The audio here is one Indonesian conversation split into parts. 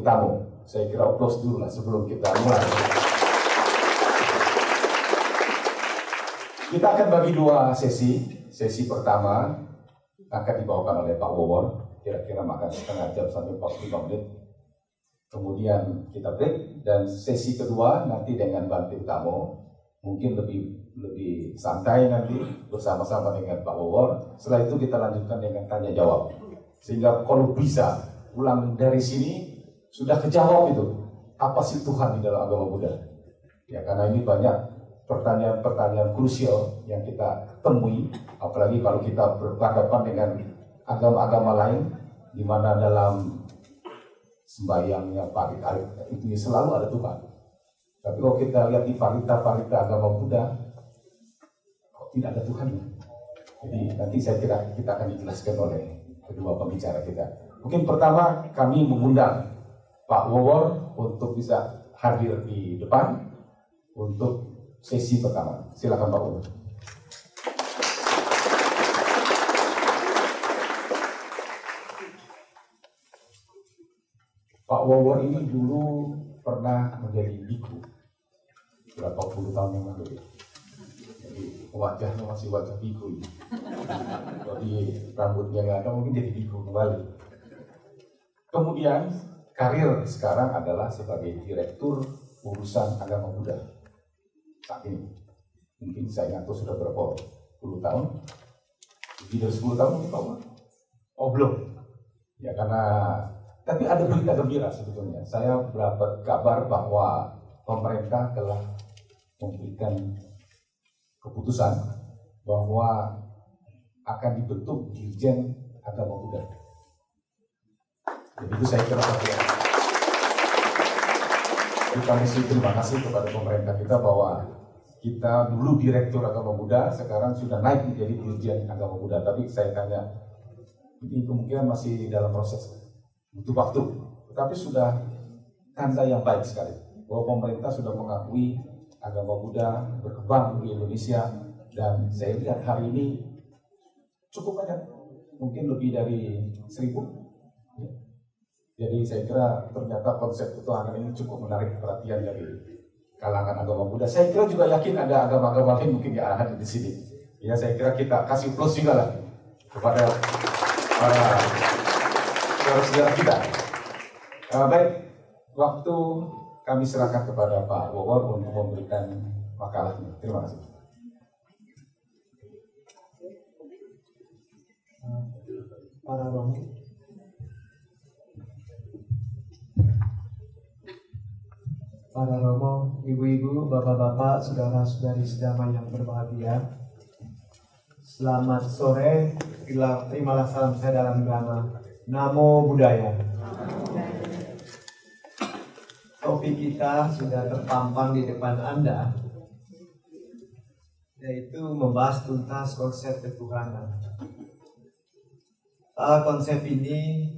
Utamo. Saya kira oplos dulu lah sebelum kita mulai. Kita akan bagi dua sesi. Sesi pertama akan dibawakan oleh Pak Wawor, kira-kira makan setengah jam sampai 45 menit. Kemudian kita break dan sesi kedua nanti dengan Bante Utamo mungkin lebih lebih santai nanti bersama-sama dengan Pak Wawor. Setelah itu kita lanjutkan dengan tanya jawab. Sehingga kalau bisa pulang dari sini sudah kejawab itu apa sih Tuhan di dalam agama Buddha. Ya karena ini banyak pertanyaan-pertanyaan krusial yang kita temui, apalagi kalau kita berhadapan dengan agama-agama lain, di mana dalam sembahyangnya parit itu selalu ada Tuhan. Tapi kalau kita lihat di parita-parita agama Buddha, kok tidak ada Tuhan? Jadi nanti saya kira kita akan dijelaskan oleh kedua pembicara kita. Mungkin pertama kami mengundang Pak Wawor untuk bisa hadir di depan untuk sesi pertama. Silakan Pak Wawor. Pak Wawor ini dulu pernah menjadi biku berapa puluh tahun yang lalu ya. Jadi wajahnya masih wajah biku ini. Jadi rambutnya nggak ada mungkin jadi biku kembali. Kemudian karir sekarang adalah sebagai direktur urusan agama Buddha saat ini. Mungkin saya ingat sudah berapa puluh tahun, lebih dari 10 tahun mungkin Pak Oh belum. Ya karena tapi ada berita gembira sebetulnya. Saya mendapat kabar bahwa pemerintah telah memberikan keputusan bahwa akan dibentuk dirjen agama Buddha. Jadi itu saya kira yang kita mesti terima kasih kepada pemerintah kita bahwa kita dulu direktur agama Buddha, sekarang sudah naik menjadi dirjen agama Buddha. Tapi saya tanya, ini kemungkinan masih dalam proses butuh waktu, tetapi sudah tanda yang baik sekali bahwa pemerintah sudah mengakui agama Buddha berkembang di Indonesia dan saya lihat hari ini cukup banyak, mungkin lebih dari seribu. Jadi saya kira ternyata konsep ketuhanan ini cukup menarik perhatian dari kalangan agama Buddha. Saya kira juga yakin ada agama-agama lain mungkin ada di sini. Ya saya kira kita kasih plus juga lah kepada para saudara-saudara kita. Uh, baik, waktu kami serahkan kepada Pak Wawor untuk memberikan makalahnya. Terima kasih. Para romo, para romo, ibu-ibu, bapak-bapak, saudara-saudari sedama yang berbahagia. Selamat sore, terimalah salam saya dalam agama. Namo Buddhaya. Topik kita sudah terpampang di depan Anda, yaitu membahas tuntas konsep ketuhanan. Uh, konsep ini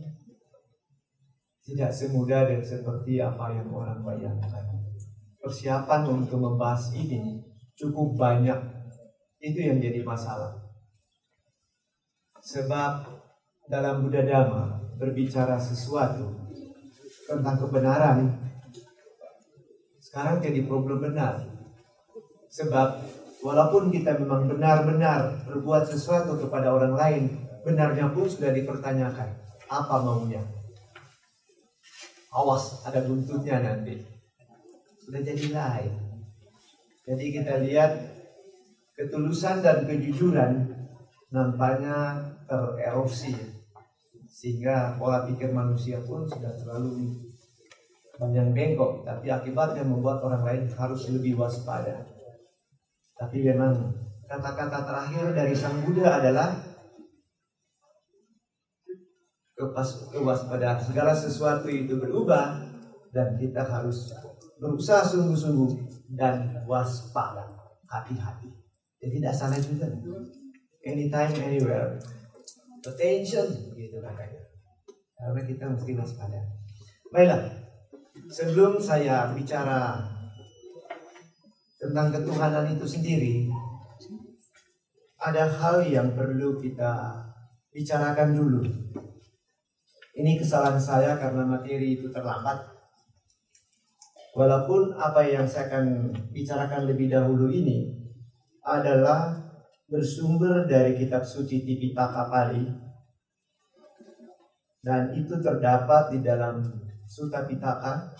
tidak semudah dan seperti apa yang orang bayangkan. Persiapan untuk membahas ini cukup banyak. Itu yang jadi masalah. Sebab dalam Buddha Dhamma berbicara sesuatu tentang kebenaran sekarang jadi problem benar. Sebab walaupun kita memang benar-benar berbuat sesuatu kepada orang lain, benarnya pun sudah dipertanyakan. Apa maunya? Awas, ada buntutnya nanti. Sudah jadi lain. Jadi kita lihat ketulusan dan kejujuran nampaknya tererosi. Sehingga pola pikir manusia pun sudah terlalu banyak bengkok. Tapi akibatnya membuat orang lain harus lebih waspada. Tapi memang kata-kata terakhir dari Sang Buddha adalah kewaspadaan. Segala sesuatu itu berubah dan kita harus berusaha sungguh-sungguh dan waspada, hati-hati. Jadi tidak salah juga. Anytime, anywhere. Attention, gitu katanya. Karena kita mesti waspada. Baiklah, sebelum saya bicara tentang ketuhanan itu sendiri, ada hal yang perlu kita bicarakan dulu. Ini kesalahan saya karena materi itu terlambat. Walaupun apa yang saya akan bicarakan lebih dahulu ini adalah bersumber dari kitab suci Tipitaka Pali dan itu terdapat di dalam Sutta Pitaka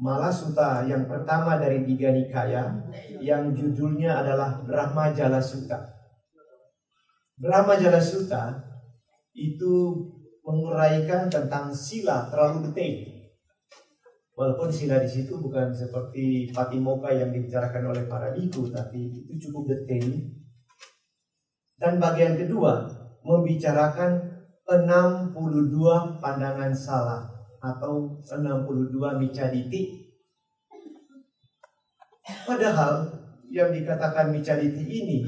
malah Sutta yang pertama dari Diga Nikaya yang judulnya adalah Brahma Jala Sutta. Brahma Jala Sutta itu menguraikan tentang sila terlalu detail. Walaupun sila di situ bukan seperti Patimoka yang dibicarakan oleh para biku, tapi itu cukup detail. Dan bagian kedua membicarakan 62 pandangan salah atau 62 micaditi. Padahal yang dikatakan micaditi ini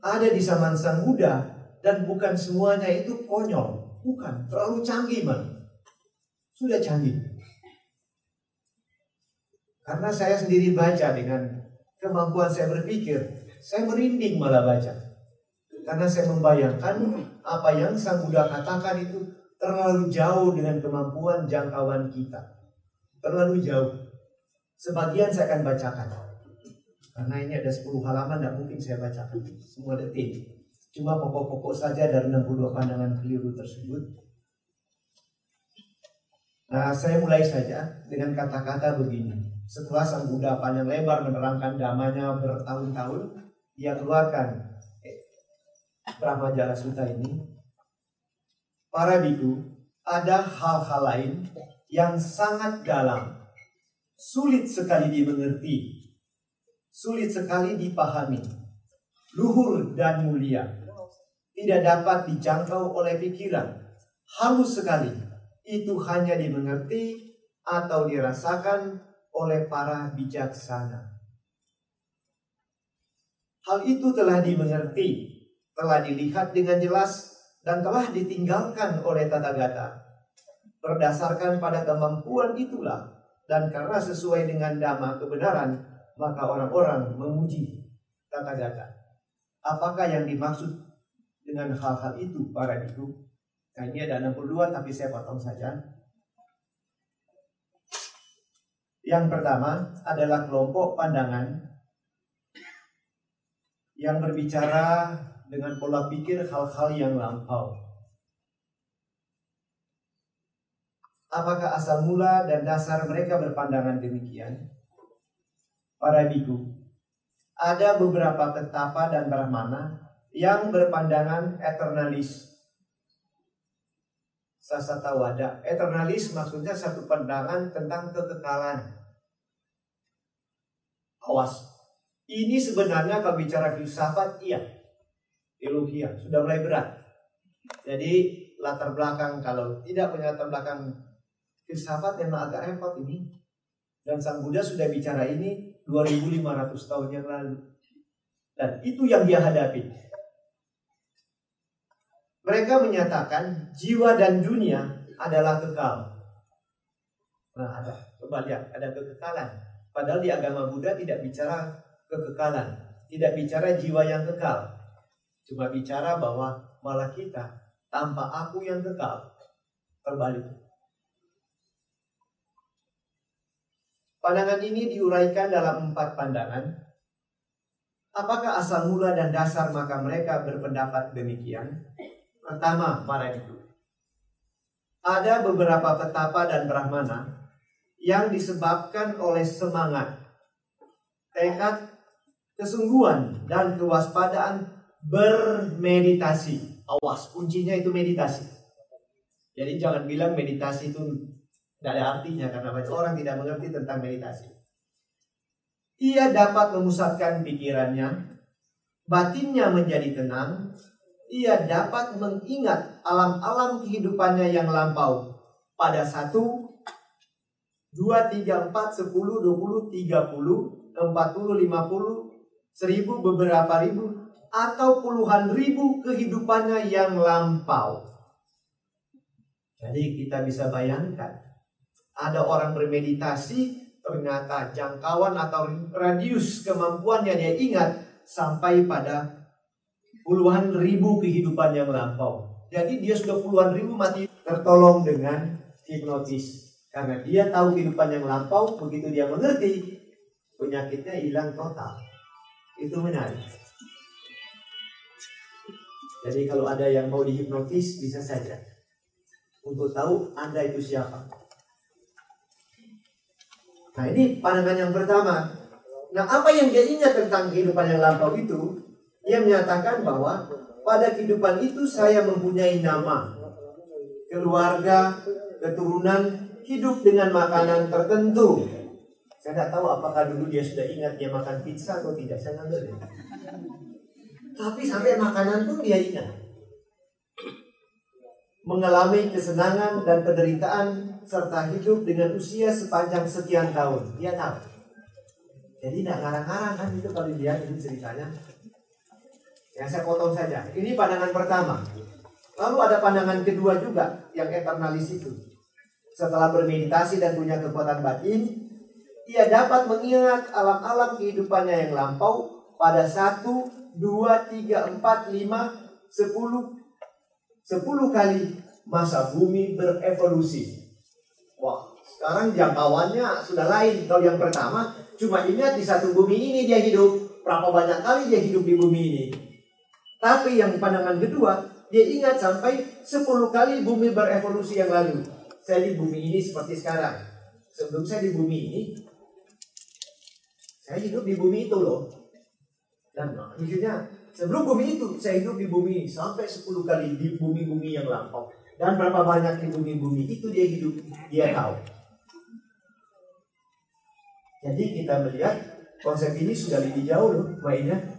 ada di zaman Sang Buddha dan bukan semuanya itu konyol, bukan terlalu canggih man. Sudah canggih. Karena saya sendiri baca dengan kemampuan saya berpikir, saya merinding malah baca. Karena saya membayangkan apa yang Sang Buddha katakan itu terlalu jauh dengan kemampuan jangkauan kita. Terlalu jauh. Sebagian saya akan bacakan. Karena ini ada 10 halaman, tidak mungkin saya bacakan semua detik. Cuma pokok-pokok saja dari 62 pandangan keliru tersebut. Nah, saya mulai saja dengan kata-kata begini. Setelah Sang Buddha panjang lebar menerangkan damanya bertahun-tahun, dia keluarkan eh, Brahma Sutta ini. Para biku, ada hal-hal lain yang sangat dalam, sulit sekali dimengerti, sulit sekali dipahami, luhur dan mulia, tidak dapat dijangkau oleh pikiran, halus sekali, itu hanya dimengerti atau dirasakan oleh para bijaksana. Hal itu telah dimengerti, telah dilihat dengan jelas, dan telah ditinggalkan oleh tata gata. Berdasarkan pada kemampuan itulah, dan karena sesuai dengan dhamma kebenaran, maka orang-orang memuji tata gata. Apakah yang dimaksud dengan hal-hal itu para itu? Nah ini ada 62 tapi saya potong saja. Yang pertama adalah kelompok pandangan yang berbicara dengan pola pikir hal-hal yang lampau. Apakah asal mula dan dasar mereka berpandangan demikian? Para biku, ada beberapa petapa dan brahmana yang berpandangan eternalis. Sasatawada. Eternalis maksudnya satu pandangan tentang kekekalan. Awas. Ini sebenarnya kalau bicara filsafat, iya. Teologia, sudah mulai berat. Jadi latar belakang kalau tidak punya latar belakang filsafat memang agak repot ini. Dan Sang Buddha sudah bicara ini 2500 tahun yang lalu. Dan itu yang dia hadapi. Mereka menyatakan jiwa dan dunia adalah kekal. Nah, ada. Coba lihat, ada kekekalan. Padahal di agama Buddha tidak bicara kekekalan. Tidak bicara jiwa yang kekal. Cuma bicara bahwa malah kita tanpa aku yang kekal. Terbalik. Pandangan ini diuraikan dalam empat pandangan. Apakah asal mula dan dasar maka mereka berpendapat demikian? Pertama, para itu. Ada beberapa petapa dan brahmana yang disebabkan oleh semangat, tekad, kesungguhan, dan kewaspadaan bermeditasi. Awas, kuncinya itu meditasi. Jadi jangan bilang meditasi itu tidak ada artinya karena banyak orang tidak mengerti tentang meditasi. Ia dapat memusatkan pikirannya, batinnya menjadi tenang, ia dapat mengingat alam-alam kehidupannya yang lampau pada satu, dua, tiga, empat, sepuluh, dua puluh, tiga puluh, empat puluh, lima puluh, seribu, beberapa ribu, atau puluhan ribu kehidupannya yang lampau. Jadi kita bisa bayangkan ada orang bermeditasi, ternyata jangkauan atau radius kemampuannya dia ingat sampai pada puluhan ribu kehidupan yang lampau. Jadi dia sudah puluhan ribu mati tertolong dengan hipnotis. Karena dia tahu kehidupan yang lampau, begitu dia mengerti, penyakitnya hilang total. Itu menarik. Jadi kalau ada yang mau dihipnotis, bisa saja. Untuk tahu Anda itu siapa. Nah ini pandangan yang pertama. Nah apa yang dia ingat tentang kehidupan yang lampau itu? Ia menyatakan bahwa pada kehidupan itu saya mempunyai nama, keluarga, keturunan, hidup dengan makanan tertentu. Saya tidak tahu apakah dulu dia sudah ingat dia makan pizza atau tidak, saya nggak ngerti. Tapi sampai makanan pun dia ingat. Mengalami kesenangan dan penderitaan serta hidup dengan usia sepanjang sekian tahun. Dia tahu. Jadi tidak ngarang-ngarang kan itu kalau dia ini ceritanya. Yang saya potong saja. Ini pandangan pertama. Lalu ada pandangan kedua juga yang eternalis itu. Setelah bermeditasi dan punya kekuatan batin, ia dapat mengingat alam-alam kehidupannya yang lampau pada satu, dua, tiga, empat, lima, sepuluh, sepuluh kali masa bumi berevolusi. Wah, sekarang jangkauannya sudah lain. Kalau yang pertama, cuma ingat di satu bumi ini dia hidup. Berapa banyak kali dia hidup di bumi ini. Tapi yang pandangan kedua, dia ingat sampai sepuluh kali bumi berevolusi yang lalu. Saya di bumi ini seperti sekarang. Sebelum saya di bumi ini, saya hidup di bumi itu loh. Dan maksudnya sebelum bumi itu saya hidup di bumi sampai 10 kali di bumi-bumi yang lampau. Dan berapa banyak di bumi-bumi itu dia hidup, dia tahu. Jadi kita melihat konsep ini sudah lebih jauh loh mainnya.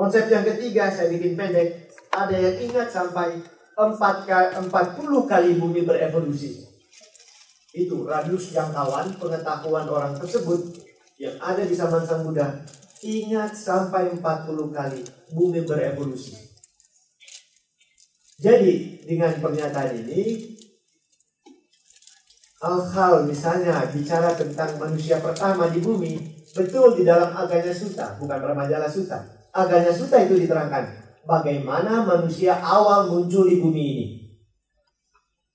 Konsep yang ketiga saya bikin pendek. Ada yang ingat sampai 4 40 kali bumi berevolusi. Itu radius jangkauan pengetahuan orang tersebut yang ada di zaman Sang Buddha ingat sampai 40 kali bumi berevolusi. Jadi dengan pernyataan ini hal-hal misalnya bicara tentang manusia pertama di bumi betul di dalam Aganya Sutta, bukan Ramajala Sutta. Aganya Sutta itu diterangkan bagaimana manusia awal muncul di bumi ini.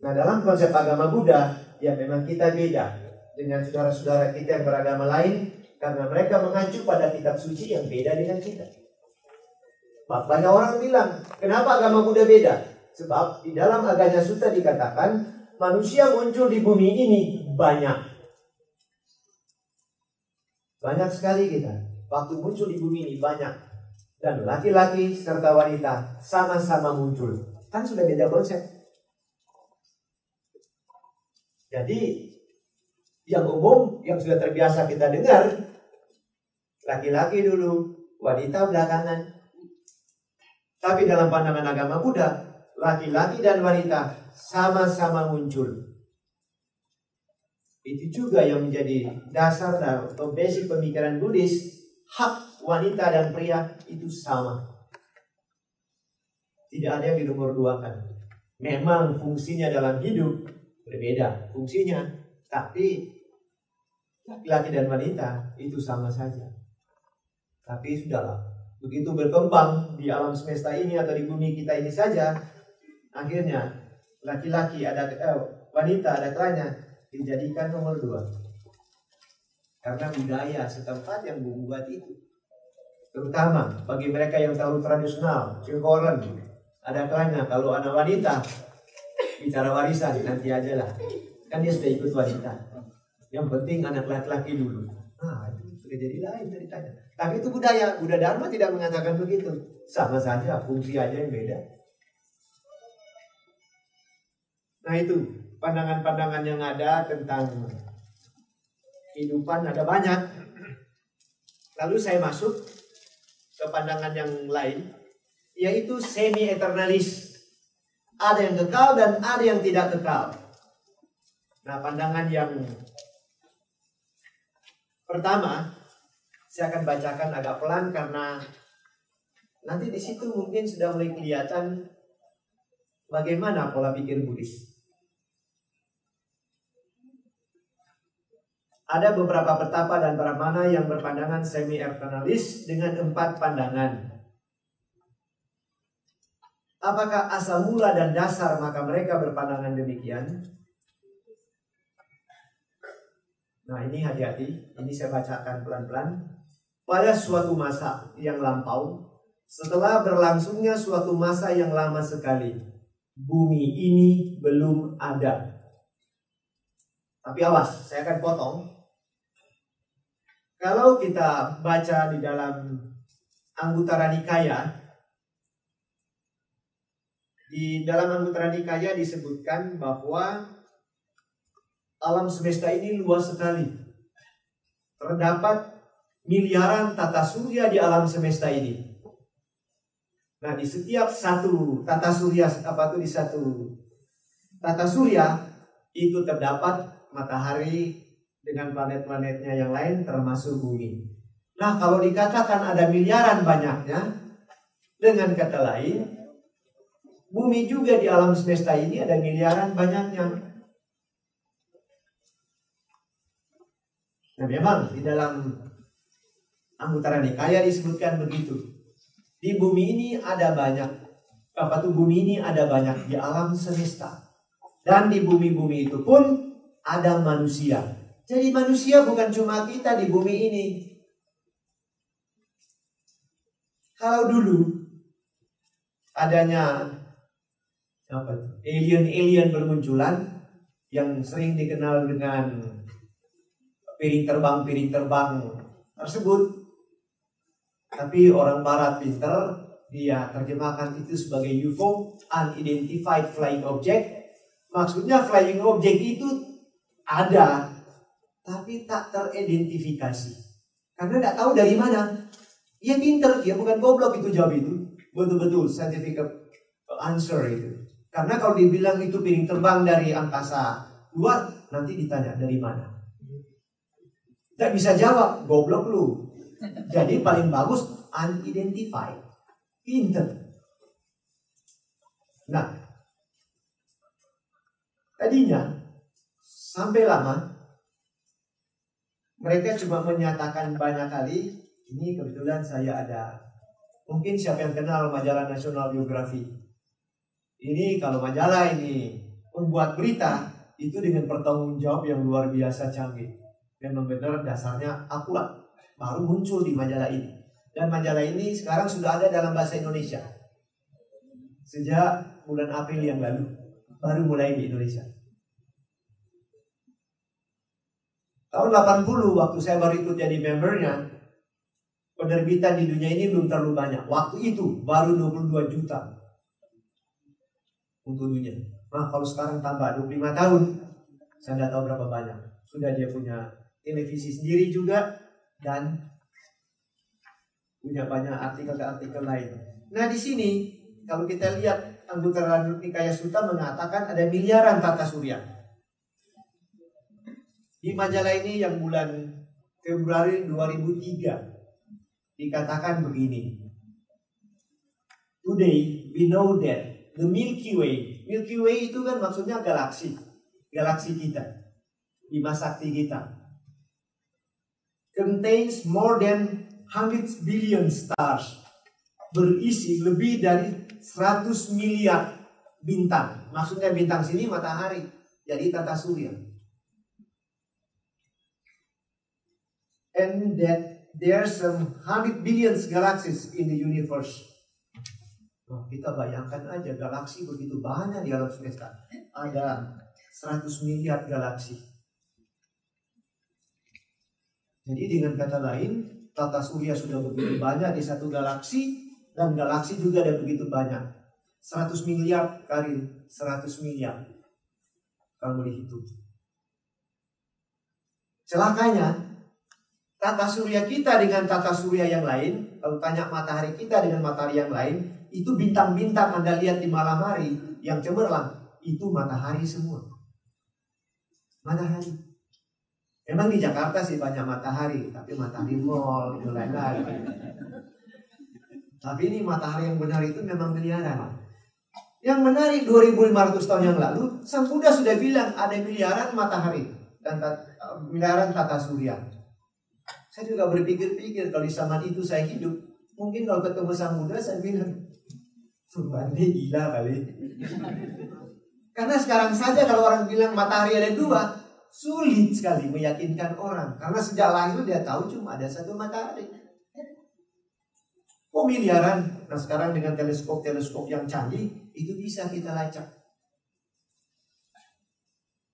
Nah dalam konsep agama Buddha ya memang kita beda dengan saudara-saudara kita yang beragama lain karena mereka mengacu pada kitab suci yang beda dengan kita. Banyak orang bilang, kenapa agama Buddha beda? Sebab di dalam agama Sutta dikatakan manusia muncul di bumi ini banyak. Banyak sekali kita. Waktu muncul di bumi ini banyak. Dan laki-laki serta wanita sama-sama muncul. Kan sudah beda konsep. Jadi yang umum yang sudah terbiasa kita dengar laki-laki dulu, wanita belakangan. Tapi dalam pandangan agama Buddha, laki-laki dan wanita sama-sama muncul. Itu juga yang menjadi dasar atau basic pemikiran Buddhis, hak wanita dan pria itu sama. Tidak ada yang dinomor duakan. Memang fungsinya dalam hidup berbeda fungsinya, tapi laki-laki dan wanita itu sama saja. Tapi sudahlah, begitu berkembang di alam semesta ini atau di bumi kita ini saja, akhirnya laki-laki ada eh, wanita ada kelanya dijadikan nomor dua. Karena budaya setempat yang membuat itu. Terutama bagi mereka yang terlalu tradisional, cengkoren, ada kelanya kalau anak wanita bicara warisan nanti aja lah. Kan dia sudah ikut wanita. Yang penting anak laki-laki dulu. Ah, itu sudah jadi lain ceritanya. Tapi itu budaya. Budaya Dharma tidak mengatakan begitu. Sama saja, fungsi aja yang beda. Nah itu, pandangan-pandangan yang ada tentang kehidupan ada banyak. Lalu saya masuk ke pandangan yang lain, yaitu semi-eternalis. Ada yang kekal dan ada yang tidak kekal. Nah, pandangan yang Pertama, saya akan bacakan agak pelan karena nanti di situ mungkin sudah mulai kelihatan bagaimana pola pikir Buddhis. Ada beberapa petapa dan mana yang berpandangan semi-eternalis dengan empat pandangan. Apakah asal mula dan dasar maka mereka berpandangan demikian? Nah ini hati-hati, ini saya bacakan pelan-pelan. Pada suatu masa yang lampau, setelah berlangsungnya suatu masa yang lama sekali, bumi ini belum ada. Tapi awas, saya akan potong. Kalau kita baca di dalam Anggutara Nikaya, di dalam Anggutara Nikaya disebutkan bahwa alam semesta ini luas sekali. Terdapat miliaran tata surya di alam semesta ini. Nah, di setiap satu tata surya apa itu di satu tata surya itu terdapat matahari dengan planet-planetnya yang lain termasuk bumi. Nah, kalau dikatakan ada miliaran banyaknya, dengan kata lain, Bumi juga di alam semesta ini ada miliaran banyaknya. Nah memang di dalam Anggutara Nikaya disebutkan begitu. Di bumi ini ada banyak, apa tuh bumi ini ada banyak di alam semesta. Dan di bumi-bumi itu pun ada manusia. Jadi manusia bukan cuma kita di bumi ini. Kalau dulu adanya alien-alien bermunculan yang sering dikenal dengan piring terbang piring terbang tersebut. Tapi orang barat pinter dia terjemahkan itu sebagai UFO unidentified flying object. Maksudnya flying object itu ada tapi tak teridentifikasi karena tidak tahu dari mana dia pinter dia bukan goblok itu jawab itu betul-betul scientific answer itu karena kalau dibilang itu piring terbang dari angkasa luar, nanti ditanya dari mana. Tidak bisa jawab, goblok lu. Jadi paling bagus unidentified. Pinter. Nah, tadinya sampai lama mereka cuma menyatakan banyak kali. Ini kebetulan saya ada. Mungkin siapa yang kenal majalah National Geography ini kalau majalah ini membuat berita itu dengan pertanggung jawab yang luar biasa canggih. Memang benar dasarnya akurat. Baru muncul di majalah ini. Dan majalah ini sekarang sudah ada dalam bahasa Indonesia. Sejak bulan April yang lalu. Baru mulai di Indonesia. Tahun 80 waktu saya baru ikut jadi membernya, penerbitan di dunia ini belum terlalu banyak. Waktu itu baru 22 juta untuk dunia. Nah kalau sekarang tambah 25 tahun, saya tidak tahu berapa banyak. Sudah dia punya televisi sendiri juga dan punya banyak artikel-artikel lain. Nah di sini kalau kita lihat anggota Nikaya Sutta mengatakan ada miliaran tata surya. Di majalah ini yang bulan Februari 2003 dikatakan begini. Today we know that the Milky Way. Milky Way itu kan maksudnya galaksi. Galaksi kita. Bima sakti kita. Contains more than 100 billion stars. Berisi lebih dari 100 miliar bintang. Maksudnya bintang sini matahari. Jadi tata surya. And that there are some 100 billions galaxies in the universe. Kita bayangkan aja galaksi begitu banyak di alam semesta. Ada 100 miliar galaksi. Jadi dengan kata lain, tata surya sudah begitu banyak di satu galaksi dan galaksi juga ada begitu banyak. 100 miliar kali 100 miliar. Kalau dihitung. Celakanya, tata surya kita dengan tata surya yang lain, kalau tanya matahari kita dengan matahari yang lain, itu bintang-bintang Anda lihat di malam hari yang cemerlang, itu matahari semua. Matahari. Emang di Jakarta sih banyak matahari, tapi matahari mall itu lain-lain. Tapi ini matahari yang benar itu memang miliaran. Yang menarik 2500 tahun yang lalu, Sang Buddha sudah bilang ada miliaran matahari dan miliaran tata surya. Saya juga berpikir-pikir kalau di zaman itu saya hidup, mungkin kalau ketemu Sang Buddha saya bilang, Bandi gila kali. Karena sekarang saja kalau orang bilang matahari ada dua, sulit sekali meyakinkan orang. Karena sejak lahir dia tahu cuma ada satu matahari. Oh miliaran. Nah sekarang dengan teleskop-teleskop yang canggih, itu bisa kita lacak.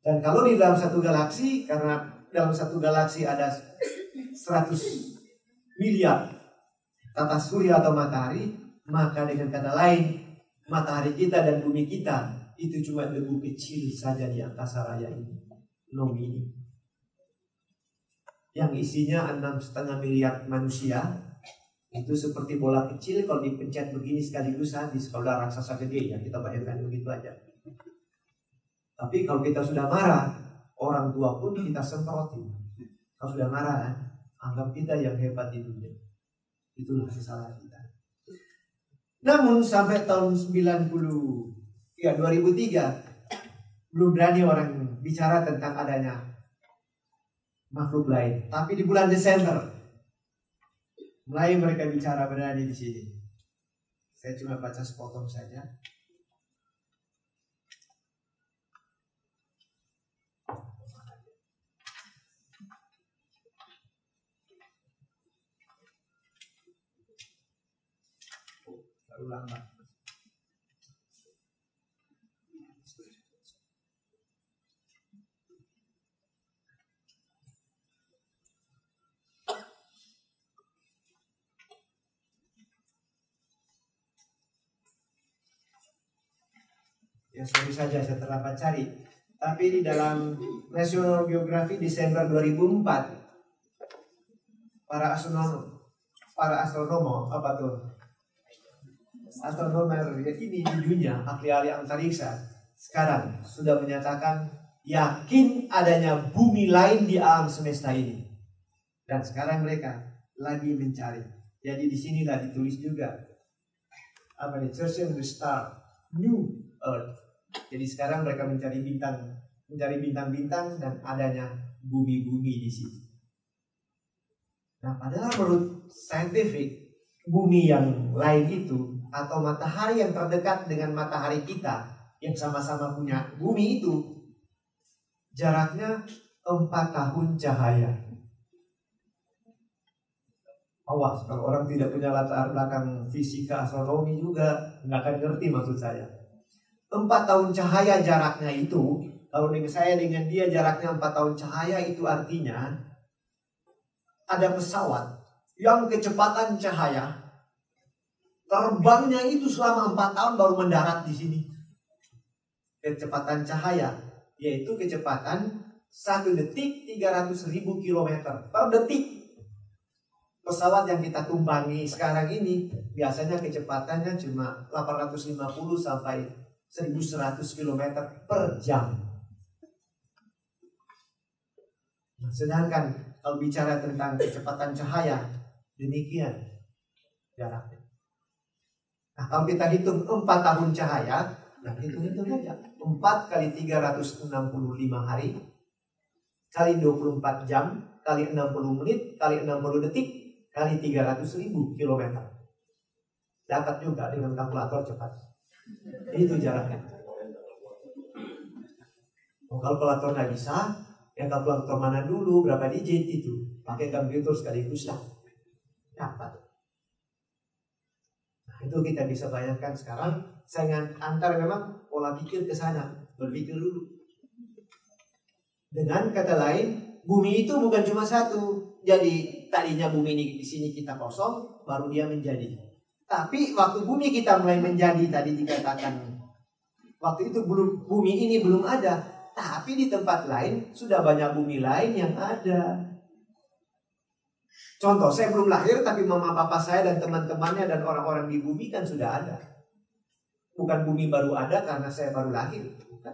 Dan kalau di dalam satu galaksi, karena dalam satu galaksi ada 100 miliar tata surya atau matahari, maka dengan kata lain, matahari kita dan bumi kita itu cuma debu kecil saja di angkasa raya ini. Nomini. Yang isinya enam setengah miliar manusia, itu seperti bola kecil kalau dipencet begini sekaligus habis kalau raksasa gede ya kita bayangkan begitu aja. Tapi kalau kita sudah marah, orang tua pun kita semprotin. Kalau sudah marah kan, anggap kita yang hebat di dunia. Itulah kesalahan kita. Namun sampai tahun 90 ya 2003 belum berani orang bicara tentang adanya makhluk lain. Tapi di bulan Desember Mulai mereka bicara berani di sini. Saya cuma baca sepotong saja. Terlalu lambat. Ya sorry saja saya terlambat cari. Tapi di dalam National Geographic Desember 2004 para astronom para astronomo apa tuh astronomer ya ini di dunia ahli-ahli antariksa sekarang sudah menyatakan yakin adanya bumi lain di alam semesta ini. Dan sekarang mereka lagi mencari. Jadi di sinilah ditulis juga apa nih searching the star new earth. Jadi sekarang mereka mencari bintang, mencari bintang-bintang dan adanya bumi-bumi di sini. Nah, padahal menurut scientific, bumi yang lain itu atau matahari yang terdekat dengan matahari kita yang sama-sama punya bumi itu jaraknya empat tahun cahaya. Awas kalau orang tidak punya latar belakang fisika astronomi juga nggak akan ngerti maksud saya. Empat tahun cahaya jaraknya itu, kalau dengan saya dengan dia jaraknya empat tahun cahaya itu artinya ada pesawat yang kecepatan cahaya terbangnya itu selama empat tahun baru mendarat di sini. Kecepatan cahaya yaitu kecepatan satu detik 300 ribu kilometer per detik. Pesawat yang kita tumpangi sekarang ini biasanya kecepatannya cuma 850 sampai 1100 km per jam. Nah, sedangkan kalau bicara tentang kecepatan cahaya, demikian jaraknya. Nah, kalau kita hitung 4 tahun cahaya, nah hitung-hitung aja. 4 kali 365 hari, kali 24 jam, kali 60 menit, kali 60 detik, kali 300 ribu kilometer. Dapat juga dengan kalkulator cepat. Itu jaraknya. Oh, kalkulator nggak bisa, ya kalkulator mana dulu, berapa digit itu. Pakai komputer sekaligus lah. Dapat. Itu kita bisa bayangkan sekarang. Saya antar memang pola pikir ke sana. Berpikir dulu. Dengan kata lain, bumi itu bukan cuma satu. Jadi tadinya bumi ini di sini kita kosong, baru dia menjadi. Tapi waktu bumi kita mulai menjadi tadi dikatakan waktu itu belum bumi ini belum ada, tapi di tempat lain sudah banyak bumi lain yang ada. Contoh, saya belum lahir tapi mama papa saya dan teman-temannya dan orang-orang di bumi kan sudah ada. Bukan bumi baru ada karena saya baru lahir. Bukan.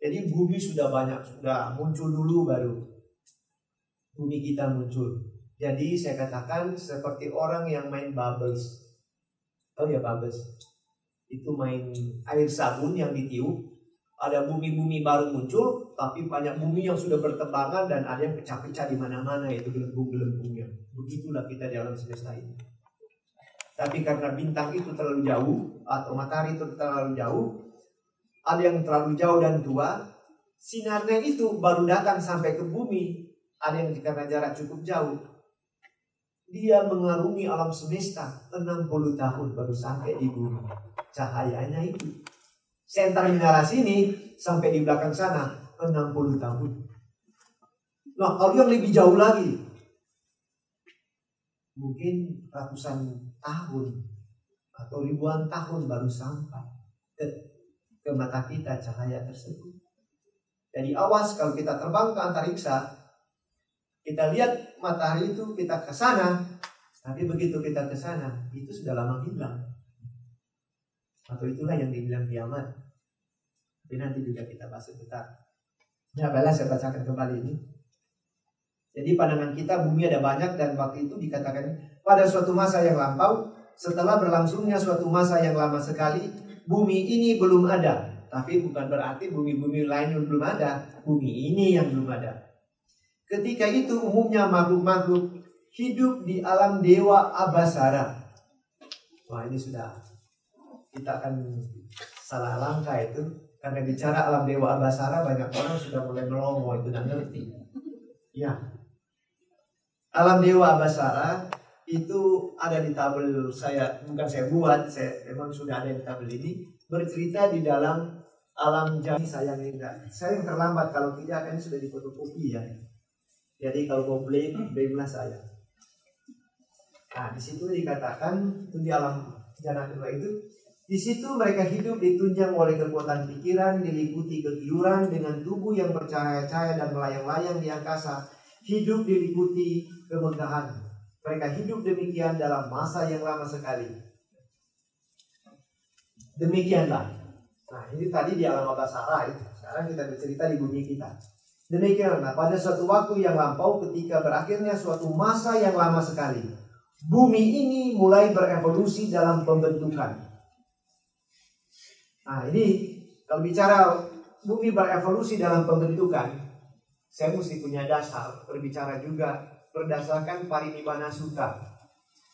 Jadi bumi sudah banyak, sudah muncul dulu baru bumi kita muncul. Jadi saya katakan seperti orang yang main bubbles. Oh ya bubbles. Itu main air sabun yang ditiup. Ada bumi-bumi baru muncul, tapi banyak bumi yang sudah bertebangan dan ada yang pecah-pecah di mana-mana itu gelembung-gelembungnya. Begitulah kita di alam semesta ini. Tapi karena bintang itu terlalu jauh atau matahari itu terlalu jauh, ada yang terlalu jauh dan tua, sinarnya itu baru datang sampai ke bumi. Ada yang karena jarak cukup jauh. Dia mengarungi alam semesta 60 tahun baru sampai di bumi. Cahayanya itu. Senter menara sini sampai di belakang sana 60 tahun. Nah, kalau yang lebih jauh lagi, mungkin ratusan tahun atau ribuan tahun baru sampai ke, ke mata kita cahaya tersebut. Jadi awas kalau kita terbang ke antariksa, kita lihat matahari itu kita ke sana, tapi begitu kita ke sana, itu sudah lama hilang. Atau itulah yang dibilang kiamat. Tapi nanti juga kita bahas sebentar. Ya, balas saya bacakan kembali ini. Jadi pandangan kita bumi ada banyak dan waktu itu dikatakan pada suatu masa yang lampau setelah berlangsungnya suatu masa yang lama sekali bumi ini belum ada. Tapi bukan berarti bumi-bumi lain yang belum ada, bumi ini yang belum ada. Ketika itu umumnya makhluk-makhluk hidup di alam dewa Abasara. Wah ini sudah kita akan salah langkah itu karena bicara alam dewa Abasara banyak orang sudah mulai melongo itu dan ngerti. Ya, Alam Dewa Abasara itu ada di tabel saya, bukan saya buat, saya memang sudah ada di tabel ini, bercerita di dalam alam jami sayang enggak. Saya yang terlambat, kalau tidak kan sudah difotokopi ya. Jadi kalau mau beli, belilah saya. Nah, di situ dikatakan itu di alam jana kedua itu di situ mereka hidup ditunjang oleh kekuatan pikiran, diliputi kegiuran dengan tubuh yang bercahaya-cahaya dan melayang-layang di angkasa. Hidup diliputi kemegahan. Mereka hidup demikian dalam masa yang lama sekali. Demikianlah. Nah ini tadi di alam Abasara itu. Sekarang kita bercerita di bumi kita. Demikianlah pada suatu waktu yang lampau ketika berakhirnya suatu masa yang lama sekali. Bumi ini mulai berevolusi dalam pembentukan. Nah ini kalau bicara bumi berevolusi dalam pembentukan, saya mesti punya dasar berbicara juga berdasarkan Parinibbana Sutta.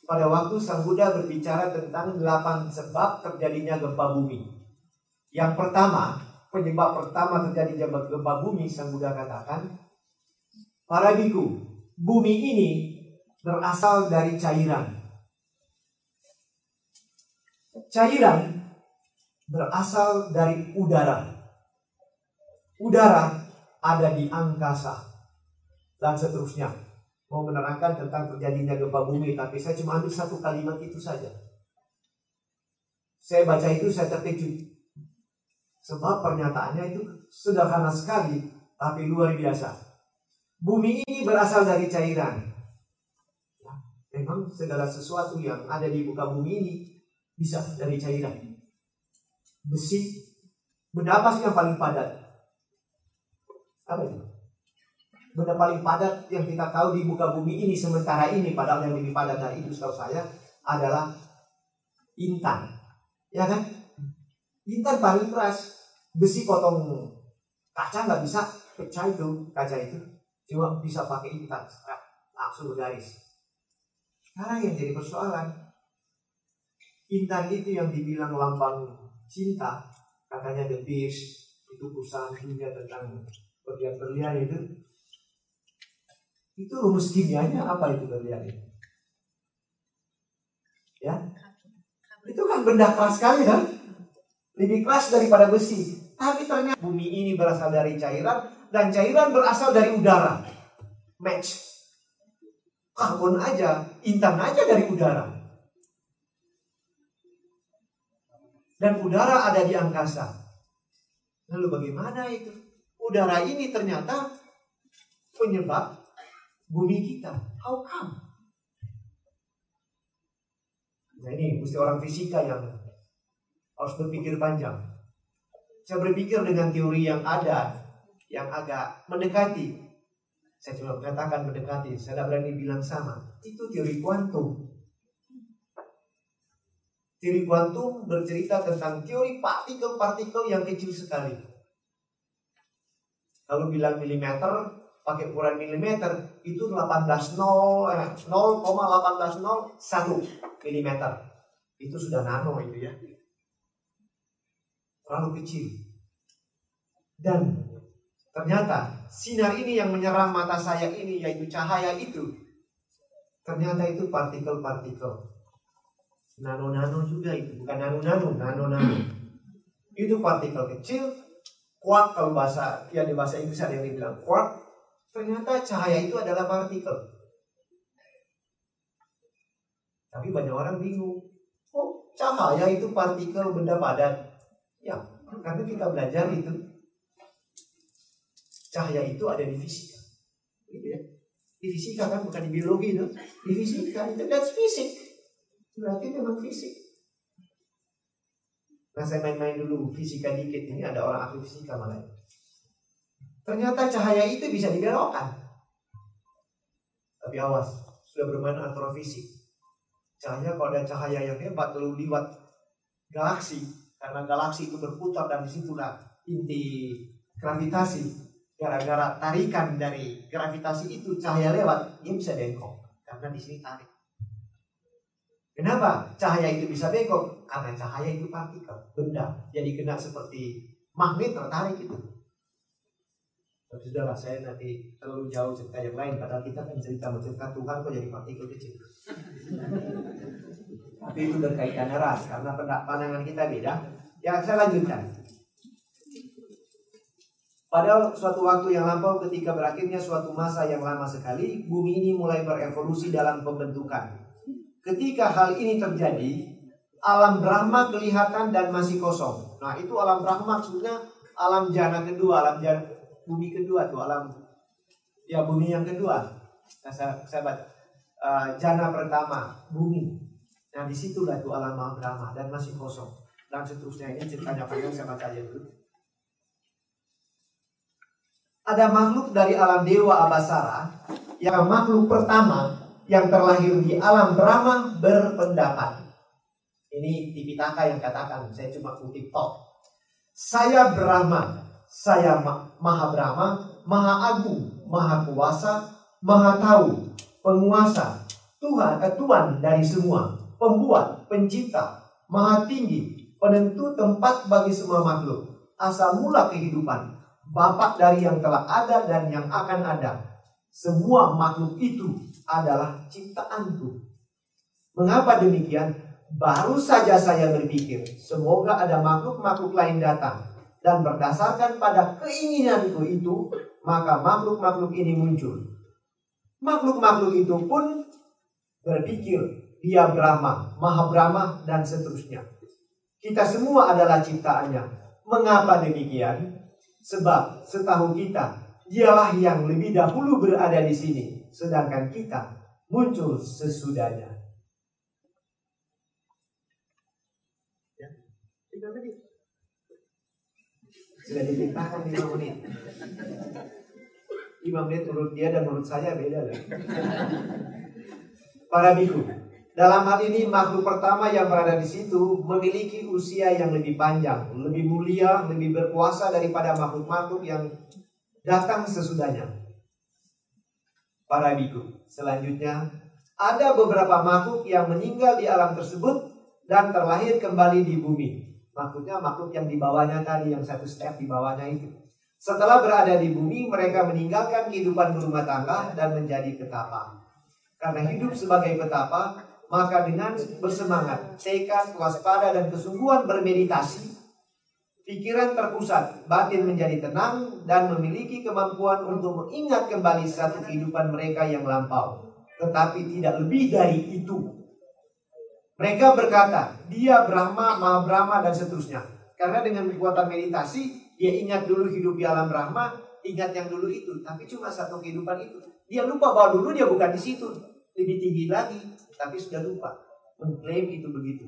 Pada waktu Sang Buddha berbicara tentang delapan sebab terjadinya gempa bumi. Yang pertama, penyebab pertama terjadi gempa bumi, Sang Buddha katakan, para biku, bumi ini berasal dari cairan. Cairan berasal dari udara. Udara ada di angkasa dan seterusnya mau menerangkan tentang terjadinya gempa bumi, tapi saya cuma ambil satu kalimat itu saja. Saya baca itu saya terkejut. Sebab pernyataannya itu sederhana sekali, tapi luar biasa. Bumi ini berasal dari cairan. Ya, memang segala sesuatu yang ada di muka bumi ini bisa dari cairan. Besi, benda apa sih yang paling padat? Apa itu? benda paling padat yang kita tahu di muka bumi ini sementara ini padahal yang lebih padat dari itu setahu saya adalah intan. Ya kan? Intan paling keras. Besi potong kaca nggak bisa pecah itu kaca itu. Cuma bisa pakai intan langsung bergaris. Sekarang yang jadi persoalan intan itu yang dibilang lambang cinta katanya The Beast itu perusahaan dunia tentang berlian-berlian itu itu rumus kimianya apa itu kalian? Ya, itu kan benda keras sekali kan? Lebih keras daripada besi. Tapi ternyata bumi ini berasal dari cairan dan cairan berasal dari udara. Match. Karbon aja, intan aja dari udara. Dan udara ada di angkasa. Lalu bagaimana itu? Udara ini ternyata penyebab bumi kita. How come? Nah ini mesti orang fisika yang harus berpikir panjang. Saya berpikir dengan teori yang ada, yang agak mendekati. Saya cuma mengatakan mendekati, saya tidak berani bilang sama. Itu teori kuantum. Teori kuantum bercerita tentang teori partikel-partikel yang kecil sekali. Kalau bilang milimeter, pakai ukuran milimeter itu 18 0 eh, 0,1801 milimeter. Itu sudah nano itu ya. Terlalu kecil. Dan ternyata sinar ini yang menyerang mata saya ini yaitu cahaya itu. Ternyata itu partikel-partikel. Nano-nano juga itu. Bukan nano-nano, nano-nano. Itu partikel kecil. Quark kalau bahasa, ya di bahasa Inggris ada yang dibilang quark. Ternyata cahaya itu adalah partikel. Tapi banyak orang bingung. Oh, cahaya itu partikel benda padat. Ya, karena kita belajar itu. Cahaya itu ada di fisika. Gitu ya. Di fisika kan bukan di biologi itu. Di fisika itu that's fisik. Berarti memang fisik. Nah saya main-main dulu fisika dikit ini ada orang ahli fisika malah. Ternyata cahaya itu bisa dibelokkan. Tapi awas, sudah bermain astrofisik. Cahaya kalau ada cahaya yang hebat lalu liwat galaksi karena galaksi itu berputar dan di situlah inti gravitasi. Gara-gara tarikan dari gravitasi itu cahaya lewat, dia bisa bengkok karena di sini tarik. Kenapa cahaya itu bisa bengkok? Karena cahaya itu partikel, benda. Jadi kena seperti magnet tertarik itu. Tapi sudahlah saya nanti terlalu jauh cerita yang lain. Padahal kita kan cerita mencerita Tuhan kok jadi partikel kecil. Tapi itu berkaitan erat karena pandangan kita beda. Ya saya lanjutkan. Pada suatu waktu yang lampau ketika berakhirnya suatu masa yang lama sekali, bumi ini mulai berevolusi dalam pembentukan. Ketika hal ini terjadi, alam Brahma kelihatan dan masih kosong. Nah itu alam Brahma maksudnya alam jana kedua, alam jana, bumi kedua tuh alam ya bumi yang kedua. Nah sahabat, uh, jana pertama bumi. Nah di situlah tuh alam Brahma dan masih kosong. Dan seterusnya ini ceritanya panjang saya baca aja dulu ada makhluk dari alam dewa Abasara yang makhluk pertama yang terlahir di alam Brahma berpendapat. Ini Tipitaka yang katakan, saya cuma kutip tok. Saya Brahma, saya Maha Brahma, Maha Agung, Maha Kuasa, Maha Tahu, Penguasa, Tuhan, eh, Tuhan dari semua, Pembuat, Pencipta, Maha Tinggi, Penentu tempat bagi semua makhluk, asal mula kehidupan, Bapak dari yang telah ada dan yang akan ada. Semua makhluk itu adalah ciptaanku. Mengapa demikian? Baru saja saya berpikir, semoga ada makhluk-makhluk lain datang. Dan berdasarkan pada keinginanku itu, maka makhluk-makhluk ini muncul. Makhluk-makhluk itu pun berpikir, dia Brahma, Maha Brahma, dan seterusnya. Kita semua adalah ciptaannya. Mengapa demikian? Sebab setahu kita, dialah yang lebih dahulu berada di sini, sedangkan kita muncul sesudahnya. Ya. Sudah diceritakan lima menit. Lima menit menurut dia dan menurut saya beda loh. Para biku, dalam hal ini makhluk pertama yang berada di situ memiliki usia yang lebih panjang, lebih mulia, lebih berkuasa daripada makhluk-makhluk yang datang sesudahnya. Para biku, selanjutnya ada beberapa makhluk yang meninggal di alam tersebut dan terlahir kembali di bumi. Maksudnya makhluk yang di bawahnya tadi, yang satu step di bawahnya itu. Setelah berada di bumi, mereka meninggalkan kehidupan berumah tangga dan menjadi petapa. Karena hidup sebagai petapa, maka dengan bersemangat, tekad, waspada, dan kesungguhan bermeditasi, pikiran terpusat, batin menjadi tenang, dan memiliki kemampuan untuk mengingat kembali satu kehidupan mereka yang lampau. Tetapi tidak lebih dari itu. Mereka berkata, dia Brahma, Maha Brahma, dan seterusnya. Karena dengan kekuatan meditasi, dia ingat dulu hidup di alam Brahma, ingat yang dulu itu. Tapi cuma satu kehidupan itu. Dia lupa bahwa dulu dia bukan di situ. Lebih tinggi lagi tapi sudah lupa mengklaim itu begitu.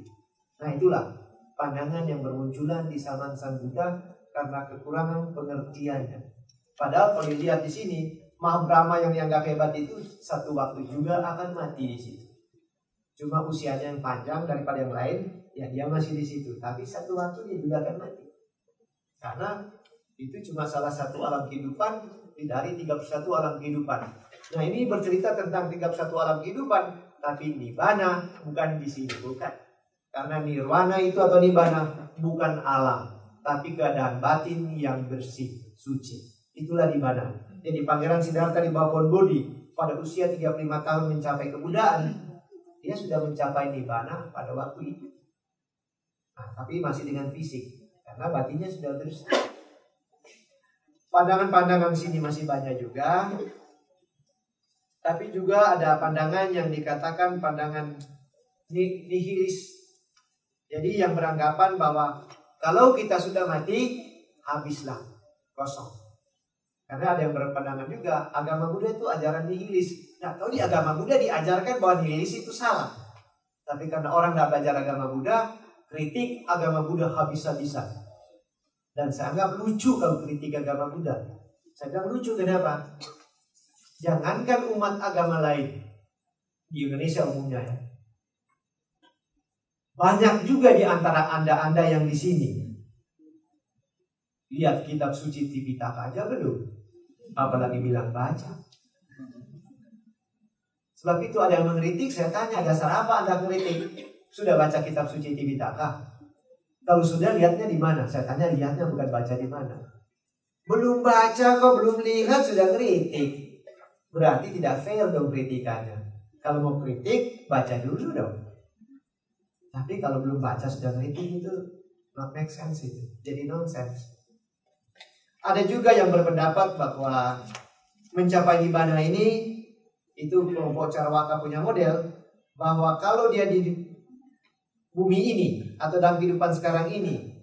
Nah itulah pandangan yang bermunculan di zaman Sang Buddha karena kekurangan pengertiannya. Padahal kalau dilihat di sini, Mahabrahma yang dianggap hebat itu satu waktu juga akan mati di situ. Cuma usianya yang panjang daripada yang lain, ya dia masih di situ. Tapi satu waktu dia juga akan mati. Karena itu cuma salah satu alam kehidupan dari 31 alam kehidupan. Nah ini bercerita tentang 31 alam kehidupan tapi nibbana bukan di sini, bukan. Karena nirwana itu atau nibbana bukan alam, tapi keadaan batin yang bersih, suci. Itulah nibbana. Jadi Pangeran Siddhartha di bawah pohon Bodhi pada usia 35 tahun mencapai kebudaan, dia sudah mencapai nibbana pada waktu itu. Nah, tapi masih dengan fisik, karena batinnya sudah bersih. Pandangan-pandangan sini masih banyak juga. Tapi juga ada pandangan yang dikatakan pandangan nihilis. Jadi yang beranggapan bahwa kalau kita sudah mati, habislah, kosong. Karena ada yang berpandangan juga, agama Buddha itu ajaran nihilis. Nah, kalau di agama Buddha diajarkan bahwa nihilis itu salah. Tapi karena orang tidak belajar agama Buddha, kritik agama Buddha habis-habisan. Dan saya anggap lucu kalau kritik agama Buddha. Saya bilang lucu kenapa? Jangankan umat agama lain di Indonesia umumnya ya. Banyak juga di antara anda-anda yang di sini. Lihat kitab suci Tipitaka aja belum. Apalagi bilang baca. Sebab itu ada yang mengkritik, saya tanya dasar apa anda kritik? Sudah baca kitab suci Tipitaka? Kalau sudah lihatnya di mana? Saya tanya lihatnya bukan baca di mana. Belum baca kok belum lihat sudah kritik. Berarti tidak fair dong kritikannya. Kalau mau kritik, baca dulu dong. Tapi kalau belum baca sudah kritik itu not make sense itu. Jadi nonsense. Ada juga yang berpendapat bahwa mencapai ibadah ini itu kelompok Carwaka punya model bahwa kalau dia di bumi ini atau dalam kehidupan sekarang ini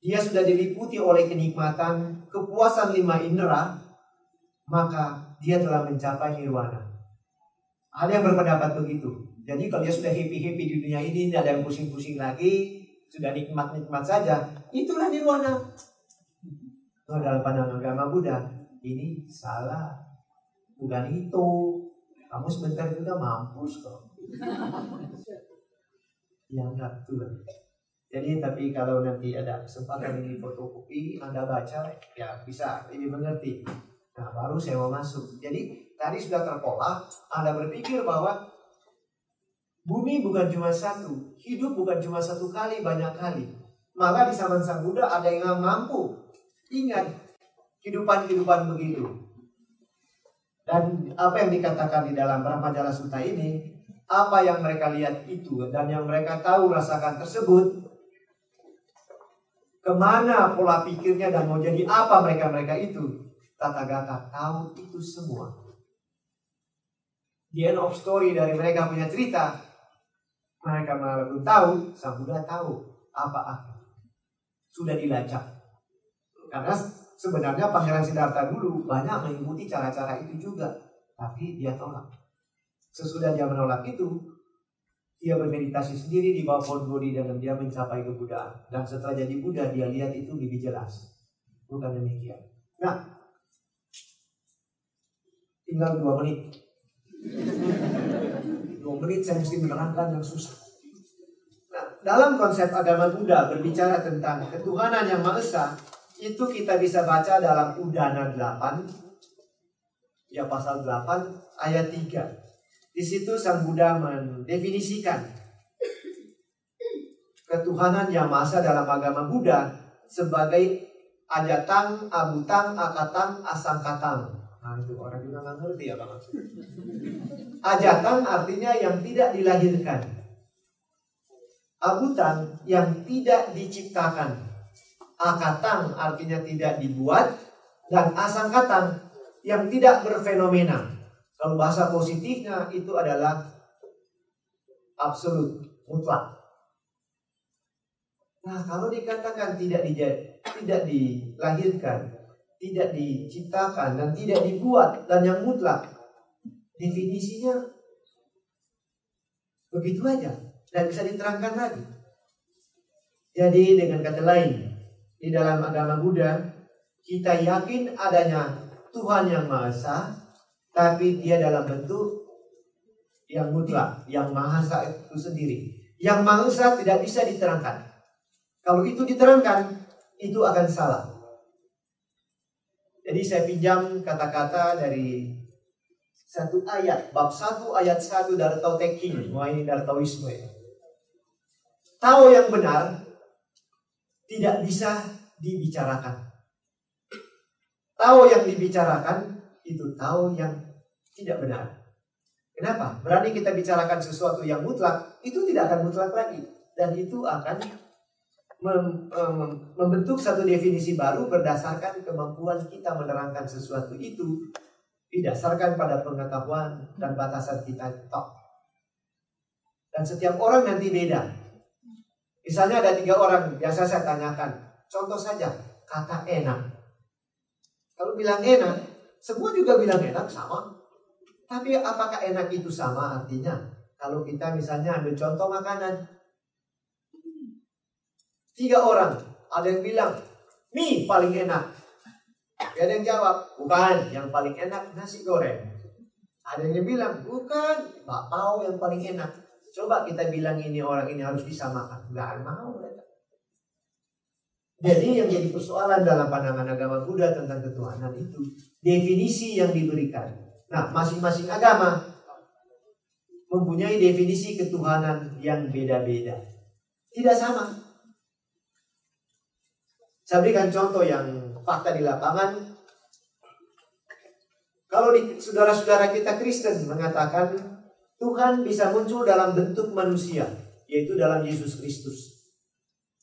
dia sudah diliputi oleh kenikmatan, kepuasan lima indera, maka dia telah mencapai nirwana. Ada yang berpendapat begitu. Jadi kalau dia sudah happy-happy di dunia ini, tidak ada yang pusing-pusing lagi, sudah nikmat-nikmat saja, itulah nirwana. Nah, dalam pandangan agama Buddha, ini salah. Bukan itu. Kamu sebentar juga mampus kok. yang Tuhan. Jadi tapi kalau nanti ada kesempatan ini fotokopi, Anda baca, ya bisa lebih mengerti. Nah baru saya mau masuk. Jadi tadi sudah terpola, Anda berpikir bahwa bumi bukan cuma satu, hidup bukan cuma satu kali, banyak kali. Maka di zaman Sang Buddha ada yang mampu. Ingat, kehidupan-kehidupan begitu. Dan apa yang dikatakan di dalam Brahmajala Sutta ini, apa yang mereka lihat itu dan yang mereka tahu rasakan tersebut ke mana pola pikirnya dan mau jadi apa mereka-mereka itu Tata Gata tahu itu semua the end of story dari mereka punya cerita mereka malah tahu sang Buddha tahu apa akhir sudah dilacak karena sebenarnya Pangeran Siddhartha dulu banyak mengikuti cara-cara itu juga tapi dia tolak Sesudah dia menolak itu, dia bermeditasi sendiri di bawah pohon Bodhi dan dia mencapai kebudaan. Dan setelah jadi Buddha, dia lihat itu lebih jelas. Bukan demikian. Nah, tinggal dua menit. Dua menit saya mesti menerangkan yang susah. Nah, dalam konsep agama Buddha berbicara tentang ketuhanan yang Maha Esa, itu kita bisa baca dalam Udana 8, ya pasal 8 ayat 3. Di situ Sang Buddha mendefinisikan ketuhanan yang masa dalam agama Buddha sebagai ajatang, abutang, akatang, asangkatang. Nah itu orang juga nggak ngerti apa maksudnya. Ajatang artinya yang tidak dilahirkan. Abutang yang tidak diciptakan. Akatang artinya tidak dibuat. Dan asangkatang yang tidak berfenomena. Kalau bahasa positifnya itu adalah absolut, mutlak. Nah, kalau dikatakan tidak tidak dilahirkan, tidak diciptakan dan tidak dibuat dan yang mutlak, definisinya begitu aja dan bisa diterangkan lagi. Jadi dengan kata lain, di dalam agama Buddha kita yakin adanya Tuhan yang Maha Esa, tapi dia dalam bentuk yang mutlak, yang maha esa itu sendiri. Yang maha esa tidak bisa diterangkan. Kalau itu diterangkan, itu akan salah. Jadi saya pinjam kata-kata dari satu ayat, bab satu ayat satu dari Tao Te Ching. Wah ini dari Taoisme tahu yang benar tidak bisa dibicarakan. Tahu yang dibicarakan itu tahu yang tidak benar. Kenapa? Berani kita bicarakan sesuatu yang mutlak, itu tidak akan mutlak lagi. Dan itu akan mem, mem, membentuk satu definisi baru berdasarkan kemampuan kita menerangkan sesuatu itu didasarkan pada pengetahuan dan batasan kita tok. Dan setiap orang nanti beda. Misalnya ada tiga orang, biasa saya tanyakan. Contoh saja, kata enak. Kalau bilang enak, semua juga bilang enak sama. Tapi apakah enak itu sama artinya? Kalau kita misalnya ambil contoh makanan. Tiga orang, ada yang bilang, mie paling enak. Ada yang jawab, bukan, yang paling enak nasi goreng. Ada yang bilang, bukan, bakpao yang paling enak. Coba kita bilang ini orang ini harus disamakan. Gak mau. Jadi yang jadi persoalan dalam pandangan agama Buddha tentang ketuhanan itu definisi yang diberikan. Nah, masing-masing agama mempunyai definisi ketuhanan yang beda-beda. Tidak sama. Saya berikan contoh yang fakta di lapangan. Kalau saudara-saudara kita Kristen mengatakan Tuhan bisa muncul dalam bentuk manusia, yaitu dalam Yesus Kristus.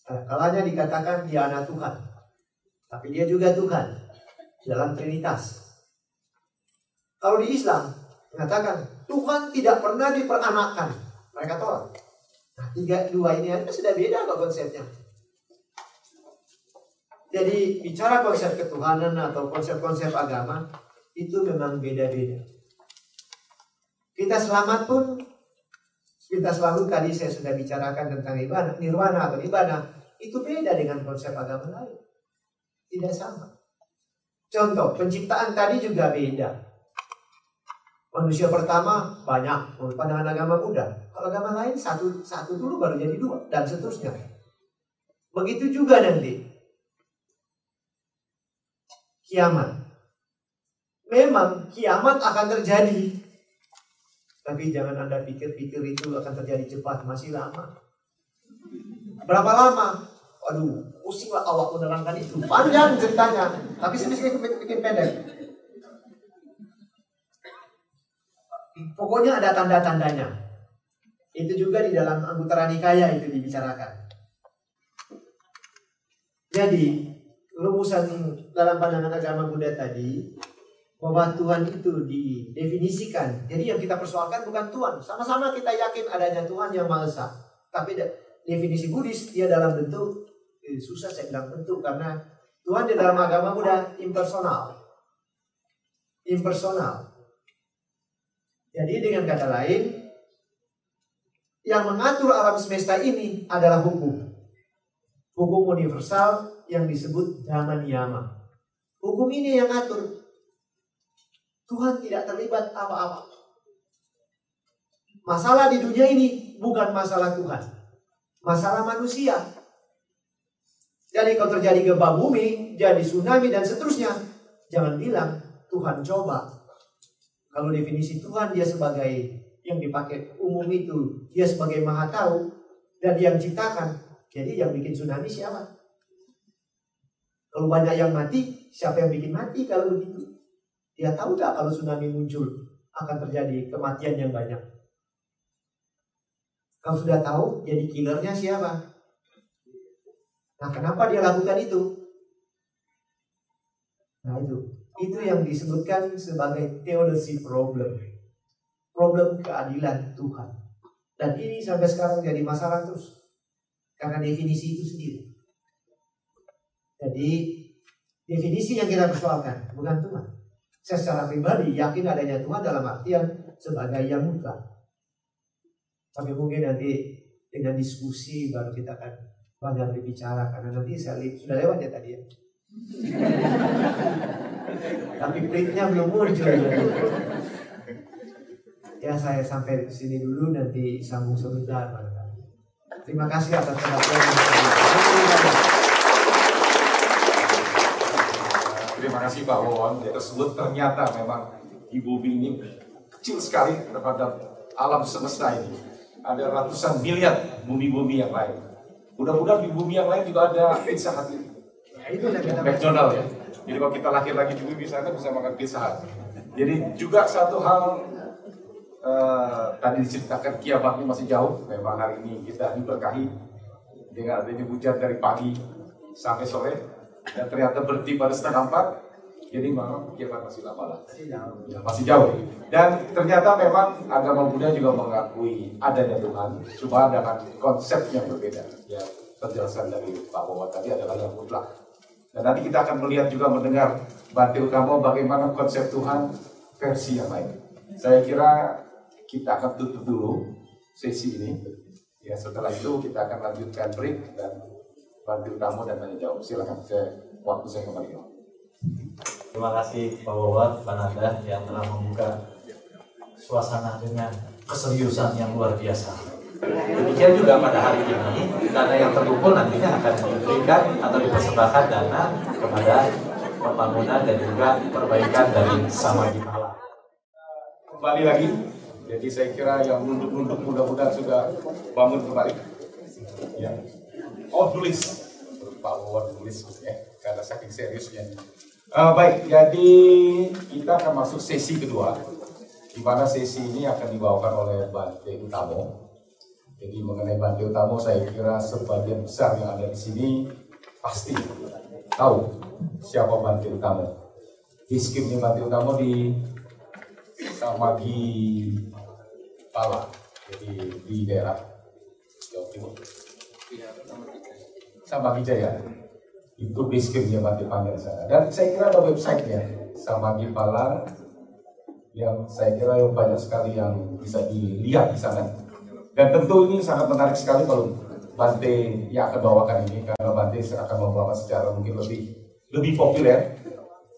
Kalanya dikatakan dia anak Tuhan. Tapi dia juga Tuhan. Dalam Trinitas. Kalau di Islam, mengatakan Tuhan tidak pernah diperanakkan. Mereka tolak. Nah, tiga, dua ini aja sudah beda kok konsepnya. Jadi bicara konsep ketuhanan atau konsep-konsep agama itu memang beda-beda. Kita selamat pun kita selalu tadi saya sudah bicarakan tentang nirwana, nirwana atau nirwana itu beda dengan konsep agama lain. Tidak sama. Contoh, penciptaan tadi juga beda. Manusia pertama banyak menurut pandangan agama Buddha. Kalau agama lain satu satu dulu baru jadi dua dan seterusnya. Begitu juga nanti kiamat. Memang kiamat akan terjadi. Tapi jangan Anda pikir-pikir itu akan terjadi cepat, masih lama. Berapa lama? Aduh, pusinglah awak menerangkan itu. Panjang ceritanya. Tapi bisa bikin pendek. Pokoknya ada tanda-tandanya. Itu juga di dalam Anggutara Nikaya itu dibicarakan. Jadi, rumusan dalam pandangan agama Buddha tadi, bahwa Tuhan itu didefinisikan. Jadi yang kita persoalkan bukan Tuhan. Sama-sama kita yakin adanya Tuhan yang Maha Esa. Tapi definisi Buddhis dia dalam bentuk eh, susah saya bilang bentuk karena Tuhan di dalam agama Buddha impersonal. Impersonal. Jadi dengan kata lain yang mengatur alam semesta ini adalah hukum. Hukum universal yang disebut Dhamma Niyama. Hukum ini yang atur. Tuhan tidak terlibat apa-apa. Masalah di dunia ini bukan masalah Tuhan masalah manusia. Jadi kalau terjadi gempa bumi, jadi tsunami dan seterusnya, jangan bilang Tuhan coba. Kalau definisi Tuhan dia sebagai yang dipakai umum itu, dia sebagai maha tahu dan yang ciptakan. Jadi yang bikin tsunami siapa? Kalau banyak yang mati, siapa yang bikin mati kalau begitu? Dia tahu tak kalau tsunami muncul akan terjadi kematian yang banyak? Kalau sudah tahu, jadi killernya siapa? Nah, kenapa dia lakukan itu? Nah, itu. Itu yang disebutkan sebagai theodicy problem. Problem keadilan Tuhan. Dan ini sampai sekarang jadi masalah terus. Karena definisi itu sendiri. Jadi, definisi yang kita persoalkan, bukan Tuhan. Saya secara pribadi yakin adanya Tuhan dalam artian sebagai yang mutlak. Tapi mungkin nanti dengan diskusi baru kita akan banyak berbicara karena nanti saya li- sudah lewat ya tadi ya. Tapi printnya belum muncul. Ya saya sampai sini dulu nanti sambung sebentar Terima kasih atas perhatian. Terima kasih Pak Wawon tersebut ternyata memang di bumi ini kecil sekali terhadap alam semesta ini ada ratusan miliar bumi-bumi yang lain. Mudah-mudahan di bumi yang lain juga ada pizza hut ini. Nah, itu yang kita McDonald ya. Jadi kalau kita lahir lagi di bumi sana bisa makan pizza hut. Jadi juga satu hal eh, tadi diceritakan kiamatnya masih jauh. Memang hari ini kita diberkahi dengan adanya hujan dari pagi sampai sore dan ternyata berhenti pada setengah empat. Jadi memang kiamat masih lama lah. Ya, masih jauh. Dan ternyata memang agama Buddha juga mengakui adanya Tuhan, cuma dengan konsep yang berbeda. Ya, penjelasan dari Pak Wawan tadi adalah yang mutlak. Dan nanti kita akan melihat juga mendengar Bante Utama bagaimana konsep Tuhan versi yang lain. Saya kira kita akan tutup dulu sesi ini. Ya, setelah itu kita akan lanjutkan break dan Bante Utama dan tanya jawab. Silakan, saya waktu saya kembali. Terima kasih Pak Wawan, Pak Nanda yang telah membuka suasana dengan keseriusan yang luar biasa. Demikian juga pada hari ini, dana yang terkumpul nantinya akan diberikan atau dipersembahkan dana kepada pembangunan dan juga perbaikan dari Samadhi Pala. Kembali lagi, jadi saya kira yang nunduk-nunduk mudah-mudahan sudah bangun kembali. Ya. Oh, tulis. Pak Wawan tulis ya, karena saking seriusnya. Eh, baik, jadi kita akan masuk sesi kedua, di mana sesi ini akan dibawakan oleh Bante Utamo. Jadi mengenai Bante Utamo, saya kira sebagian besar yang ada di sini pasti tahu siapa Bante Utamo. Diskipnya Bante Utamo di Samagi Pala, jadi di daerah Jawa Timur. Samagi Jaya itu biskipnya Bante Panggil sana. Dan saya kira ada websitenya Samagi Pala yang saya kira yang banyak sekali yang bisa dilihat di sana. Dan tentu ini sangat menarik sekali kalau Bante yang akan bawakan ini karena Bante akan membawa secara mungkin lebih lebih populer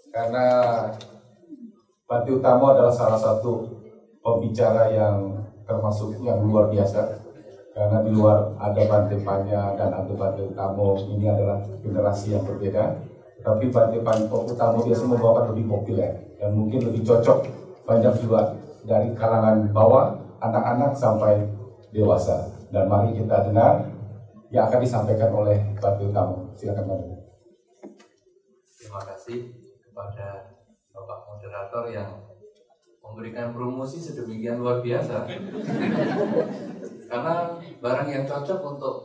karena Bante Utama adalah salah satu pembicara yang termasuk yang luar biasa karena di luar ada Bante Panya dan ada Bante Utamo ini adalah generasi yang berbeda. Tapi Bante Panya Utamo biasa membawakan lebih populer dan mungkin lebih cocok banyak juga dari kalangan bawah anak-anak sampai dewasa. Dan mari kita dengar yang akan disampaikan oleh Bante Utamo silakan Bante Terima kasih kepada Bapak Moderator yang memberikan promosi sedemikian luar biasa. Karena barang yang cocok untuk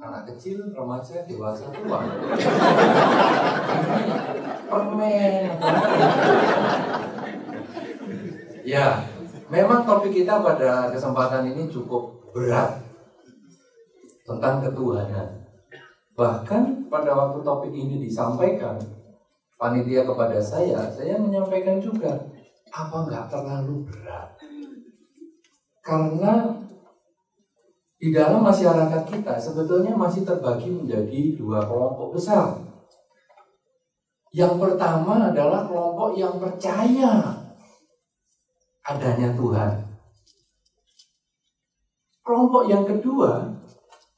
anak kecil, remaja, dewasa, tua. Permen. ya, memang topik kita pada kesempatan ini cukup berat tentang ketuhanan. Bahkan pada waktu topik ini disampaikan, panitia kepada saya, saya menyampaikan juga, apa nggak terlalu berat? Karena di dalam masyarakat kita sebetulnya masih terbagi menjadi dua kelompok besar. Yang pertama adalah kelompok yang percaya adanya Tuhan. Kelompok yang kedua,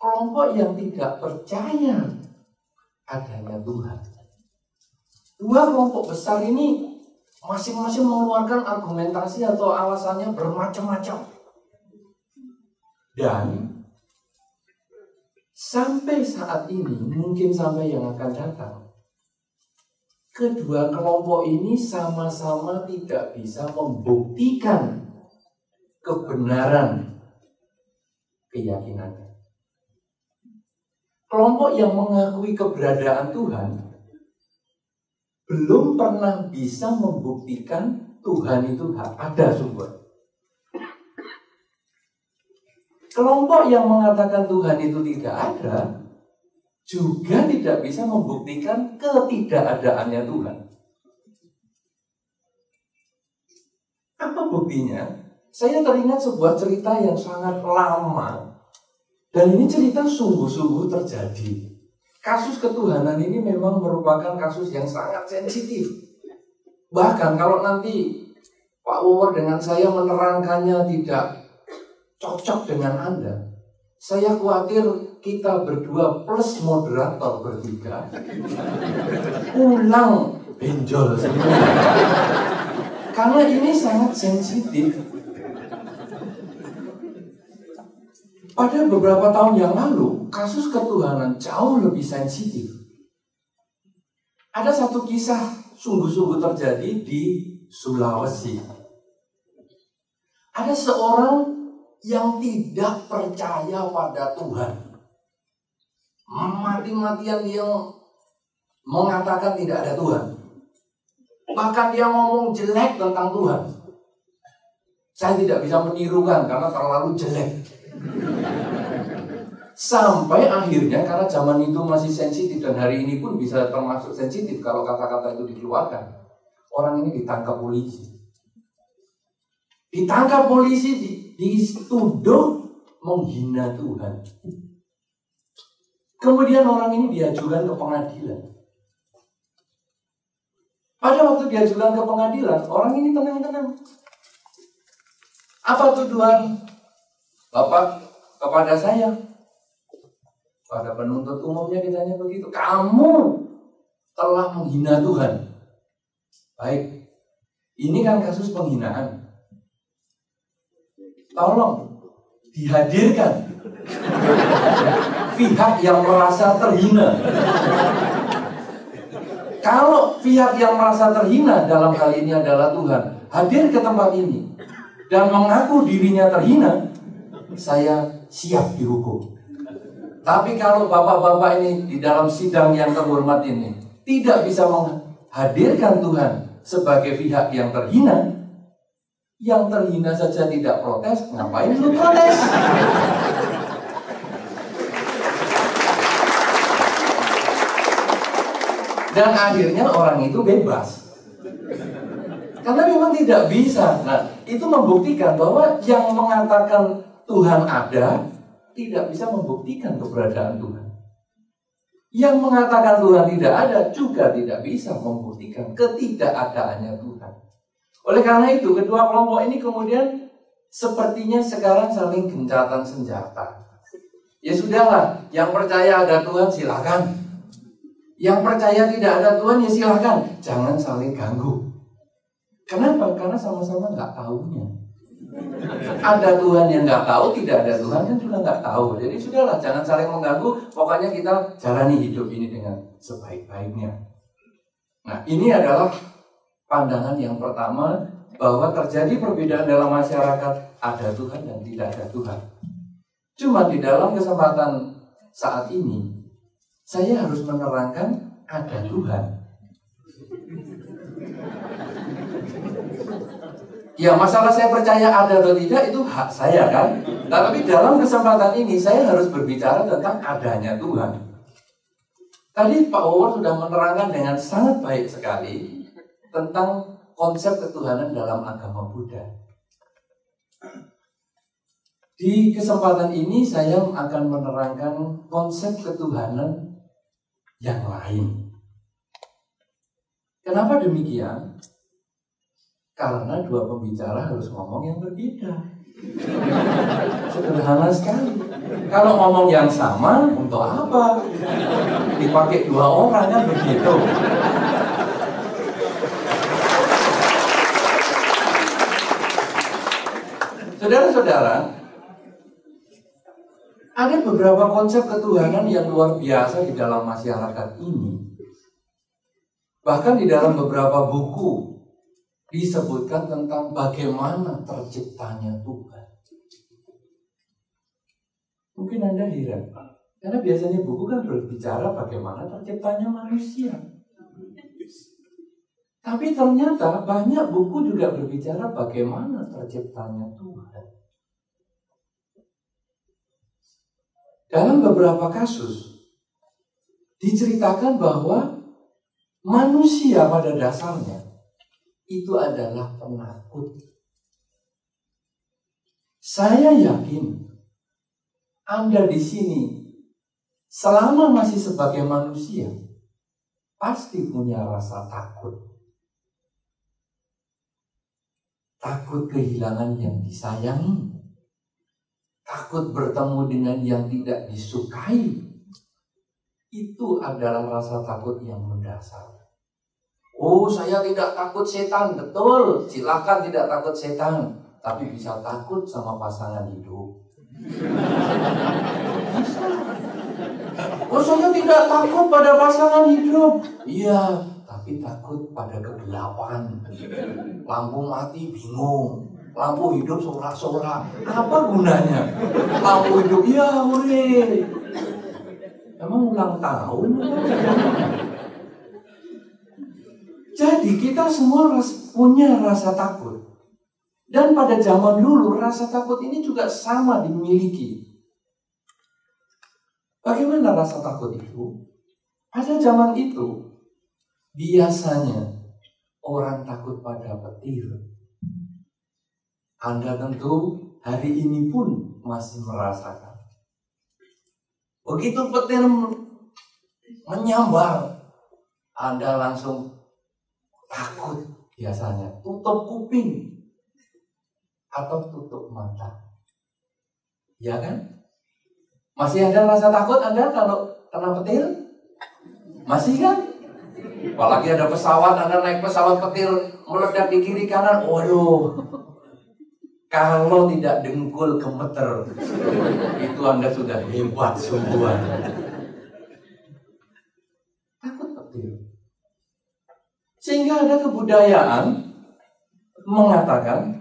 kelompok yang tidak percaya adanya Tuhan. Dua kelompok besar ini masing-masing mengeluarkan argumentasi atau alasannya bermacam-macam. Dan sampai saat ini, mungkin sampai yang akan datang, kedua kelompok ini sama-sama tidak bisa membuktikan kebenaran keyakinannya. Kelompok yang mengakui keberadaan Tuhan belum pernah bisa membuktikan Tuhan itu ada sumber. Kelompok yang mengatakan Tuhan itu tidak ada juga tidak bisa membuktikan ketidakadaannya Tuhan. Apa buktinya? Saya teringat sebuah cerita yang sangat lama dan ini cerita sungguh-sungguh terjadi. Kasus ketuhanan ini memang merupakan kasus yang sangat sensitif. Bahkan kalau nanti Pak Wawar dengan saya menerangkannya tidak cocok dengan Anda. Saya khawatir kita berdua plus moderator bertiga ulang benjol semua. Karena ini sangat sensitif. Pada beberapa tahun yang lalu, kasus ketuhanan jauh lebih sensitif. Ada satu kisah sungguh-sungguh terjadi di Sulawesi. Ada seorang yang tidak percaya pada Tuhan. Mati-matian dia mengatakan tidak ada Tuhan. Bahkan dia ngomong jelek tentang Tuhan. Saya tidak bisa menirukan karena terlalu jelek. Sampai akhirnya karena zaman itu masih sensitif dan hari ini pun bisa termasuk sensitif kalau kata-kata itu dikeluarkan. Orang ini ditangkap polisi. Ditangkap polisi dituduh menghina Tuhan. Kemudian orang ini diajukan ke pengadilan. Pada waktu diajukan ke pengadilan, orang ini tenang-tenang. Apa tuduhan Bapak kepada saya? Pada penuntut umumnya ditanya begitu. Kamu telah menghina Tuhan. Baik. Ini kan kasus penghinaan. Tolong dihadirkan pihak yang merasa terhina. Kalau pihak yang merasa terhina dalam hal ini adalah Tuhan, hadir ke tempat ini dan mengaku dirinya terhina, saya siap dihukum. Tapi kalau bapak-bapak ini di dalam sidang yang terhormat ini tidak bisa menghadirkan Tuhan sebagai pihak yang terhina, yang terhina saja tidak protes, ngapain lu protes? Dan akhirnya orang itu bebas. Karena memang tidak bisa. Nah, itu membuktikan bahwa yang mengatakan Tuhan ada tidak bisa membuktikan keberadaan Tuhan. Yang mengatakan Tuhan tidak ada juga tidak bisa membuktikan ketidakadaannya Tuhan. Oleh karena itu, kedua kelompok ini kemudian sepertinya sekarang saling gencatan senjata. Ya sudahlah, yang percaya ada Tuhan silakan. Yang percaya tidak ada Tuhan ya silakan. Jangan saling ganggu. Kenapa? Karena sama-sama nggak tahunya. Ada Tuhan yang nggak tahu, tidak ada Tuhan yang juga nggak tahu. Jadi sudahlah, jangan saling mengganggu. Pokoknya kita jalani hidup ini dengan sebaik-baiknya. Nah, ini adalah pandangan yang pertama bahwa terjadi perbedaan dalam masyarakat ada Tuhan dan tidak ada Tuhan. Cuma di dalam kesempatan saat ini saya harus menerangkan ada Tuhan Ya masalah saya percaya ada atau tidak itu hak saya kan. Nah, tapi dalam kesempatan ini saya harus berbicara tentang adanya Tuhan. Tadi Pak Owor sudah menerangkan dengan sangat baik sekali tentang konsep ketuhanan dalam agama Buddha. Di kesempatan ini saya akan menerangkan konsep ketuhanan yang lain. Kenapa demikian? Karena dua pembicara harus ngomong yang berbeda. Sederhana sekali. Kalau ngomong yang sama, untuk apa? Dipakai dua orang kan begitu. Saudara-saudara, ada beberapa konsep ketuhanan yang luar biasa di dalam masyarakat ini. Bahkan di dalam beberapa buku disebutkan tentang bagaimana terciptanya Tuhan. Mungkin Anda heran, karena biasanya buku kan berbicara bagaimana terciptanya manusia. Tapi ternyata banyak buku juga berbicara bagaimana terciptanya Tuhan. Dalam beberapa kasus diceritakan bahwa manusia pada dasarnya itu adalah penakut. Saya yakin Anda di sini selama masih sebagai manusia pasti punya rasa takut. Takut kehilangan yang disayangi. Takut bertemu dengan yang tidak disukai. Itu adalah rasa takut yang mendasar. Oh, saya tidak takut setan. Betul, silakan tidak takut setan. Tapi bisa takut sama pasangan hidup. Oh saya tidak takut pada pasangan hidup. Iya, tapi takut pada kegelapan. Lampu mati bingung. Lampu hidup sorak-sorak. Apa gunanya? Lampu hidup, ya hore. Emang ulang tahun? Jadi kita semua ras, punya rasa takut. Dan pada zaman dulu rasa takut ini juga sama dimiliki. Bagaimana rasa takut itu? Pada zaman itu biasanya orang takut pada petir. Anda tentu hari ini pun masih merasakan. Begitu petir menyambar, Anda langsung takut biasanya. Tutup kuping atau tutup mata. Ya kan? Masih ada rasa takut Anda kalau kena petir? Masih kan? Apalagi ada pesawat, Anda naik pesawat petir meledak di kiri kanan. Waduh, kalau tidak dengkul gemeter, itu Anda sudah hebat sungguhan. Sehingga ada kebudayaan mengatakan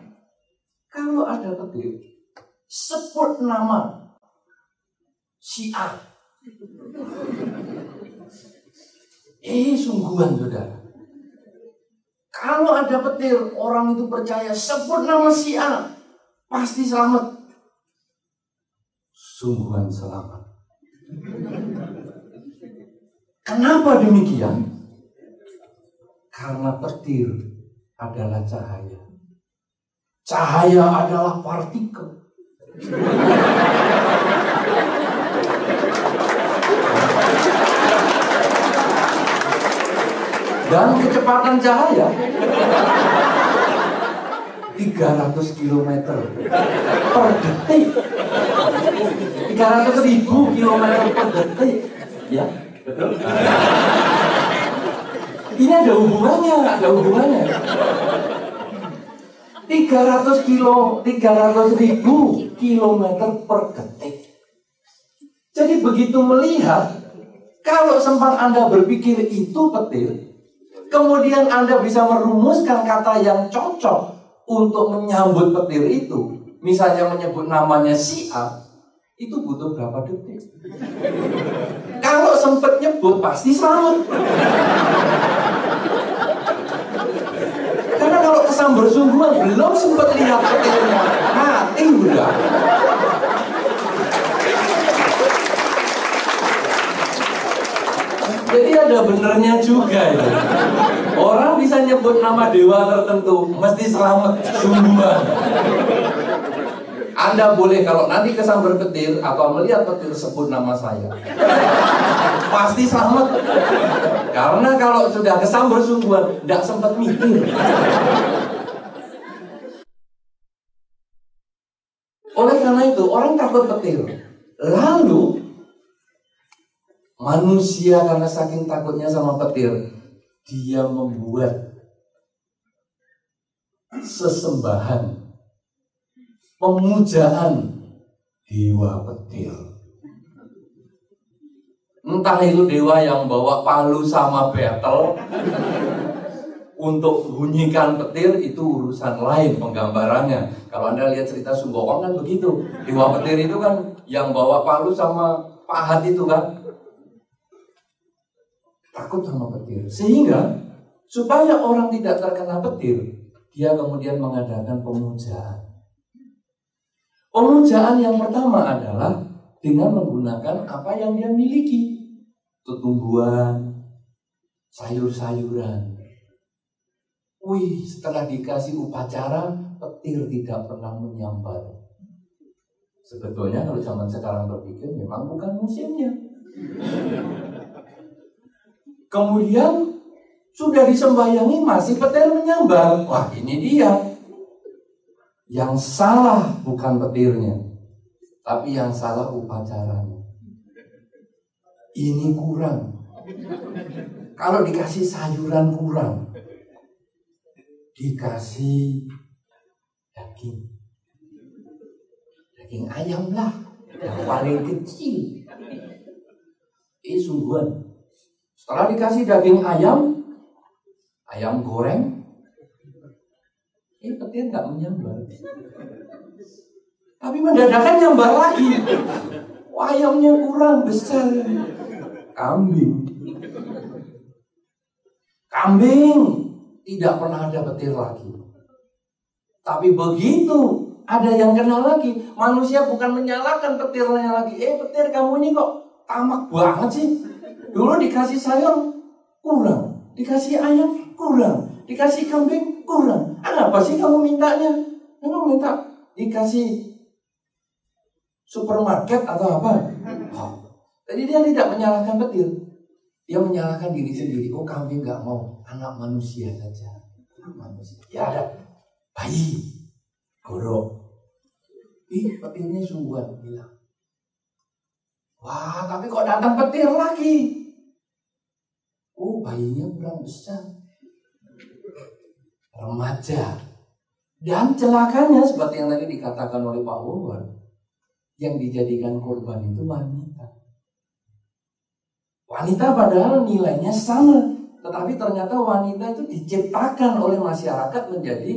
kalau ada petir, sebut nama si A. Eh, sungguhan saudara. Kalau ada petir, orang itu percaya sebut nama si A, pasti selamat. Sungguhan selamat. Kenapa demikian? Karena petir adalah cahaya. Cahaya adalah partikel. Dan kecepatan cahaya 300 km per detik. 300 ribu km per detik. Ya, betul. Ini ada hubungannya, ada hubungannya. 300 kilo, 300 ribu kilometer per detik. Jadi begitu melihat, kalau sempat Anda berpikir itu petir, kemudian Anda bisa merumuskan kata yang cocok untuk menyambut petir itu, misalnya menyebut namanya si A, itu butuh berapa detik? Kalau sempat nyebut pasti selamat. Kesambar sungguhan belum sempat lihat petirnya, mati udah. Jadi ada benernya juga itu. Orang bisa nyebut nama dewa tertentu, mesti selamat sungguhan. Anda boleh kalau nanti kesambar petir atau melihat petir sebut nama saya. Pasti selamat. Karena kalau sudah kesambar sungguhan, tidak sempat mikir. Oleh karena itu, orang takut petir. Lalu, manusia karena saking takutnya sama petir, dia membuat sesembahan pemujaan dewa petir. Entah itu dewa yang bawa palu sama betel untuk bunyikan petir itu urusan lain penggambarannya. Kalau Anda lihat cerita Sumbawa kan begitu. Dewa petir itu kan yang bawa palu sama pahat itu kan. Takut sama petir. Sehingga supaya orang tidak terkena petir, dia kemudian mengadakan pemujaan. Pemujaan yang pertama adalah dengan menggunakan apa yang dia miliki. Tumbuhan, sayur-sayuran. Wih, setelah dikasih upacara, petir tidak pernah menyambar. Sebetulnya kalau zaman sekarang berpikir memang bukan musimnya. Kemudian sudah disembayangi masih petir menyambar. Wah ini dia yang salah bukan petirnya, tapi yang salah upacaranya. Ini kurang. Kalau dikasih sayuran kurang, dikasih daging. Daging ayam lah, yang paling kecil. Ini sungguhan. Setelah dikasih daging ayam, ayam goreng, ini petir nggak menyambar. Tapi mendadakan nyambar lagi. Ayamnya kurang besar. Kambing. Kambing tidak pernah ada petir lagi. Tapi begitu ada yang kenal lagi, manusia bukan menyalahkan petirnya lagi. Eh petir kamu ini kok tamak banget sih. Dulu dikasih sayur kurang, dikasih ayam kurang, dikasih kambing kurang. Apa sih kamu mintanya? Kamu minta dikasih supermarket atau apa? Oh. Jadi dia tidak menyalahkan petir. Dia menyalahkan diri sendiri. Oh kambing nggak mau, anak manusia saja. Anak manusia. Ya ada bayi, gorok. Ih, petirnya sungguhan bilang. Wah, tapi kok datang petir lagi? Oh, bayinya kurang besar. Remaja. Dan celakanya seperti yang tadi dikatakan oleh Pak Wawan, yang dijadikan korban itu wanita. Wanita padahal nilainya sama, tetapi ternyata wanita itu diciptakan oleh masyarakat menjadi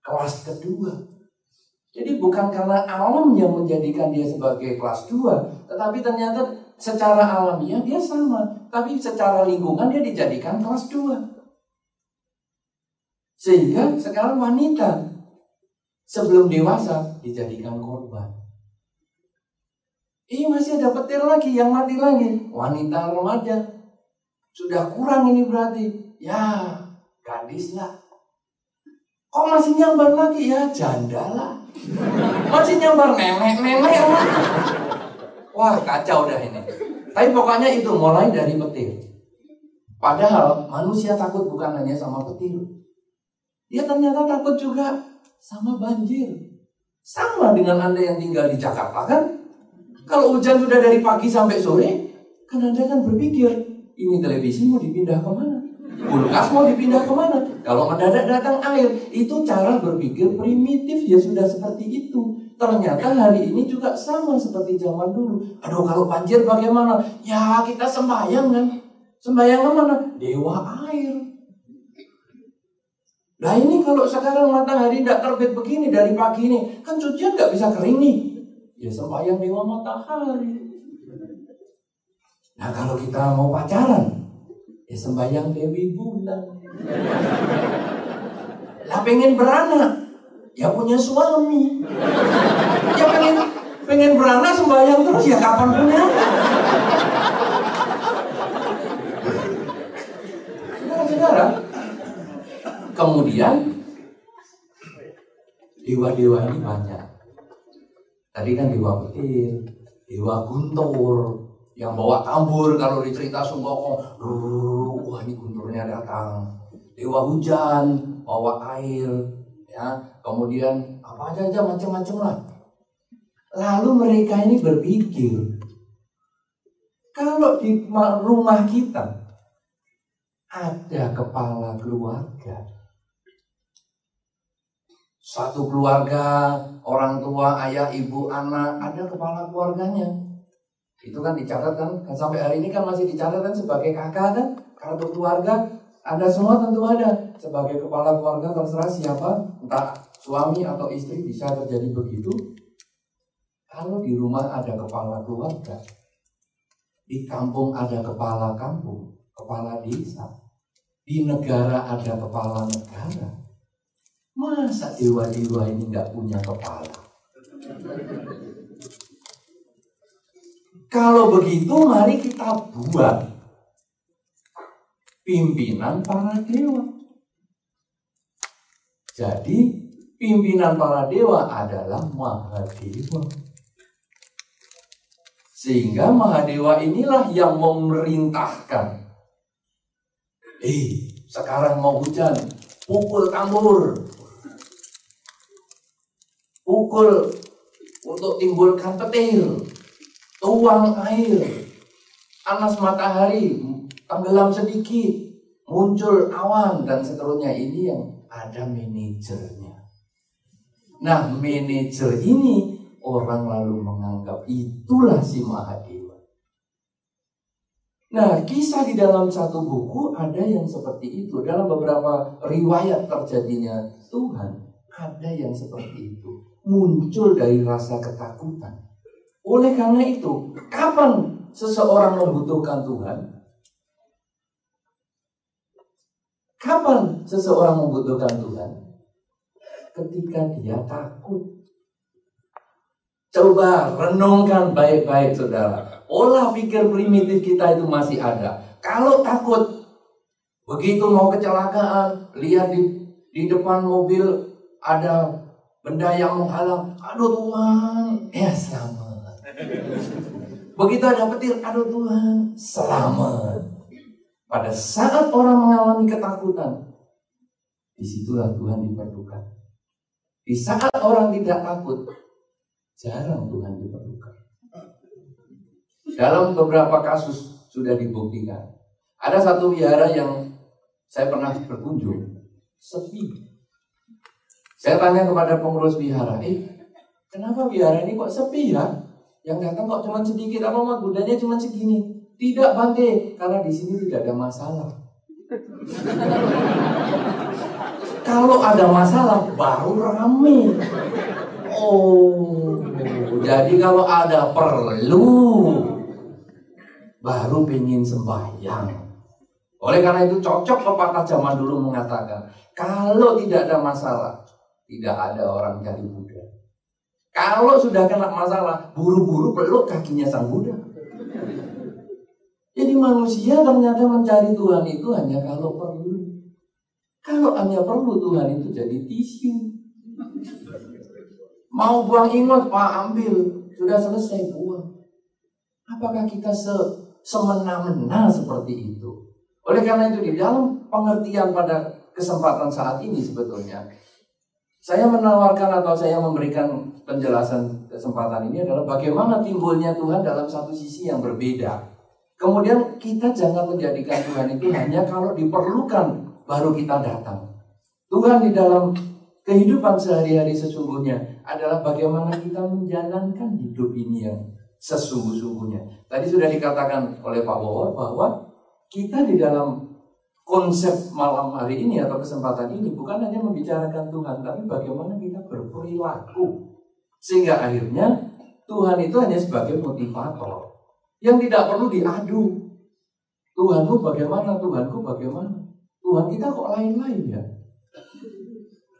kelas kedua. Jadi bukan karena alam yang menjadikan dia sebagai kelas dua, tetapi ternyata secara alamiah dia sama, tapi secara lingkungan dia dijadikan kelas dua. Sehingga sekarang wanita sebelum dewasa dijadikan korban. Ini masih ada petir lagi yang mati lagi. Wanita remaja. Sudah kurang ini berarti. Ya, gadis lah. Kok masih nyambar lagi? Ya, janda lah. Masih nyambar nenek-nenek lah. Wah, kacau dah ini. Tapi pokoknya itu mulai dari petir. Padahal manusia takut bukan hanya sama petir. Dia ternyata takut juga sama banjir. Sama dengan Anda yang tinggal di Jakarta kan? Kalau hujan sudah dari pagi sampai sore, kan Anda kan berpikir, ini televisi mau dipindah ke mana? Kulkas mau dipindah ke mana? Kalau mendadak datang air, itu cara berpikir primitif ya sudah seperti itu. Ternyata hari ini juga sama seperti zaman dulu. Aduh kalau banjir bagaimana? Ya kita sembahyang kan. Sembahyang ke mana? Dewa air. Nah ini kalau sekarang matahari tidak terbit begini dari pagi ini, kan cucian nggak bisa kering nih. Ya sembahyang dewa matahari. Nah kalau kita mau pacaran, ya sembahyang Dewi Bulan. Lah pengen beranak, ya punya suami. Ya pengen pengen beranak sembahyang terus ya kapan punya? Saudara, kemudian dewa-dewa ini banyak. Tadi kan dewa petir, dewa guntur, yang bawa tambur kalau dicerita Sungkoko, wah ini gunturnya datang. Dewa hujan, bawa air, ya. Kemudian apa aja aja macam-macam lah. Lalu mereka ini berpikir, kalau di rumah kita ada kepala keluarga, satu keluarga, orang tua, ayah, ibu, anak, ada kepala keluarganya. Itu kan dicatat kan, kan sampai hari ini kan masih dicatat kan sebagai kakak kan, kartu keluarga, ada semua tentu ada. Sebagai kepala keluarga terserah siapa, entah suami atau istri bisa terjadi begitu. Kalau di rumah ada kepala keluarga, di kampung ada kepala kampung, kepala desa, di negara ada kepala negara, Masa dewa-dewa ini nggak punya kepala? Kalau begitu mari kita buat pimpinan para dewa. Jadi pimpinan para dewa adalah Mahadewa. Sehingga Mahadewa inilah yang memerintahkan. Eh, sekarang mau hujan, pukul tambur, pukul untuk timbulkan petir, tuang air, panas matahari, tenggelam sedikit, muncul awan dan seterusnya ini yang ada manajernya. Nah, manajer ini orang lalu menganggap itulah si Mahadewa. Nah, kisah di dalam satu buku ada yang seperti itu. Dalam beberapa riwayat terjadinya Tuhan, ada yang seperti itu. Muncul dari rasa ketakutan. Oleh karena itu, kapan seseorang membutuhkan Tuhan? Kapan seseorang membutuhkan Tuhan? Ketika dia takut. Coba renungkan baik-baik saudara. Olah pikir primitif kita itu masih ada. Kalau takut, begitu mau kecelakaan, lihat di, di depan mobil ada benda yang menghalang. Aduh Tuhan, ya selamat. Begitu ada petir, aduh Tuhan, selamat. Pada saat orang mengalami ketakutan, di situlah Tuhan diperlukan. Di saat orang tidak takut, Jarang Tuhan diperlukan. Dalam beberapa kasus sudah dibuktikan. Ada satu wihara yang saya pernah berkunjung, sepi. Saya tanya kepada pengurus wihara, eh kenapa wihara ini kok sepi ya? Yang datang kok cuma sedikit, apa mah budanya cuma segini? Tidak Bante, karena di sini tidak ada masalah. Kalau ada masalah baru rame. Oh, jadi kalau ada perlu baru pengen sembahyang. Oleh karena itu cocok pepatah zaman dulu mengatakan kalau tidak ada masalah tidak ada orang jadi Buddha. Kalau sudah kena masalah buru-buru peluk kakinya sang Buddha. Jadi manusia ternyata mencari Tuhan itu hanya kalau perlu. Kalau hanya perlu Tuhan itu jadi tisu. Mau buang ingot, Pak ambil. Sudah selesai buang. Apakah kita se semena-mena seperti itu? Oleh karena itu di dalam pengertian pada kesempatan saat ini sebetulnya saya menawarkan atau saya memberikan penjelasan kesempatan ini adalah bagaimana timbulnya Tuhan dalam satu sisi yang berbeda. Kemudian kita jangan menjadikan Tuhan itu hanya kalau diperlukan baru kita datang. Tuhan di dalam kehidupan sehari-hari sesungguhnya adalah bagaimana kita menjalankan hidup ini yang sesungguh-sungguhnya. Tadi sudah dikatakan oleh Pak Wawor bahwa kita di dalam konsep malam hari ini atau kesempatan ini bukan hanya membicarakan Tuhan, tapi bagaimana kita berperilaku. Sehingga akhirnya Tuhan itu hanya sebagai motivator yang tidak perlu diadu. Tuhanku bagaimana, Tuhanku bagaimana. Tuhan kita kok lain-lain ya.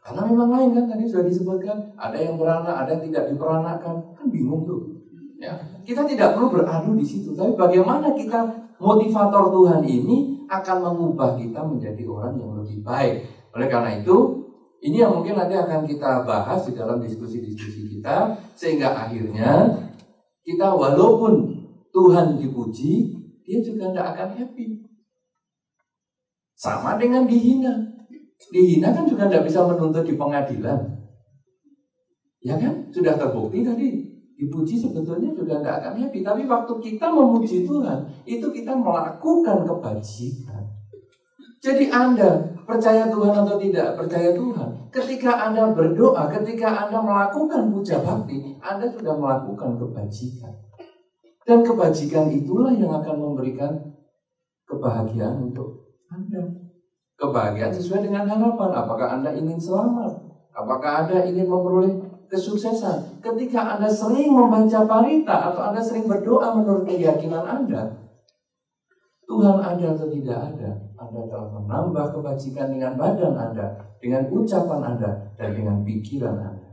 Karena memang lain kan tadi sudah disebutkan ada yang beranak, ada yang tidak diperanakan, kan bingung tuh. Ya, kita tidak perlu beradu di situ, tapi bagaimana kita motivator Tuhan ini akan mengubah kita menjadi orang yang lebih baik. Oleh karena itu, ini yang mungkin nanti akan kita bahas di dalam diskusi-diskusi kita sehingga akhirnya kita walaupun Tuhan dipuji, dia juga tidak akan happy. Sama dengan dihina. Dihina kan juga tidak bisa menuntut di pengadilan. Ya kan? Sudah terbukti tadi. Dipuji sebetulnya juga tidak akan happy. Tapi waktu kita memuji Tuhan, itu kita melakukan kebajikan. Jadi Anda percaya Tuhan atau tidak percaya Tuhan, ketika Anda berdoa, ketika Anda melakukan puja bakti, Anda sudah melakukan kebajikan. Dan kebajikan itulah yang akan memberikan kebahagiaan untuk Anda. Kebahagiaan sesuai dengan harapan. Apakah Anda ingin selamat? Apakah Anda ingin memperoleh kesuksesan? Ketika Anda sering membaca parita atau Anda sering berdoa menurut keyakinan Anda, Tuhan ada atau tidak ada, Anda telah menambah kebajikan dengan badan Anda, dengan ucapan Anda, dan dengan pikiran Anda.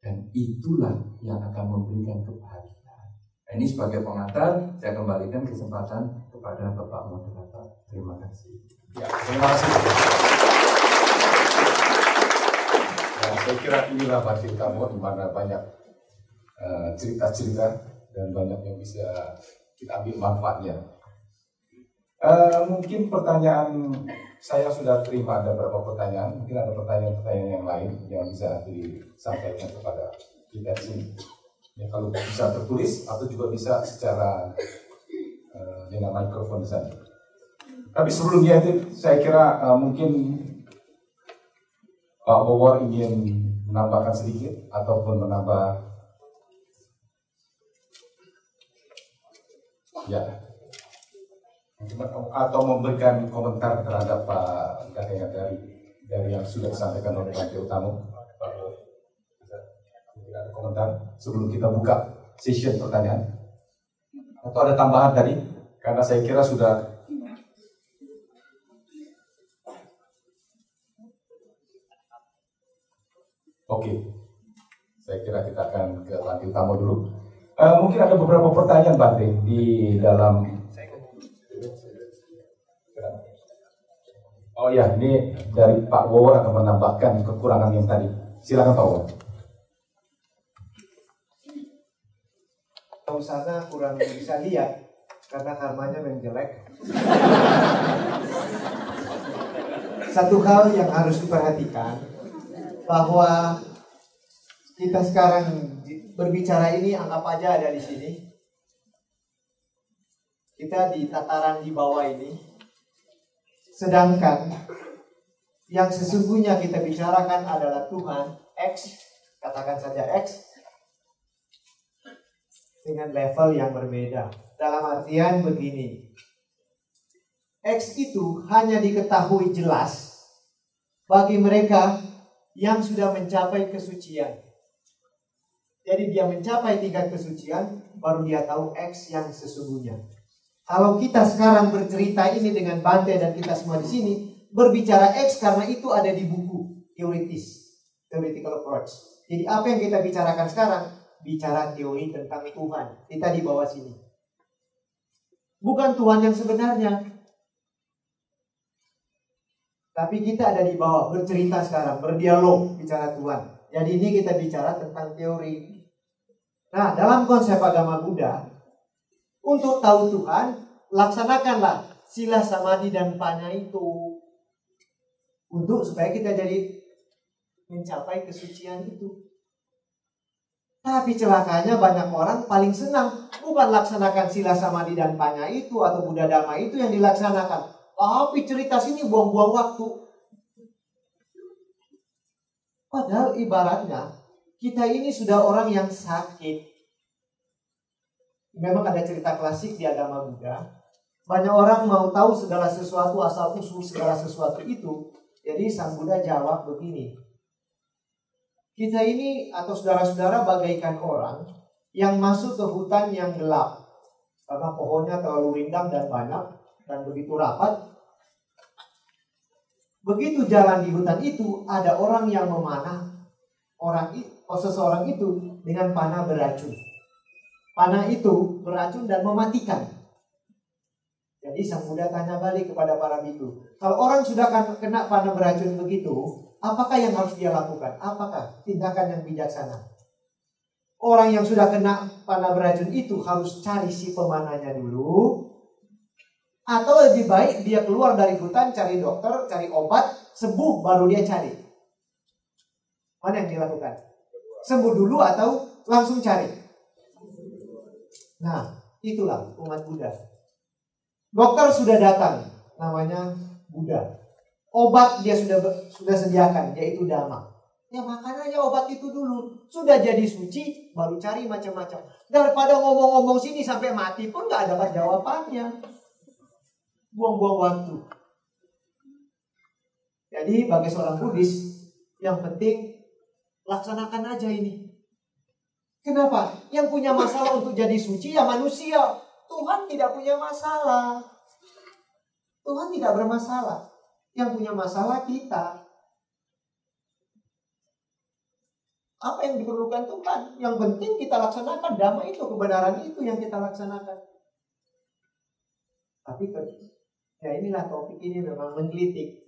Dan itulah yang akan memberikan kebahagiaan. Nah, ini sebagai pengantar, saya kembalikan kesempatan kepada Bapak Moderator. Terima kasih. Ya, terima kasih. Saya kira inilah Batin kamu di mana banyak eh, cerita-cerita uh, dan banyak yang bisa kita ambil manfaatnya. Uh, mungkin pertanyaan saya sudah terima ada beberapa pertanyaan, mungkin ada pertanyaan-pertanyaan yang lain yang bisa disampaikan kepada kita di sini. Ya, kalau bisa tertulis atau juga bisa secara uh, dengan mikrofon di sana. Tapi sebelumnya itu saya kira uh, mungkin Pak mowar ingin menambahkan sedikit ataupun menambah? Ya. Atau memberikan komentar terhadap Pak Gahaya dari dari yang sudah disampaikan oleh Pak Utamo Pak ada komentar sebelum kita buka session pertanyaan. Atau ada tambahan tadi? Karena saya kira sudah Oke, saya kira kita akan ke lanjut tamu dulu. Uh, mungkin ada beberapa pertanyaan Bante di dalam. Oh ya, ini dari Pak Wawor akan menambahkan kekurangan yang tadi. Silakan Pak Wawor. Tahu sana kurang bisa lihat karena karmanya memang jelek. Satu hal yang harus diperhatikan bahwa kita sekarang berbicara ini anggap aja ada di sini. Kita di tataran di bawah ini. Sedangkan yang sesungguhnya kita bicarakan adalah Tuhan X, katakan saja X, dengan level yang berbeda. Dalam artian begini, X itu hanya diketahui jelas bagi mereka yang sudah mencapai kesucian. Jadi dia mencapai tingkat kesucian, baru dia tahu X yang sesungguhnya. Kalau kita sekarang bercerita ini dengan Bante dan kita semua di sini, berbicara X karena itu ada di buku teoritis, theoretical approach. Jadi apa yang kita bicarakan sekarang? Bicara teori tentang Tuhan. Kita di bawah sini. Bukan Tuhan yang sebenarnya, tapi kita ada di bawah, bercerita sekarang, berdialog, bicara Tuhan. Jadi ini kita bicara tentang teori. Nah, dalam konsep agama Buddha, untuk tahu Tuhan, laksanakanlah sila samadhi dan panya itu. Untuk supaya kita jadi mencapai kesucian itu. Tapi celakanya banyak orang paling senang bukan laksanakan sila samadhi dan panya itu atau Buddha Dhamma itu yang dilaksanakan tapi cerita sini buang-buang waktu. Padahal ibaratnya kita ini sudah orang yang sakit. Memang ada cerita klasik di agama Buddha. Banyak orang mau tahu segala sesuatu asal usul segala sesuatu itu. Jadi Sang Buddha jawab begini. Kita ini atau saudara-saudara bagaikan orang yang masuk ke hutan yang gelap. Karena pohonnya terlalu rindang dan banyak dan begitu rapat Begitu jalan di hutan itu, ada orang yang memanah orang itu, oh, seseorang itu dengan panah beracun. Panah itu beracun dan mematikan. Jadi sang Buddha tanya balik kepada para biku. Kalau orang sudah kena panah beracun begitu, apakah yang harus dia lakukan? Apakah tindakan yang bijaksana? Orang yang sudah kena panah beracun itu harus cari si pemanahnya dulu, atau lebih baik dia keluar dari hutan, cari dokter, cari obat, sembuh baru dia cari. Mana yang dilakukan? Sembuh dulu atau langsung cari? Nah, itulah umat Buddha. Dokter sudah datang, namanya Buddha. Obat dia sudah sudah sediakan, yaitu dhamma. Ya makan aja obat itu dulu. Sudah jadi suci, baru cari macam-macam. Daripada ngomong-ngomong sini sampai mati pun nggak dapat jawabannya buang-buang waktu. Jadi bagi seorang Buddhis, yang penting laksanakan aja ini. Kenapa? Yang punya masalah untuk jadi suci ya manusia. Tuhan tidak punya masalah. Tuhan tidak bermasalah. Yang punya masalah kita. Apa yang diperlukan Tuhan? Yang penting kita laksanakan damai itu, kebenaran itu yang kita laksanakan. Tapi Ya inilah topik ini memang menggelitik.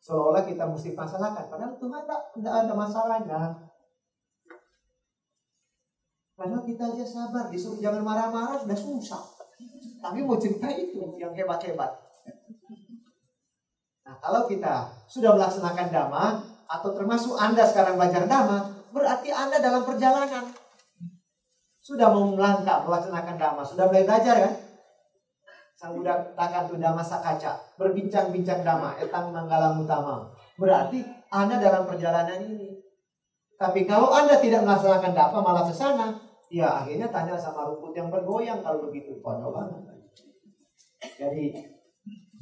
Seolah-olah kita mesti masalahkan. Padahal Tuhan tak, tidak ada masalahnya. Padahal kita aja sabar. Disuruh jangan marah-marah sudah susah. Tapi mau cerita itu yang hebat-hebat. Nah kalau kita sudah melaksanakan dhamma. Atau termasuk Anda sekarang belajar dhamma. Berarti Anda dalam perjalanan. Sudah mau melangkah melaksanakan dhamma. Sudah belajar kan? Katakan tuh masa kaca, berbincang-bincang dama, etang manggalang utama. Berarti Anda dalam perjalanan ini. Tapi kalau Anda tidak melaksanakan dhamma malah ke sana, Ya akhirnya tanya sama rumput yang bergoyang kalau begitu banget. Jadi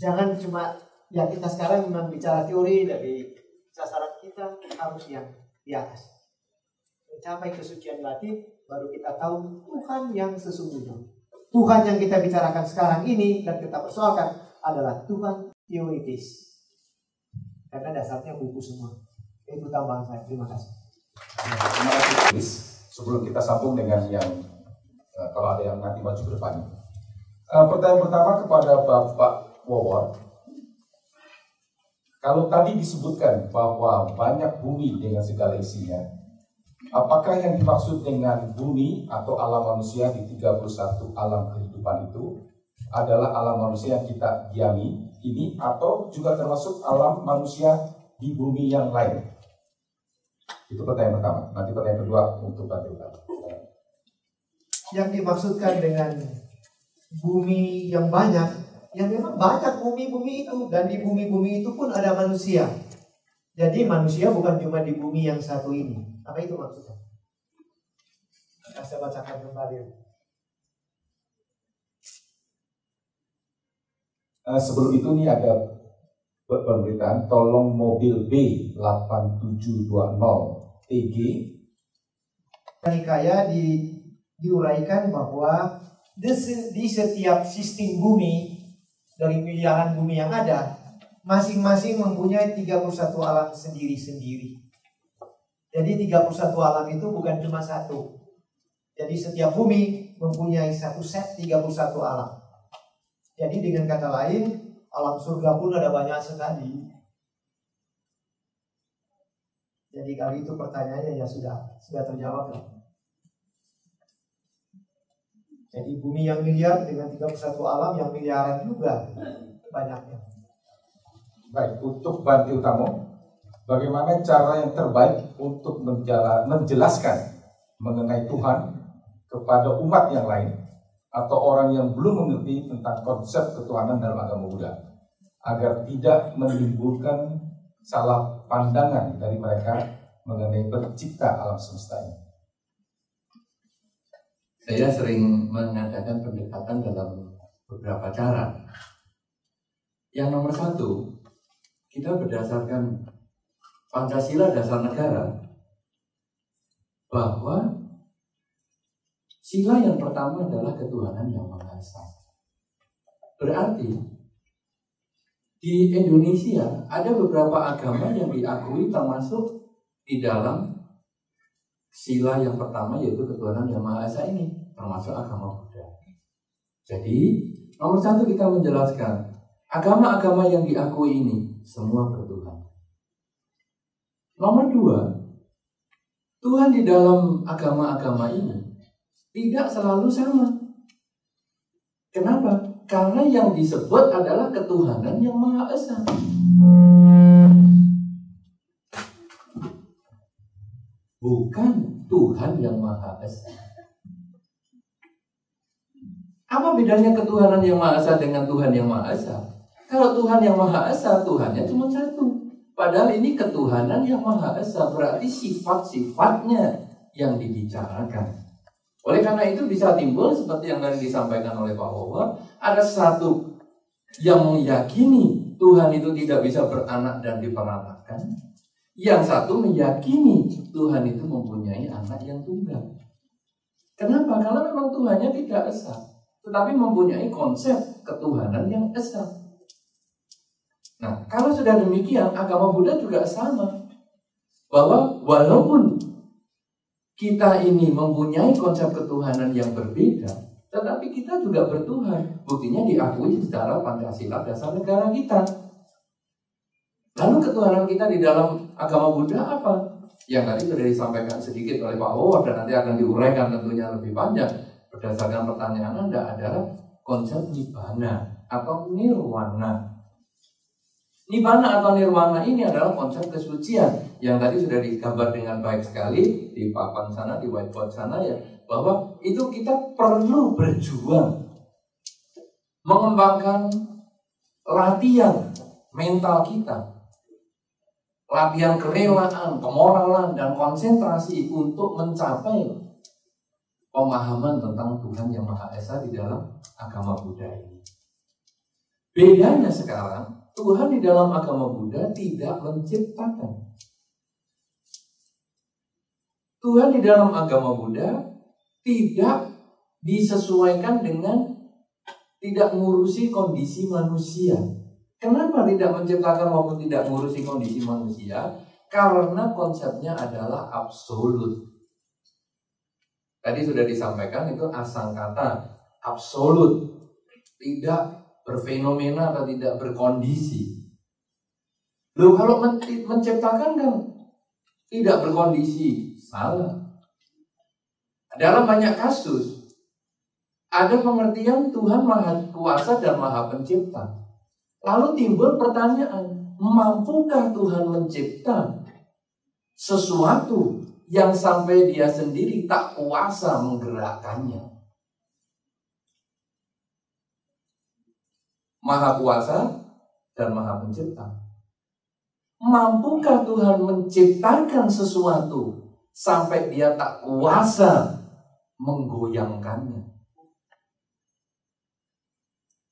jangan cuma ya kita sekarang memang bicara teori dari sasaran kita harus yang di atas. Mencapai kesucian batin baru kita tahu Tuhan yang sesungguhnya. Tuhan yang kita bicarakan sekarang ini dan kita persoalkan adalah Tuhan teoritis. Karena dasarnya buku semua. Itu tambahan saya. Terima kasih. Terima kasih. Sebelum kita sambung dengan yang uh, kalau ada yang nanti maju ke depan. Uh, pertanyaan pertama kepada Bapak Wawor. Kalau tadi disebutkan bahwa banyak bumi dengan segala isinya, apakah yang dimaksud dengan bumi atau alam manusia di 31 alam kehidupan itu adalah alam manusia yang kita diami ini atau juga termasuk alam manusia di bumi yang lain? Itu pertanyaan pertama. Nanti pertanyaan kedua untuk Bantu Yang dimaksudkan dengan bumi yang banyak, ya memang banyak bumi-bumi itu dan di bumi-bumi itu pun ada manusia. Jadi manusia bukan cuma di bumi yang satu ini. Apa itu maksudnya? Saya bacakan kembali. Uh, sebelum itu nih ada pemberitaan tolong mobil B8720 TG Nikaya di, diuraikan bahwa di, di setiap sistem bumi dari miliaran bumi yang ada masing-masing mempunyai 31 alam sendiri-sendiri. Jadi 31 alam itu bukan cuma satu. Jadi setiap bumi mempunyai satu set 31 alam. Jadi dengan kata lain, alam surga pun ada banyak sekali. Jadi kali itu pertanyaannya ya sudah sudah terjawab ya. Jadi bumi yang miliar dengan 31 alam yang miliaran juga banyaknya. Baik, untuk Banti Utamo, bagaimana cara yang terbaik untuk menjelaskan mengenai Tuhan kepada umat yang lain atau orang yang belum mengerti tentang konsep ketuhanan dalam agama Buddha agar tidak menimbulkan salah pandangan dari mereka mengenai pencipta alam semesta ini. Saya sering mengadakan pendekatan dalam beberapa cara. Yang nomor satu, kita berdasarkan Pancasila dasar negara bahwa Sila yang pertama adalah ketuhanan yang Maha Esa. Berarti di Indonesia ada beberapa agama yang diakui termasuk di dalam sila yang pertama yaitu ketuhanan yang Maha Esa ini termasuk agama Buddha. Jadi nomor satu kita menjelaskan agama-agama yang diakui ini semua bertuhan. Nomor dua, Tuhan di dalam agama-agama ini tidak selalu sama. Kenapa? Karena yang disebut adalah ketuhanan yang Maha Esa. Bukan Tuhan yang Maha Esa. Apa bedanya ketuhanan yang Maha Esa dengan Tuhan yang Maha Esa? Kalau Tuhan yang Maha Esa, Tuhannya cuma satu. Padahal ini ketuhanan yang Maha Esa, berarti sifat-sifatnya yang dibicarakan. Oleh karena itu bisa timbul seperti yang tadi disampaikan oleh Pak Wawa, ada satu yang meyakini Tuhan itu tidak bisa beranak dan diperanakan. Yang satu meyakini Tuhan itu mempunyai anak yang tunggal. Kenapa? Karena memang Tuhannya tidak esa, tetapi mempunyai konsep ketuhanan yang esa. Nah, kalau sudah demikian, agama Buddha juga sama. Bahwa walaupun kita ini mempunyai konsep ketuhanan yang berbeda, tetapi kita juga bertuhan. Buktinya diakui secara Pancasila dasar negara kita. Lalu ketuhanan kita di dalam agama Buddha apa? Yang tadi sudah disampaikan sedikit oleh Pak Howard dan nanti akan diuraikan tentunya lebih panjang. Berdasarkan pertanyaan Anda adalah konsep nibbana atau nirwana. Nibbana atau nirwana ini adalah konsep kesucian yang tadi sudah digambar dengan baik sekali di papan sana, di whiteboard sana ya, bahwa itu kita perlu berjuang mengembangkan latihan mental kita, latihan kerelaan, kemoralan, dan konsentrasi untuk mencapai pemahaman tentang Tuhan yang Maha Esa di dalam agama Buddha ini. Bedanya sekarang, Tuhan di dalam agama Buddha tidak menciptakan. Tuhan di dalam agama Buddha tidak disesuaikan dengan tidak mengurusi kondisi manusia. Kenapa tidak menciptakan maupun tidak mengurusi kondisi manusia? Karena konsepnya adalah absolut. Tadi sudah disampaikan itu asal kata absolut, tidak berfenomena atau tidak berkondisi. Loh kalau menciptakan kan tidak berkondisi, salah. Dalam banyak kasus ada pengertian Tuhan Maha Kuasa dan Maha Pencipta. Lalu timbul pertanyaan, mampukah Tuhan mencipta sesuatu yang sampai dia sendiri tak kuasa menggerakkannya. Maha kuasa dan maha pencipta. Mampukah Tuhan menciptakan sesuatu sampai dia tak kuasa menggoyangkannya?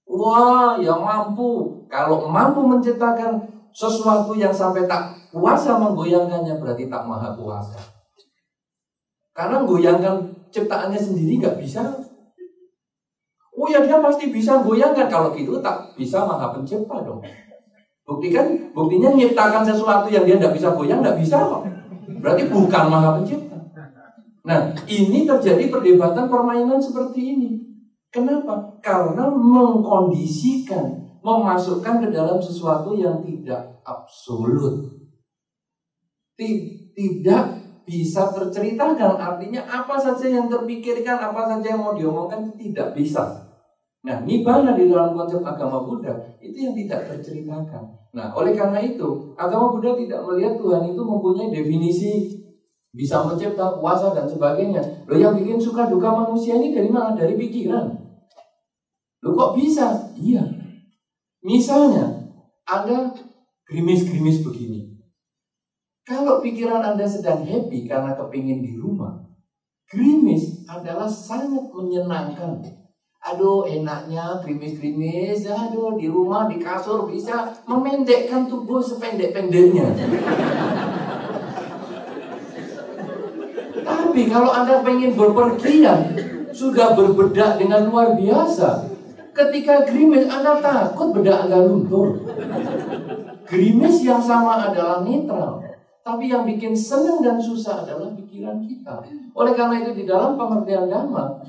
Wah, ya mampu. Kalau mampu menciptakan sesuatu yang sampai tak kuasa menggoyangkannya berarti tak maha kuasa. Karena goyangkan ciptaannya sendiri nggak bisa. Oh ya dia pasti bisa goyangkan kalau gitu tak bisa maha pencipta dong. Buktikan, buktinya menciptakan sesuatu yang dia nggak bisa goyang nggak bisa kok. Berarti bukan maha pencipta. Nah ini terjadi perdebatan permainan seperti ini. Kenapa? Karena mengkondisikan, memasukkan ke dalam sesuatu yang tidak absolut. Tidak bisa terceritakan. Artinya apa saja yang terpikirkan, apa saja yang mau diomongkan tidak bisa. Nah, nibbana di dalam konsep agama Buddha itu yang tidak terceritakan. Nah, oleh karena itu, agama Buddha tidak melihat Tuhan itu mempunyai definisi bisa mencipta, kuasa dan sebagainya. Loh yang bikin suka duka manusia ini dari mana? Dari pikiran. Loh kok bisa? Iya. Misalnya, ada gerimis-gerimis begini. Kalau pikiran Anda sedang happy karena kepingin di rumah, gerimis adalah sangat menyenangkan. Aduh enaknya gerimis-gerimis, aduh di rumah, di kasur bisa memendekkan tubuh sependek-pendeknya. Tapi kalau Anda pengen berpergian, sudah berbedak dengan luar biasa. Ketika gerimis, Anda takut bedak Anda luntur. Gerimis yang sama adalah netral. Tapi yang bikin senang dan susah adalah pikiran kita. Oleh karena itu di dalam pengertian dhamma,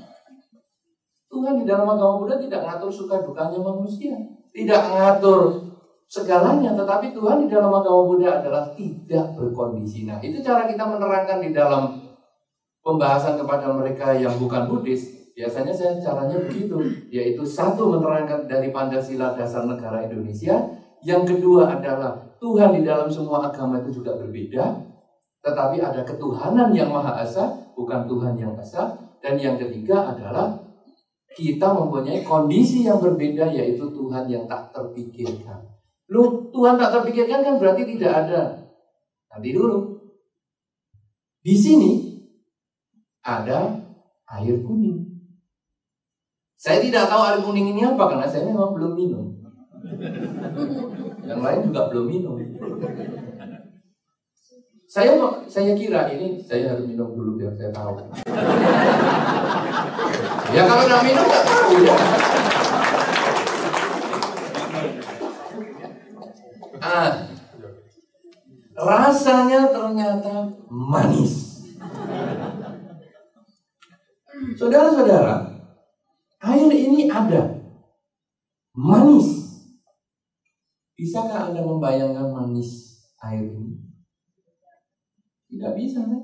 Tuhan di dalam agama Buddha tidak ngatur suka dukanya manusia. Tidak ngatur segalanya. Tetapi Tuhan di dalam agama Buddha adalah tidak berkondisi. Nah itu cara kita menerangkan di dalam pembahasan kepada mereka yang bukan Buddhis. Biasanya saya caranya begitu. Yaitu satu menerangkan dari Pancasila dasar negara Indonesia. Yang kedua adalah Tuhan di dalam semua agama itu juga berbeda, tetapi ada ketuhanan yang Maha Esa, bukan Tuhan yang Esa. Dan yang ketiga adalah kita mempunyai kondisi yang berbeda yaitu Tuhan yang tak terpikirkan. Lu Tuhan tak terpikirkan kan berarti tidak ada. Nanti dulu. Di sini ada air kuning. Saya tidak tahu air kuning ini apa karena saya memang belum minum. Yang lain juga belum minum. Saya saya kira ini saya harus minum dulu biar saya tahu. ya kalau udah minum nggak tahu ya. Ah, rasanya ternyata manis. Saudara-saudara, air ini ada manis Bisakah Anda membayangkan manis air ini? Tidak bisa kan?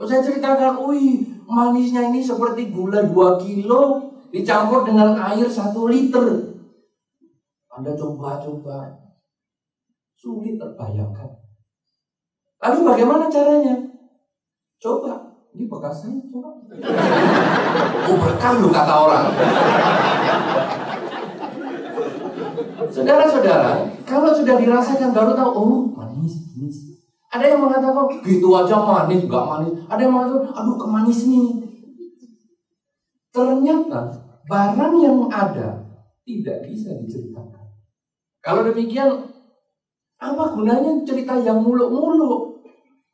Oh, saya ceritakan, wih manisnya ini seperti gula 2 kilo dicampur dengan air 1 liter. Anda coba-coba. Sulit terbayangkan. Lalu bagaimana caranya? Coba. Ini bekas saya, coba. Oh berkah lu kata orang. Saudara-saudara, kalau sudah dirasakan baru tahu, oh. Ada yang mengatakan, gitu aja manis, gak manis. Ada yang mengatakan, aduh kemanis nih. ternyata barang yang ada tidak bisa diceritakan. Kalau demikian, apa gunanya cerita yang muluk-muluk?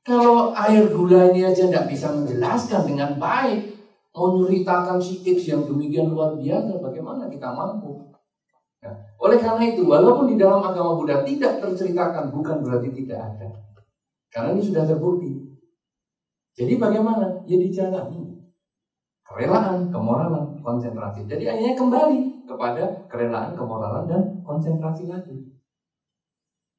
Kalau air gula ini aja tidak bisa menjelaskan dengan baik, mau nyeritakan sikit yang demikian luar biasa, bagaimana kita mampu? Nah, oleh karena itu, walaupun di dalam agama Buddha tidak terceritakan, bukan berarti tidak ada. Karena ini sudah terbukti. Jadi bagaimana? Ya dijalani. Kerelaan, kemoralan, konsentrasi. Jadi akhirnya kembali kepada kerelaan, kemoralan, dan konsentrasi lagi.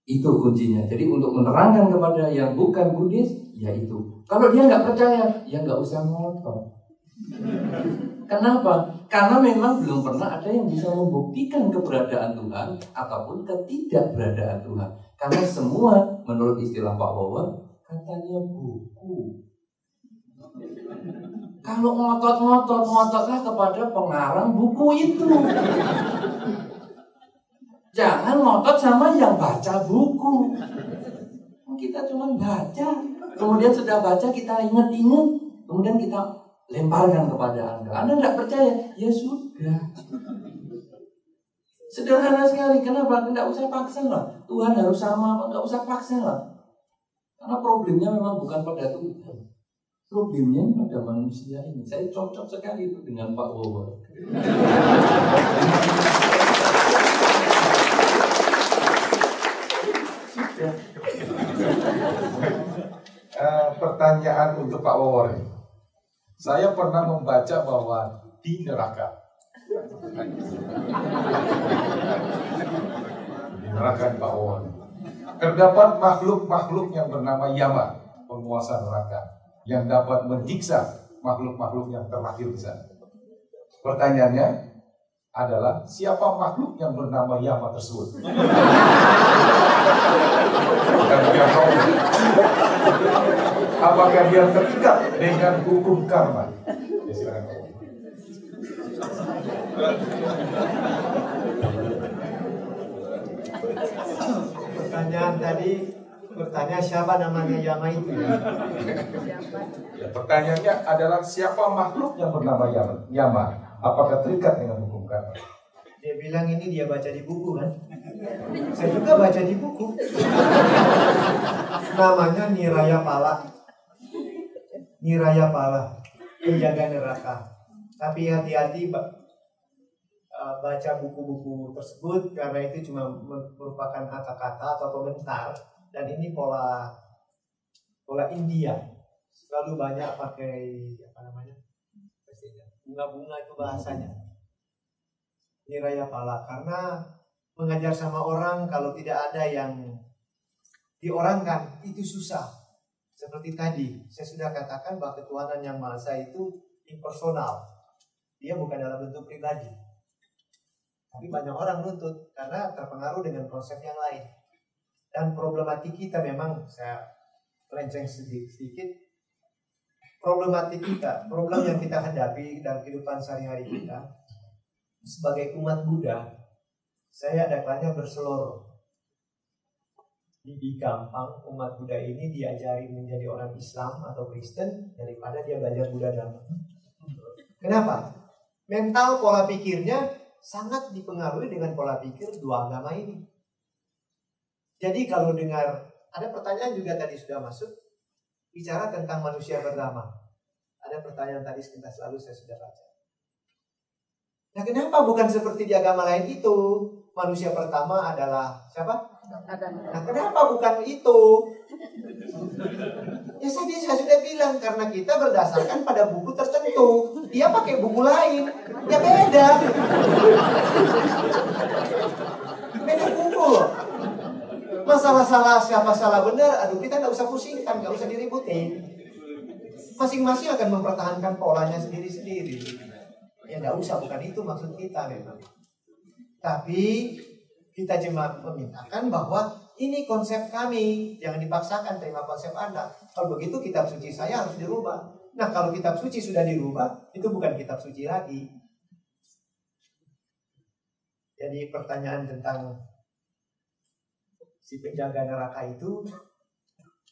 Itu kuncinya. Jadi untuk menerangkan kepada yang bukan Buddhis, ya itu. Kalau dia nggak percaya, ya nggak usah ngotot. Kenapa? Karena memang belum pernah ada yang bisa membuktikan keberadaan Tuhan ataupun ketidakberadaan Tuhan. Karena semua menurut istilah Pak Wawan katanya buku. Kalau ngotot-ngotot, ngototlah kepada pengarang buku itu. Jangan ngotot sama yang baca buku. Kita cuma baca, kemudian sudah baca kita ingat-ingat, kemudian kita lemparkan kepada Anda. Anda tidak percaya, ya sudah. Sederhana sekali, kenapa? Tidak usah paksa lah. Tuhan harus sama, tidak usah paksa lah. Karena problemnya memang bukan pada Tuhan. Problemnya pada manusia ini. Saya cocok sekali itu dengan Pak Wowo. Uh, pertanyaan untuk Pak Wawor. Saya pernah membaca bahwa di neraka, di neraka Pak Wawor, terdapat makhluk-makhluk yang bernama Yama, penguasa neraka, yang dapat menyiksa makhluk-makhluk yang terlahir di sana. Pertanyaannya, adalah siapa makhluk yang bernama Yama tersebut. Apakah dia terikat dengan hukum karma. Ya, silakan. Pertanyaan tadi bertanya siapa namanya Yama itu ya? ya pertanyaannya adalah siapa makhluk yang bernama Yama? Yama apakah terikat dengan hukum karma? Dia bilang ini dia baca di buku kan? Saya juga baca di buku. Namanya Niraya Pala. Niraya Pala, penjaga neraka. Tapi hati-hati eh, baca buku-buku tersebut karena itu cuma merupakan kata-kata atau komentar dan ini pola pola India selalu banyak pakai apa namanya bunga-bunga itu bahasanya. Ini raya pala karena mengajar sama orang kalau tidak ada yang diorangkan itu susah. Seperti tadi, saya sudah katakan bahwa ketuhanan yang Maha itu impersonal. Dia bukan dalam bentuk pribadi. Tapi banyak orang nuntut karena terpengaruh dengan konsep yang lain. Dan problematik kita memang saya lenceng sedikit, sedikit problematik kita, problem yang kita hadapi dalam kehidupan sehari-hari kita sebagai umat Buddha, saya ada kalanya berseluruh. Lebih gampang umat Buddha ini diajari menjadi orang Islam atau Kristen daripada dia belajar Buddha Dhamma. Kenapa? Mental pola pikirnya sangat dipengaruhi dengan pola pikir dua agama ini. Jadi kalau dengar ada pertanyaan juga tadi sudah masuk bicara tentang manusia bernama. Ada pertanyaan tadi sekitar selalu saya sudah baca. Nah kenapa bukan seperti di agama lain itu? Manusia pertama adalah siapa? Nah kenapa bukan itu? Ya tadi saya sudah bilang karena kita berdasarkan pada buku tertentu. Dia pakai buku lain. Ya beda. Beda buku loh. Masalah salah siapa salah benar, aduh kita nggak usah pusingkan, nggak usah diributin. Masing-masing akan mempertahankan polanya sendiri-sendiri. Ya nggak usah, bukan itu maksud kita memang. Tapi kita cuma memintakan bahwa ini konsep kami, jangan dipaksakan terima konsep Anda. Kalau begitu kitab suci saya harus dirubah. Nah kalau kitab suci sudah dirubah, itu bukan kitab suci lagi. Jadi pertanyaan tentang si penjaga neraka itu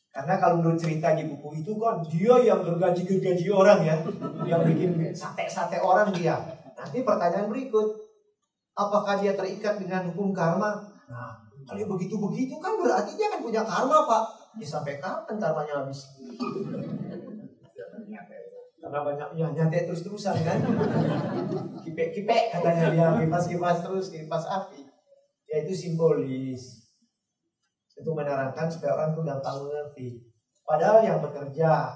Karena kalau menurut cerita di buku itu kan dia yang gergaji-gergaji orang ya. Yang bikin sate-sate orang dia. Nanti pertanyaan berikut. Apakah dia terikat dengan hukum karma? Nah, kalau begitu-begitu kan berarti dia kan punya karma pak. Ya sampai kapan karmanya habis? Karena banyaknya nyantai terus-terusan kan. Kipek-kipek katanya dia, kipas-kipas terus, kipas api. Ya itu simbolis itu menerangkan supaya orang itu gampang mengerti. Padahal yang bekerja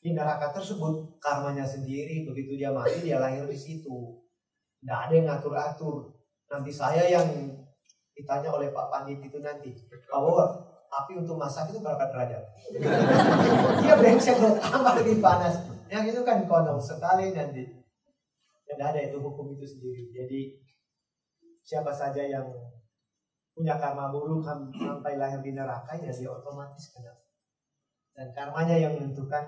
di neraka tersebut karmanya sendiri begitu dia mati dia lahir di situ. Tidak ada yang ngatur-atur. Nanti saya yang ditanya oleh Pak Pandit itu nanti, Pak Wawar, api untuk masak itu berapa derajat? dia brengsek bertambah lebih panas. Yang itu kan kondom sekali nanti. Tidak ada itu hukum itu sendiri. Jadi siapa saja yang punya karma buruk sampai lahir di neraka ya dia otomatis kena. Dan karmanya yang menentukan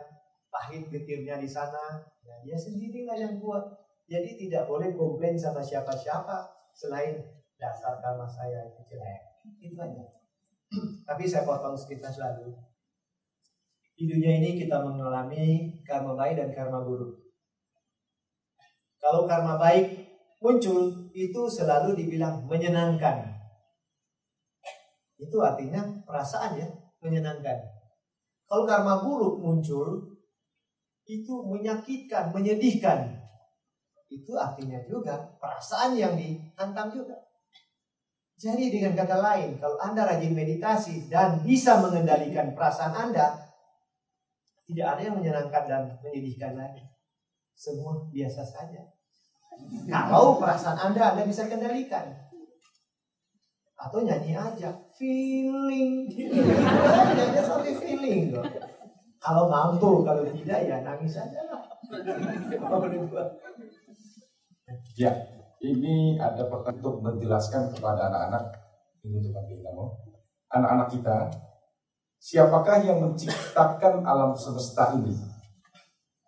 pahit getirnya di sana, ya dia sendirilah yang buat. Jadi tidak boleh komplain sama siapa-siapa selain dasar karma saya itu jelek. Itu aja. Tapi saya potong sekitar lalu. Di dunia ini kita mengalami karma baik dan karma buruk. Kalau karma baik muncul, itu selalu dibilang menyenangkan. Itu artinya perasaan ya, menyenangkan. Kalau karma buruk muncul, itu menyakitkan, menyedihkan. Itu artinya juga perasaan yang dihantam juga. Jadi dengan kata lain, kalau Anda rajin meditasi dan bisa mengendalikan perasaan Anda, tidak ada yang menyenangkan dan menyedihkan lagi. Semua biasa saja. Kalau perasaan Anda Anda bisa kendalikan atau nyanyi aja feeling nyanyi sampai feeling kalau mampu kalau tidak ya nangis aja lah ya ini ada pertanyaan untuk menjelaskan kepada anak-anak. Ini untuk kita anak-anak kita siapakah yang menciptakan alam semesta ini?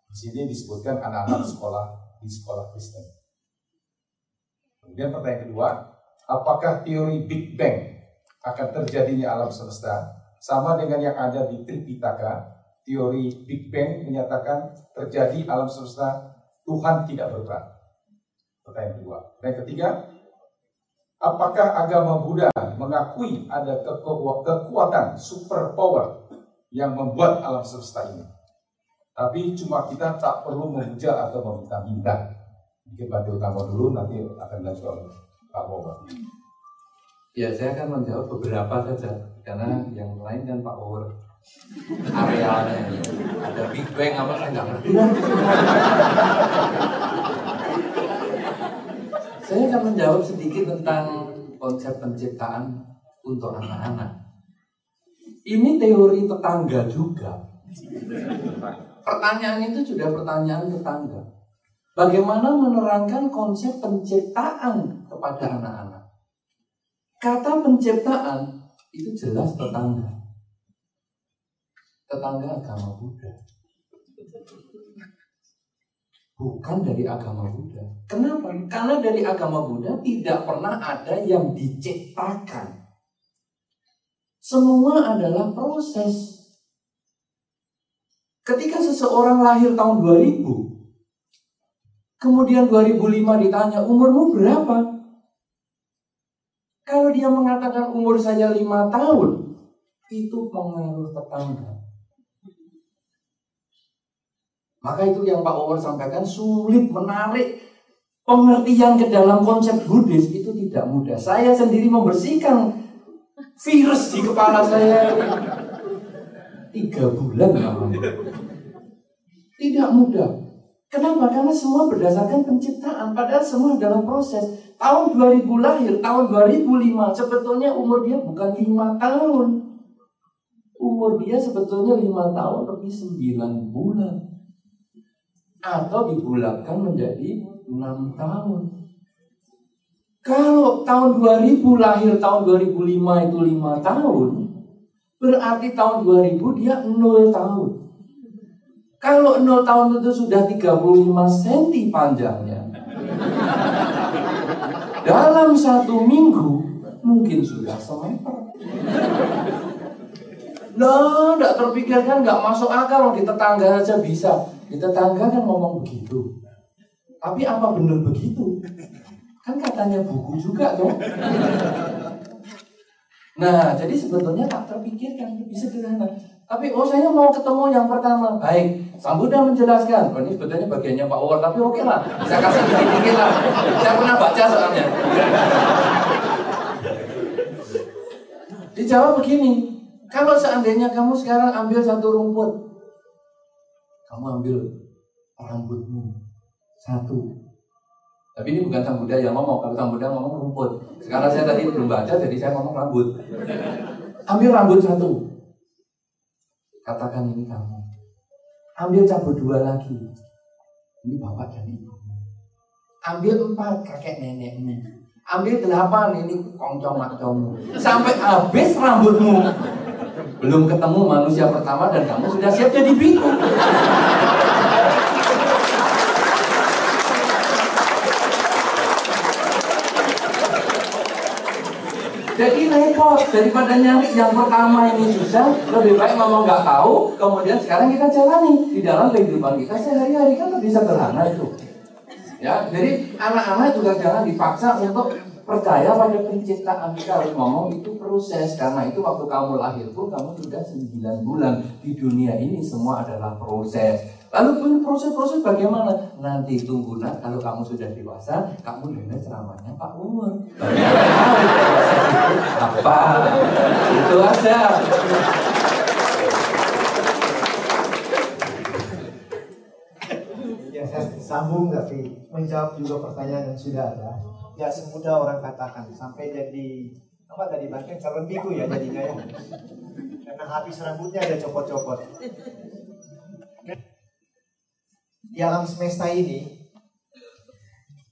Di sini disebutkan anak-anak sekolah di sekolah Kristen. Kemudian pertanyaan kedua apakah teori Big Bang akan terjadinya alam semesta? Sama dengan yang ada di Tripitaka teori Big Bang menyatakan terjadi alam semesta Tuhan tidak berperan pertanyaan kedua. Pertanyaan ketiga apakah agama Buddha mengakui ada kekuatan super power yang membuat alam semesta ini? Tapi cuma kita tak perlu memuja atau meminta-minta mungkin bantu utama dulu nanti akan dilanjutkan Pak Wawan? Ya saya akan menjawab beberapa saja karena yang lain kan Pak Wawan arealnya ada Big Bang apa saya nggak ngerti saya akan menjawab sedikit tentang konsep penciptaan untuk anak-anak. Ini teori tetangga juga. Pertanyaan itu sudah pertanyaan tetangga. Bagaimana menerangkan konsep penciptaan kepada anak-anak? Kata penciptaan itu jelas tetangga. Tetangga agama Buddha. Bukan dari agama Buddha. Kenapa? Karena dari agama Buddha tidak pernah ada yang diciptakan. Semua adalah proses. Ketika seseorang lahir tahun 2000, Kemudian 2005 ditanya, umurmu berapa? Kalau dia mengatakan umur saya lima tahun, itu pengaruh tetangga. Maka itu yang Pak Ower sampaikan sulit menarik pengertian ke dalam konsep Buddhis itu tidak mudah. Saya sendiri membersihkan virus di kepala saya tiga bulan Tidak mudah. Kenapa? Karena semua berdasarkan penciptaan, padahal semua dalam proses. Tahun 2000 lahir, tahun 2005, sebetulnya umur dia bukan lima tahun. Umur dia sebetulnya lima tahun lebih sembilan bulan. Atau dibulatkan menjadi enam tahun. Kalau tahun 2000 lahir, tahun 2005 itu lima tahun, berarti tahun 2000 dia nol tahun. Kalau 0 tahun itu sudah 35 cm panjangnya. Dalam satu minggu mungkin sudah semeter. Nah, tidak terpikirkan, nggak masuk akal. Di tetangga aja bisa. Di tetangga kan ngomong begitu. Tapi apa benar begitu? Kan katanya buku juga dong. Nah, jadi sebetulnya tak terpikirkan, lebih sederhana. Tapi oh saya mau ketemu yang pertama. Baik, Buddha menjelaskan. Oh, ini sebetulnya bagiannya Pak Uwar, tapi oke lah. Saya kasih dikit-dikit lah. Saya pernah baca soalnya. Dijawab begini, kalau seandainya kamu sekarang ambil satu rumput, kamu ambil rambutmu satu. Tapi ini bukan Sang Buddha yang ngomong, kalau Sang Buddha ngomong rumput. Sekarang saya tadi belum baca, jadi saya ngomong rambut. Ambil rambut satu, Katakan ini kamu. Ambil cabut dua lagi. Ini bapak dan ibu. Ambil empat kakek nenekmu. Ambil delapan ini kongcong makcongmu. Sampai habis rambutmu. Belum ketemu manusia pertama dan kamu sudah siap jadi bingung. Jadi repot daripada nyari yang pertama ini susah, lebih baik ngomong nggak tahu, kemudian sekarang kita jalani di dalam kehidupan kita sehari-hari kan lebih sederhana itu. Ya, jadi anak-anak juga jangan dipaksa untuk percaya pada penciptaan harus ngomong itu proses karena itu waktu kamu lahir pun kamu sudah 9 bulan di dunia ini semua adalah proses Lalu pun proses-proses bagaimana? Nanti tunggu nak kalau kamu sudah dewasa, kamu dengar ceramahnya Pak Umar. apa? Itu aja. Ya saya sambung tapi menjawab juga pertanyaan yang sudah ada. Ya semudah orang katakan. Sampai jadi apa tadi bangkit calon biku ya jadinya ya. Karena habis rambutnya ada copot-copot. Di alam semesta ini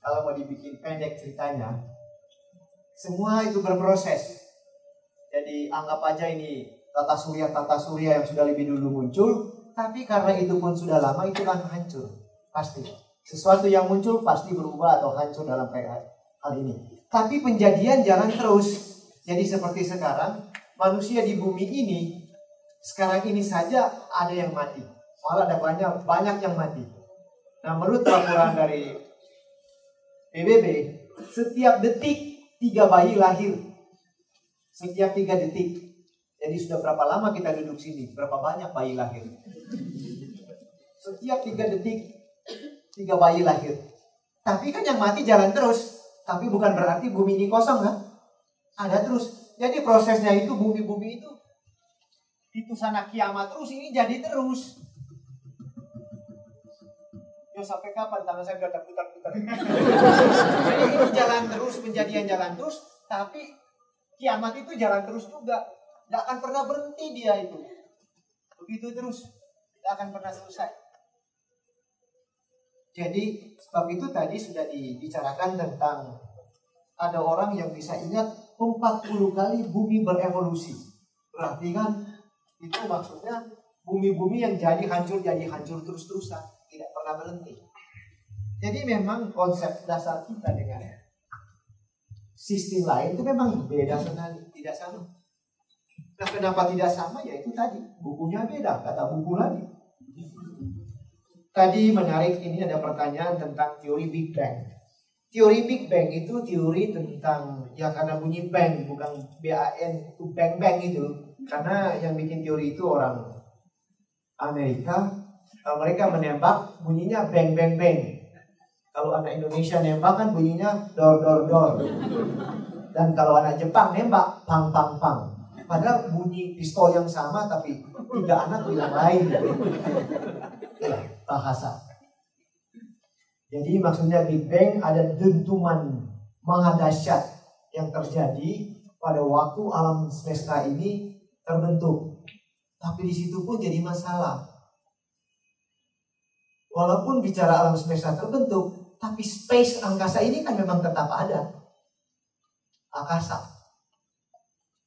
kalau mau dibikin pendek ceritanya semua itu berproses. Jadi anggap aja ini tata surya tata surya yang sudah lebih dulu muncul tapi karena itu pun sudah lama itu kan hancur. Pasti. Sesuatu yang muncul pasti berubah atau hancur dalam hal ini tapi penjadian jangan terus jadi seperti sekarang manusia di bumi ini sekarang ini saja ada yang mati malah ada banyak banyak yang mati Nah, menurut laporan dari PBB, setiap detik tiga bayi lahir. Setiap tiga detik. Jadi sudah berapa lama kita duduk sini? Berapa banyak bayi lahir? Setiap tiga detik, tiga bayi lahir. Tapi kan yang mati jalan terus. Tapi bukan berarti bumi ini kosong kan? Ada terus. Jadi prosesnya itu bumi-bumi itu itu sana kiamat terus ini jadi terus. Ya sampai kapan tangan saya udah putar-putar. Jadi itu jalan terus, penjadian jalan terus, tapi kiamat itu jalan terus juga. Tidak akan pernah berhenti dia itu. Begitu terus, tidak akan pernah selesai. Jadi sebab itu tadi sudah dibicarakan tentang ada orang yang bisa ingat 40 kali bumi berevolusi. Berarti kan itu maksudnya bumi-bumi yang jadi hancur jadi hancur terus-terusan tidak pernah berhenti. Jadi memang konsep dasar kita dengan sistem lain itu memang beda sekali, tidak sama. Nah kenapa tidak sama? Ya itu tadi, bukunya beda, kata buku lagi. Tadi menarik ini ada pertanyaan tentang teori Big Bang. Teori Big Bang itu teori tentang ya karena bunyi bang bukan B A N itu bang bang itu. Karena yang bikin teori itu orang Amerika mereka menembak bunyinya bang bang bang. Kalau anak Indonesia nembak kan bunyinya dor dor dor. Dan kalau anak Jepang nembak pang pang pang. Padahal bunyi pistol yang sama tapi tiga anak bilang lain. Bahasa. Jadi maksudnya Big Bang ada dentuman maha dahsyat yang terjadi pada waktu alam semesta ini terbentuk. Tapi di situ pun jadi masalah. Walaupun bicara alam semesta terbentuk, tapi space angkasa ini kan memang tetap ada. Angkasa.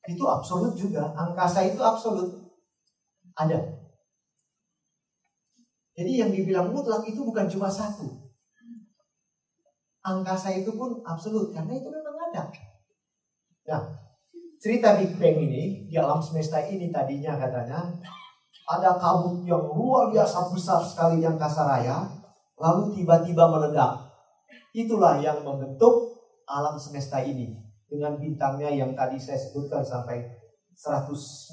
Itu absolut juga. Angkasa itu absolut. Ada. Jadi yang dibilang mutlak itu bukan cuma satu. Angkasa itu pun absolut. Karena itu memang ada. Nah, cerita Big Bang ini di alam semesta ini tadinya katanya ada kabut yang luar biasa besar sekali yang kasaraya lalu tiba-tiba meledak. Itulah yang membentuk alam semesta ini dengan bintangnya yang tadi saya sebutkan sampai 100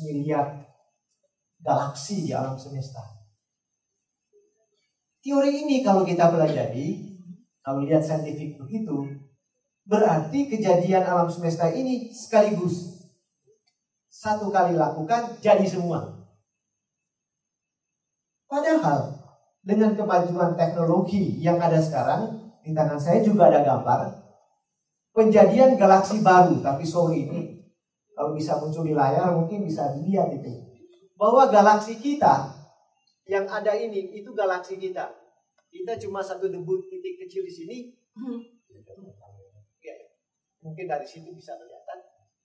miliar galaksi di alam semesta. Teori ini kalau kita pelajari, kalau lihat saintifik begitu, berarti kejadian alam semesta ini sekaligus satu kali lakukan jadi semua. Padahal dengan kemajuan teknologi yang ada sekarang, di tangan saya juga ada gambar penjadian galaksi baru, tapi sorry ini kalau bisa muncul di layar mungkin bisa dilihat itu. Bahwa galaksi kita yang ada ini itu galaksi kita. Kita cuma satu debu titik kecil di sini. Ya, mungkin dari situ bisa kelihatan.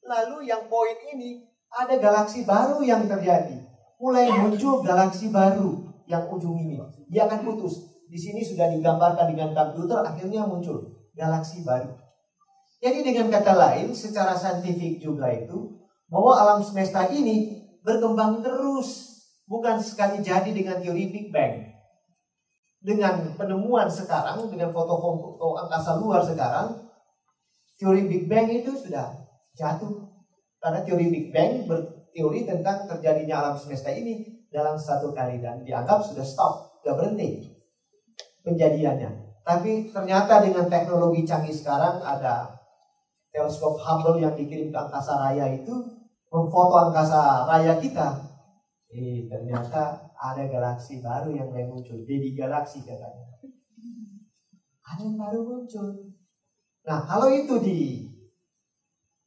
Lalu yang poin ini ada galaksi baru yang terjadi. Mulai muncul galaksi baru yang ujung ini. Dia akan putus. Di sini sudah digambarkan dengan komputer, akhirnya muncul galaksi baru. Jadi dengan kata lain, secara saintifik juga itu, bahwa alam semesta ini berkembang terus. Bukan sekali jadi dengan teori Big Bang. Dengan penemuan sekarang, dengan foto-foto angkasa luar sekarang, teori Big Bang itu sudah jatuh. Karena teori Big Bang berteori tentang terjadinya alam semesta ini dalam satu kali dan dianggap sudah stop, sudah berhenti penjadiannya. Tapi ternyata dengan teknologi canggih sekarang ada teleskop Hubble yang dikirim ke angkasa raya itu memfoto angkasa raya kita. Eh ternyata ada galaksi baru yang mulai muncul, jadi galaksi katanya. Ada yang baru muncul. Nah kalau itu di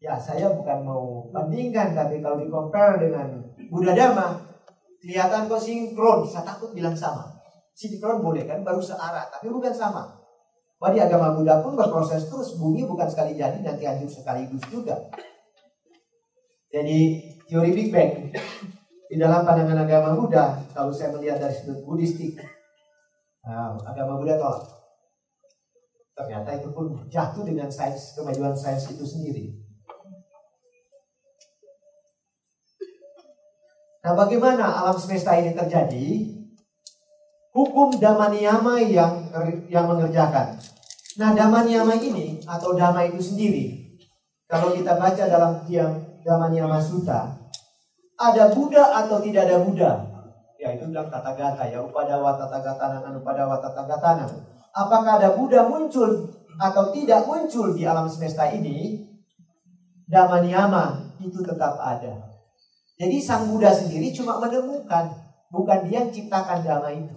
Ya saya bukan mau bandingkan Tapi kalau di compare dengan Buddha Dhamma Kelihatan kok sinkron, saya takut bilang sama. Sinkron boleh kan, baru searah, tapi bukan sama. Wah di agama Buddha pun berproses terus, bumi bukan sekali jadi, nanti hancur sekaligus juga. Jadi teori Big Bang di dalam pandangan agama Buddha, kalau saya melihat dari sudut Buddhistik, nah, agama Buddha tolak. Ternyata itu pun jatuh dengan sains kemajuan sains itu sendiri. Nah bagaimana alam semesta ini terjadi? Hukum Damaniyama yang yang mengerjakan. Nah Damaniyama ini atau Dama itu sendiri, kalau kita baca dalam tiang Damaniyama Sutta, ada Buddha atau tidak ada Buddha? Ya itu bilang tata gata ya, upadawa tata gatanan, upadawa tata gatanan. Apakah ada Buddha muncul atau tidak muncul di alam semesta ini? Damaniyama itu tetap ada. Jadi sang Buddha sendiri cuma menemukan, bukan dia ciptakan damai itu.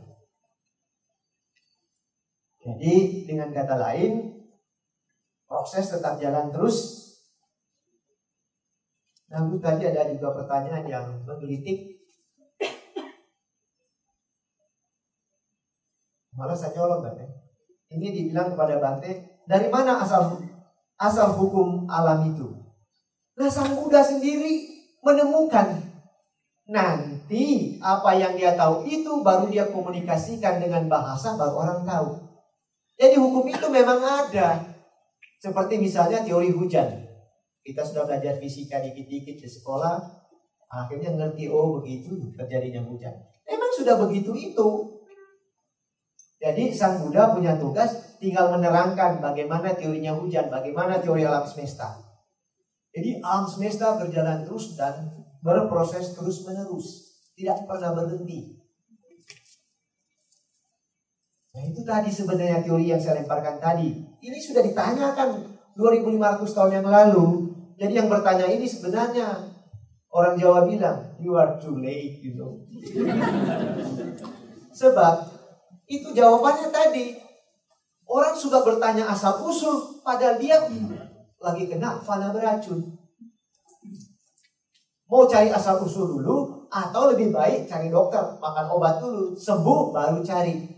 Jadi dengan kata lain, proses tetap jalan terus. Namun tadi ada juga pertanyaan yang menggelitik. Malah saya nyolong Bante. Ini dibilang kepada Bante, dari mana asal asal hukum alam itu? Nah sang Buddha sendiri menemukan nanti apa yang dia tahu itu baru dia komunikasikan dengan bahasa baru orang tahu. Jadi hukum itu memang ada. Seperti misalnya teori hujan. Kita sudah belajar fisika dikit-dikit di sekolah, akhirnya ngerti oh begitu terjadinya hujan. Memang sudah begitu itu. Jadi sang Buddha punya tugas tinggal menerangkan bagaimana teorinya hujan, bagaimana teori alam semesta. Jadi alam semesta berjalan terus dan berproses terus menerus, tidak pernah berhenti. Nah itu tadi sebenarnya teori yang saya lemparkan tadi. Ini sudah ditanyakan 2500 tahun yang lalu. Jadi yang bertanya ini sebenarnya orang Jawa bilang, you are too late, you know. Sebab itu jawabannya tadi. Orang sudah bertanya asal usul, padahal dia lagi kena fana beracun. Mau cari asal usul dulu atau lebih baik cari dokter, makan obat dulu, sembuh baru cari.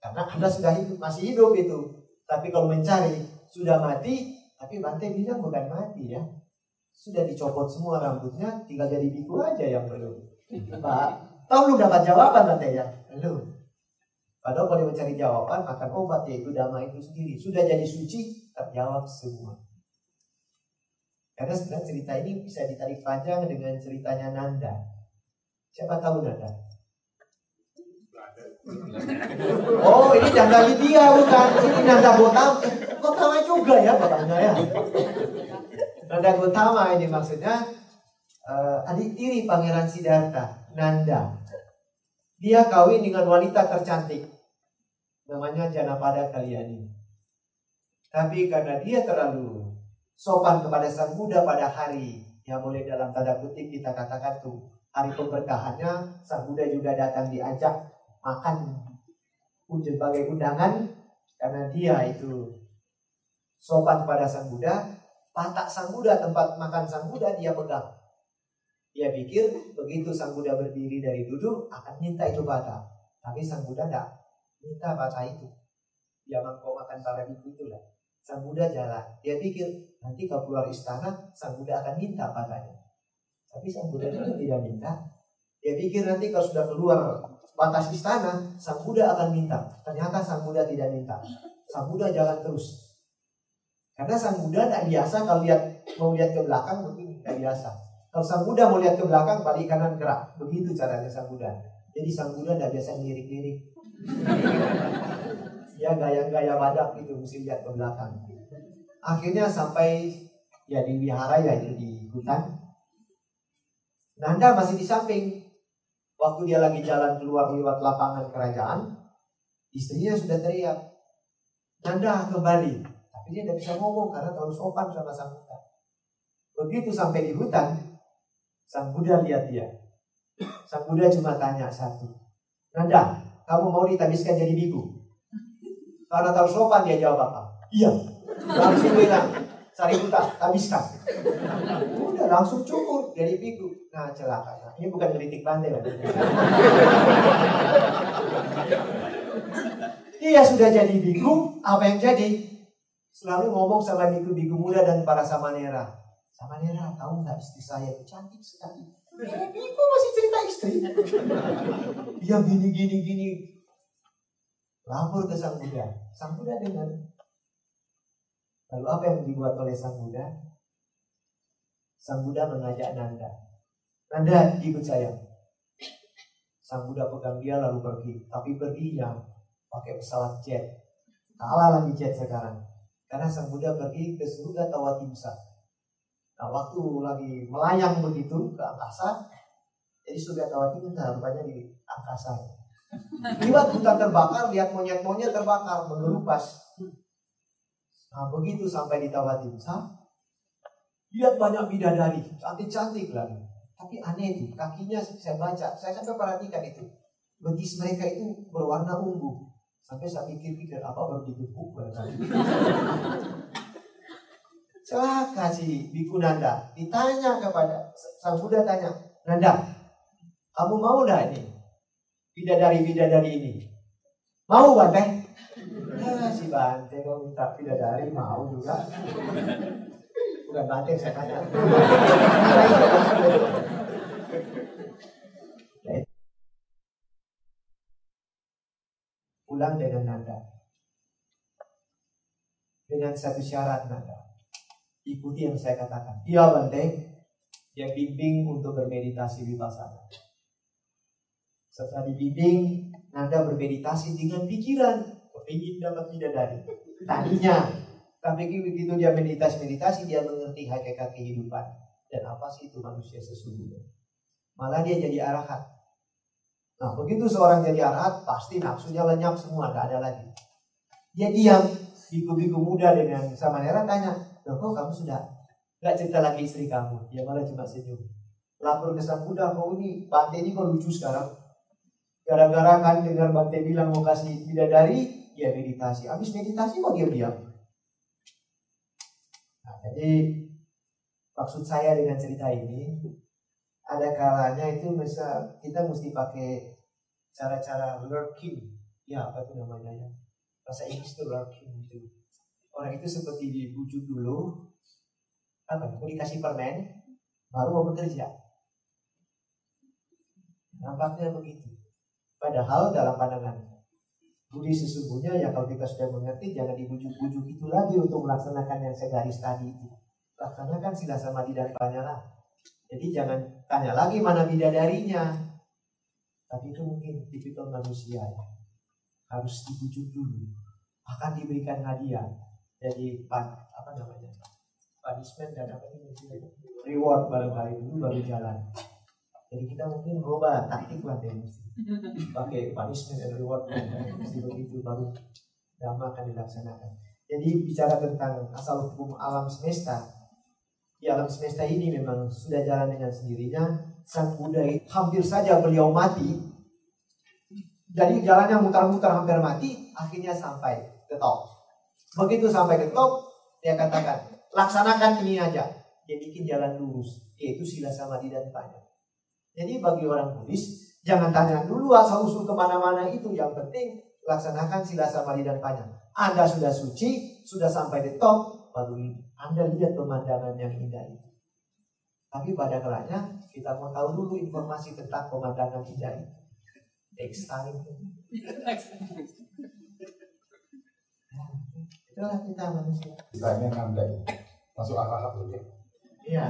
Karena Anda sudah hidup, masih hidup itu. Tapi kalau mencari sudah mati, tapi Bante bilang bukan mati ya. Sudah dicopot semua rambutnya, tinggal jadi biku aja yang belum. Pak, tahu belum dapat jawaban Bante ya? Belum. Padahal kalau mencari jawaban, makan obat yaitu damai itu sendiri. Sudah jadi suci, terjawab semua. Karena sebenarnya cerita ini bisa ditarik panjang dengan ceritanya Nanda. Siapa tahu Nanda? Oh, ini Nanda Lydia bukan? Ini Nanda Gotama. Gotama juga ya bapaknya ya. Nanda Gotama ini maksudnya uh, adik tiri Pangeran Siddhartha, Nanda. Dia kawin dengan wanita tercantik. Namanya Janapada Kaliani. Tapi karena dia terlalu sopan kepada sang Buddha pada hari yang boleh dalam tanda kutip kita katakan tuh hari pemberkahannya sang Buddha juga datang diajak makan sebagai undangan karena dia itu sopan kepada sang Buddha patak sang Buddha tempat makan sang Buddha dia pegang dia pikir begitu sang Buddha berdiri dari duduk akan minta itu bata tapi sang Buddha tidak minta bata itu dia mangkok makan para biku itulah Sang Buddha jalan. Dia pikir nanti kalau keluar istana, Sang Buddha akan minta katanya. Tapi Sang Buddha itu tidak minta. Dia pikir nanti kalau sudah keluar batas istana, Sang Buddha akan minta. Ternyata Sang Buddha tidak minta. Sang Buddha jalan terus. Karena Sang Buddha tidak biasa kalau lihat mau lihat ke belakang begini, tidak biasa. Kalau Sang Buddha mau lihat ke belakang, balik kanan gerak. Begitu caranya Sang Buddha. Jadi Sang Buddha tidak biasa ngirik-ngirik ya gaya-gaya badak itu mesti lihat ke belakang. Akhirnya sampai ya di wihara ya itu di hutan. Nanda masih di samping. Waktu dia lagi jalan keluar lewat lapangan kerajaan, istrinya sudah teriak, Nanda kembali. Dia tidak bisa ngomong karena terlalu sopan sama sang Buddha. Begitu sampai di hutan, sang Buddha lihat dia. Sang Buddha cuma tanya satu, Nanda, kamu mau ditabiskan jadi biku? Karena tahu sopan dia jawab apa? Iya. Langsung bilang, Sariputta, habiskan. Udah langsung cukur jadi biku. Nah celaka. Nah, ini bukan kritik pandai. Dia sudah jadi biku, apa yang jadi? Selalu ngomong sama biku-biku muda dan para samanera. Samanera, tahu nggak istri saya itu cantik sekali. Biku masih cerita istri. Dia gini, gini, gini. Lapor ke Sang Buddha. Sang Buddha dengar. Lalu apa yang dibuat oleh Sang Buddha? Sang Buddha mengajak Nanda. Nanda ikut saya. Sang Buddha pegang dia lalu pergi. Tapi pergi yang pakai pesawat jet. Kalah lagi jet sekarang. Karena Sang Buddha pergi ke surga Tawatimsa. Nah waktu lagi melayang begitu ke angkasa. Jadi surga Tawatimsa rupanya di angkasa. Lihat hutan terbakar, lihat monyet-monyet terbakar, mengelupas. Nah begitu sampai di Tawatimsa, lihat banyak bidadari, cantik-cantik lagi. Tapi aneh itu, kakinya saya baca, saya sampai perhatikan itu. Betis mereka itu berwarna ungu. Sampai saya pikir-pikir, apa baru digepuk barangkali. Celaka si Biku Nanda. Ditanya kepada Sang Buddha tanya, Nanda, kamu mau dah ini bidadari-bidadari ini. Mau Bante? Ya, si Bante kalau minta bidadari mau juga. Bukan Bante saya tanya. Pulang dengan nanda. Dengan satu syarat nanda. Ikuti yang saya katakan. Iya Bante. Yang bimbing untuk bermeditasi di pasar. Setelah dibimbing, Nanda bermeditasi dengan pikiran. Ingin dapat bidadari. Tadinya. Tapi begitu dia meditasi-meditasi, dia mengerti hakikat kehidupan. Dan apa sih itu manusia sesungguhnya. Malah dia jadi arahat. Nah begitu seorang jadi arahat, pasti nafsunya lenyap semua, gak ada lagi. Dia diam, biku-biku muda dengan Samanera tanya, Loh kok kamu sudah gak cerita lagi istri kamu? Dia malah cuma senyum. Lapor ke sang Buddha, kau ini, Bante ini kok lucu sekarang? Gara-gara kan dengar Bante bilang mau kasih bidadari, ya meditasi. Habis meditasi kok diam-diam. Nah, jadi maksud saya dengan cerita ini, ada kalanya itu bisa kita mesti pakai cara-cara lurking. Ya, apa itu namanya ya? Bahasa Inggris itu lurking itu. Orang itu seperti dibujuk dulu, apa? Mau dikasih permen, baru mau bekerja. Nampaknya begitu. Padahal dalam pandangan Budi sesungguhnya ya kalau kita sudah mengerti jangan dibujuk-bujuk itu lagi untuk melaksanakan yang saya garis tadi itu. laksanakan sila samadhi dan panyalah. Jadi jangan tanya lagi mana bidadarinya. Tapi itu mungkin tipikal manusia. Harus dibujuk dulu. Akan diberikan hadiah. Jadi apa namanya? Punishment dan apa ini? Reward barangkali dulu baru jalan. Jadi kita mungkin berubah taktik lah deh. Pakai punishment and reward. Mesti begitu baru dhamma akan dilaksanakan. Jadi bicara tentang asal hukum alam semesta, di alam semesta ini memang sudah jalan dengan sendirinya. Sang Buddha hampir saja beliau mati. Jadi jalannya mutar-mutar hampir mati, akhirnya sampai ke top. Begitu sampai ke top, dia katakan, laksanakan ini aja. Dia bikin jalan lurus, yaitu sila samadhi dan tanya. Jadi bagi orang Buddhis, jangan tanya dulu asal usul ke mana-mana itu. Yang penting laksanakan sila samadhi dan tanya. Anda sudah suci, sudah sampai di top, baru anda lihat pemandangan yang indah itu. Tapi pada kalanya kita mau tahu dulu informasi tentang pemandangan indah itu. Next time. itulah kita manusia. Istilahnya ngandai. Masuk akal dulu ya. Iya.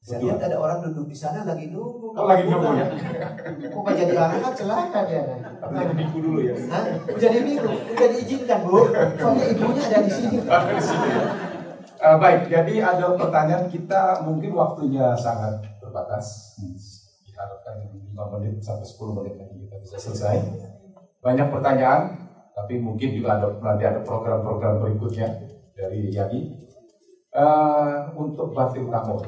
Saya lihat ada orang duduk di sana lagi nunggu. Oh, lagi nunggu ya? Kok gak jadi angkat celaka dia. Tapi jadi minggu dulu ya. Hah? Udah minggu, udah diizinkan bu. Soalnya ibunya ada di sini. Ada di sini. Uh, baik, jadi ada pertanyaan kita mungkin waktunya sangat terbatas. Diharapkan 5 menit sampai 10 menit lagi kita bisa selesai. Banyak pertanyaan, tapi mungkin juga ada nanti ada program-program berikutnya dari Yagi. Uh, untuk batin tamu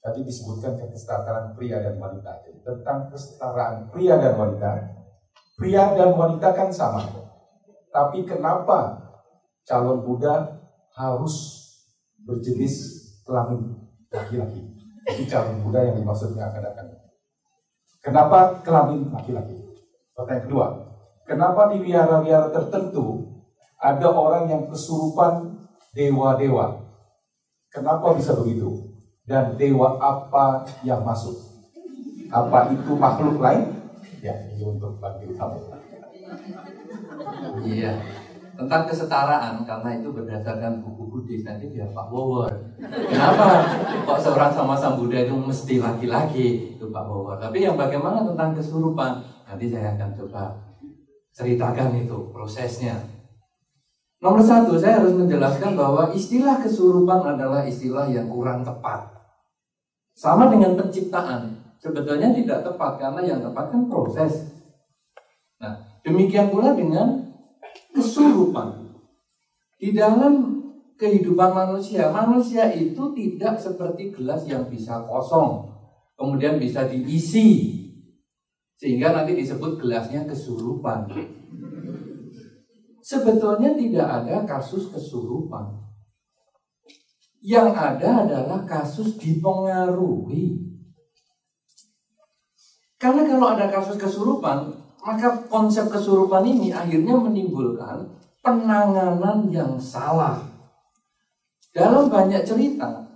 Tadi disebutkan kesetaraan pria dan wanita. Jadi, tentang kesetaraan pria dan wanita, pria dan wanita kan sama. Tapi kenapa calon Buddha harus berjenis kelamin laki-laki? Itu calon Buddha yang dimaksudnya akan datang. Kenapa kelamin laki-laki? Pertanyaan kedua, kenapa di wihara-wihara tertentu ada orang yang kesurupan dewa-dewa? Kenapa bisa begitu? Dan dewa apa yang masuk. Apa itu makhluk lain? Ya, ini untuk bantu kamu. Iya, tentang kesetaraan karena itu berdasarkan buku Buddhis nanti dia Pak Wawor. Kenapa kok seorang sama sang Buddha itu mesti laki-laki itu Pak Wawor. Tapi yang bagaimana tentang kesurupan nanti saya akan coba ceritakan itu prosesnya. Nomor satu, saya harus menjelaskan bahwa istilah kesurupan adalah istilah yang kurang tepat. Sama dengan penciptaan, sebetulnya tidak tepat karena yang tepat kan proses. Nah, demikian pula dengan kesurupan. Di dalam kehidupan manusia, manusia itu tidak seperti gelas yang bisa kosong, kemudian bisa diisi, sehingga nanti disebut gelasnya kesurupan. Sebetulnya tidak ada kasus kesurupan. Yang ada adalah kasus dipengaruhi. Karena kalau ada kasus kesurupan, maka konsep kesurupan ini akhirnya menimbulkan penanganan yang salah. Dalam banyak cerita,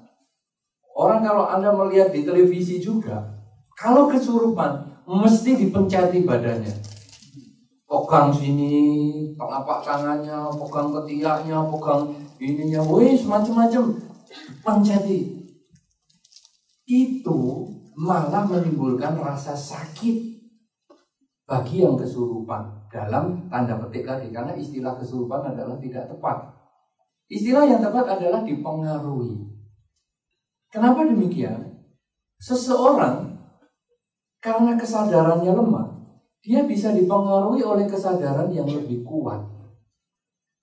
orang kalau Anda melihat di televisi juga, kalau kesurupan mesti dipencati badannya. Pegang sini, telapak tangannya, pegang ketiaknya, pegang ininya, wih macam-macam menjadi itu malah menimbulkan rasa sakit bagi yang kesurupan dalam tanda petik lagi karena istilah kesurupan adalah tidak tepat. Istilah yang tepat adalah dipengaruhi. Kenapa demikian? Seseorang karena kesadarannya lemah, dia bisa dipengaruhi oleh kesadaran yang lebih kuat.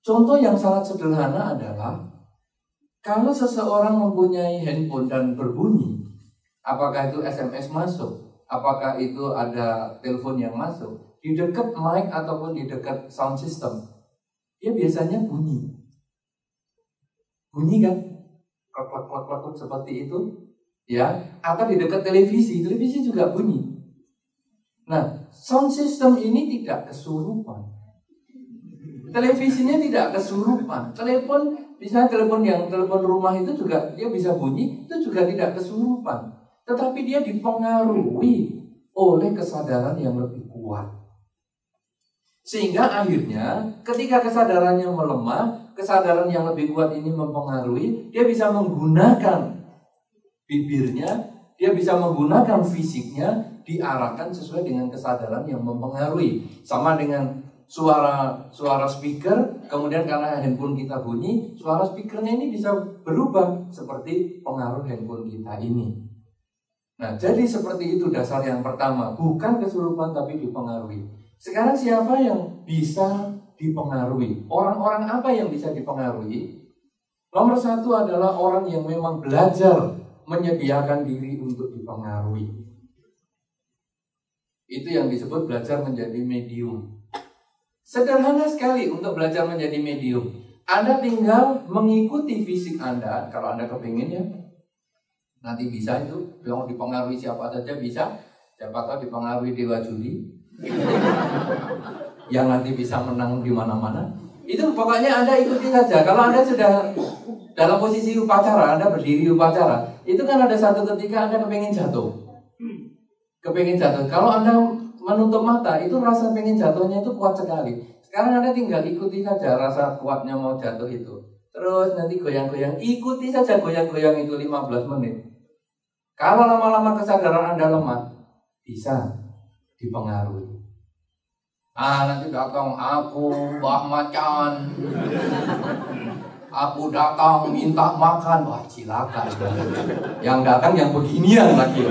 Contoh yang sangat sederhana adalah kalau seseorang mempunyai handphone dan berbunyi, apakah itu SMS masuk, apakah itu ada telepon yang masuk, di dekat mic ataupun di dekat sound system, dia biasanya bunyi. Bunyi kan? Klot klot klot seperti itu, ya. Atau di dekat televisi, televisi juga bunyi. Nah, sound system ini tidak kesurupan. Televisinya tidak kesurupan. Telepon Misalnya telepon yang telepon rumah itu juga dia bisa bunyi, itu juga tidak kesurupan. Tetapi dia dipengaruhi oleh kesadaran yang lebih kuat. Sehingga akhirnya ketika kesadarannya melemah, kesadaran yang lebih kuat ini mempengaruhi, dia bisa menggunakan bibirnya, dia bisa menggunakan fisiknya diarahkan sesuai dengan kesadaran yang mempengaruhi. Sama dengan suara suara speaker, kemudian karena handphone kita bunyi, suara speakernya ini bisa berubah seperti pengaruh handphone kita ini. Nah, jadi seperti itu dasar yang pertama, bukan kesurupan tapi dipengaruhi. Sekarang siapa yang bisa dipengaruhi? Orang-orang apa yang bisa dipengaruhi? Nomor satu adalah orang yang memang belajar menyediakan diri untuk dipengaruhi. Itu yang disebut belajar menjadi medium. Sederhana sekali untuk belajar menjadi medium. Anda tinggal mengikuti fisik Anda, kalau Anda kepingin ya, Nanti bisa itu, yang dipengaruhi siapa saja bisa. Siapa tahu dipengaruhi Dewa Juli. yang nanti bisa menang di mana-mana. Itu pokoknya Anda ikuti saja. Kalau Anda sudah dalam posisi upacara, Anda berdiri upacara, itu kan ada satu ketika Anda kepengen jatuh. Kepengen jatuh. Kalau Anda menutup mata, itu rasa pengen jatuhnya itu kuat sekali. Sekarang Anda tinggal ikuti saja rasa kuatnya mau jatuh itu. Terus nanti goyang-goyang, ikuti saja goyang-goyang itu 15 menit. Kalau lama-lama kesadaran Anda lemah, bisa dipengaruhi. Ah nanti datang aku Mbah Macan. Aku datang minta makan, wah cilaka. Yang datang yang beginian lagi.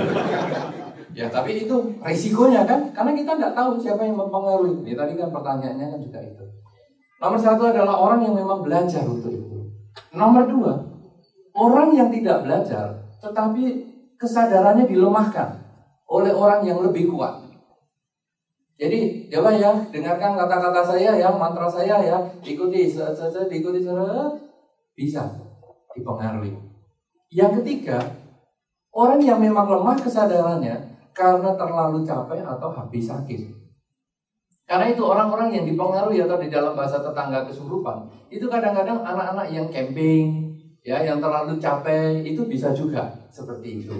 Ya tapi itu resikonya kan, karena kita nggak tahu siapa yang mempengaruhi. Ya, tadi kan pertanyaannya kan juga itu. Nomor satu adalah orang yang memang belajar untuk itu. Nomor dua, orang yang tidak belajar tetapi kesadarannya dilemahkan oleh orang yang lebih kuat. Jadi, coba ya, dengarkan kata-kata saya ya, mantra saya ya, ikuti, saja diikuti, bisa dipengaruhi. Yang ketiga, orang yang memang lemah kesadarannya karena terlalu capek atau habis sakit. Karena itu orang-orang yang dipengaruhi atau di dalam bahasa tetangga kesurupan, itu kadang-kadang anak-anak yang camping, ya yang terlalu capek itu bisa juga seperti itu.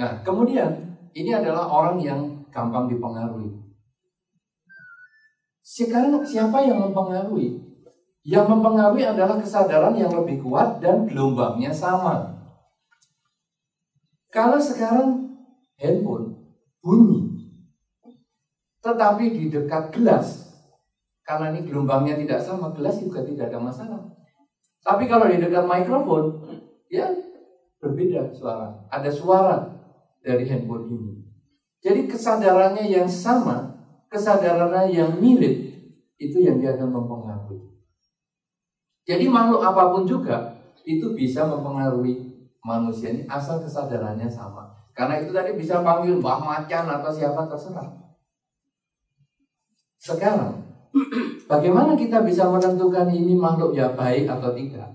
Nah, kemudian ini adalah orang yang gampang dipengaruhi. Sekarang siapa yang mempengaruhi? Yang mempengaruhi adalah kesadaran yang lebih kuat dan gelombangnya sama. Kalau sekarang handphone bunyi, tetapi di dekat gelas, karena ini gelombangnya tidak sama, gelas juga tidak ada masalah. Tapi kalau di dekat mikrofon, ya berbeda suara. Ada suara dari handphone ini. Jadi kesadarannya yang sama, kesadarannya yang mirip, itu yang dia akan mempengaruhi. Jadi makhluk apa pun juga itu bisa mempengaruhi manusia ini asal kesadarannya sama. Karena itu tadi bisa panggil Mbah Macan atau siapa terserah. Sekarang Bagaimana kita bisa menentukan ini makhluk ya baik atau tidak?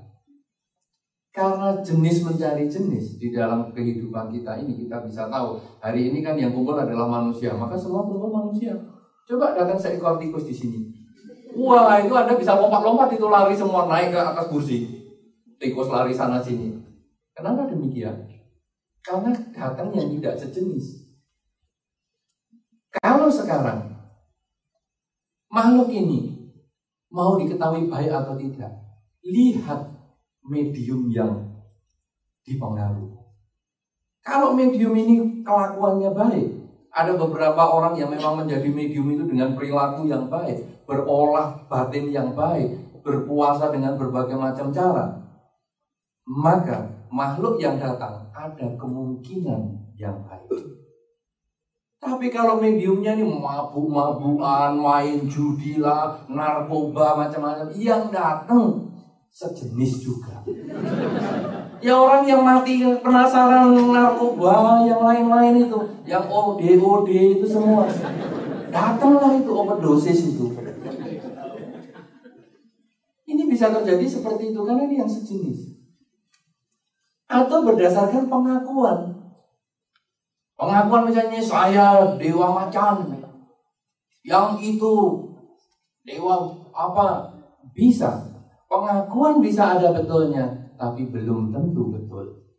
Karena jenis mencari jenis di dalam kehidupan kita ini kita bisa tahu. Hari ini kan yang kumpul adalah manusia, maka semua kumpul manusia. Coba datang seekor tikus di sini. Wah itu Anda bisa lompat-lompat itu lari semua naik ke atas kursi. Tikus lari sana sini. Kenapa demikian? Karena datang yang tidak sejenis. Kalau sekarang makhluk ini mau diketahui baik atau tidak, lihat medium yang dipengaruhi. Kalau medium ini kelakuannya baik, ada beberapa orang yang memang menjadi medium itu dengan perilaku yang baik, berolah batin yang baik, berpuasa dengan berbagai macam cara, maka makhluk yang datang ada kemungkinan yang baik. Tapi kalau mediumnya ini mabuk-mabukan, main judi lah, narkoba macam-macam, yang datang sejenis juga. Ya orang yang mati penasaran narkoba, yang lain-lain itu, yang OD, OD itu semua. Datanglah itu overdosis itu. Ini bisa terjadi seperti itu karena ini yang sejenis. Atau berdasarkan pengakuan. Pengakuan misalnya saya dewa macan. Yang itu dewa apa? Bisa. Pengakuan bisa ada betulnya, tapi belum tentu betul.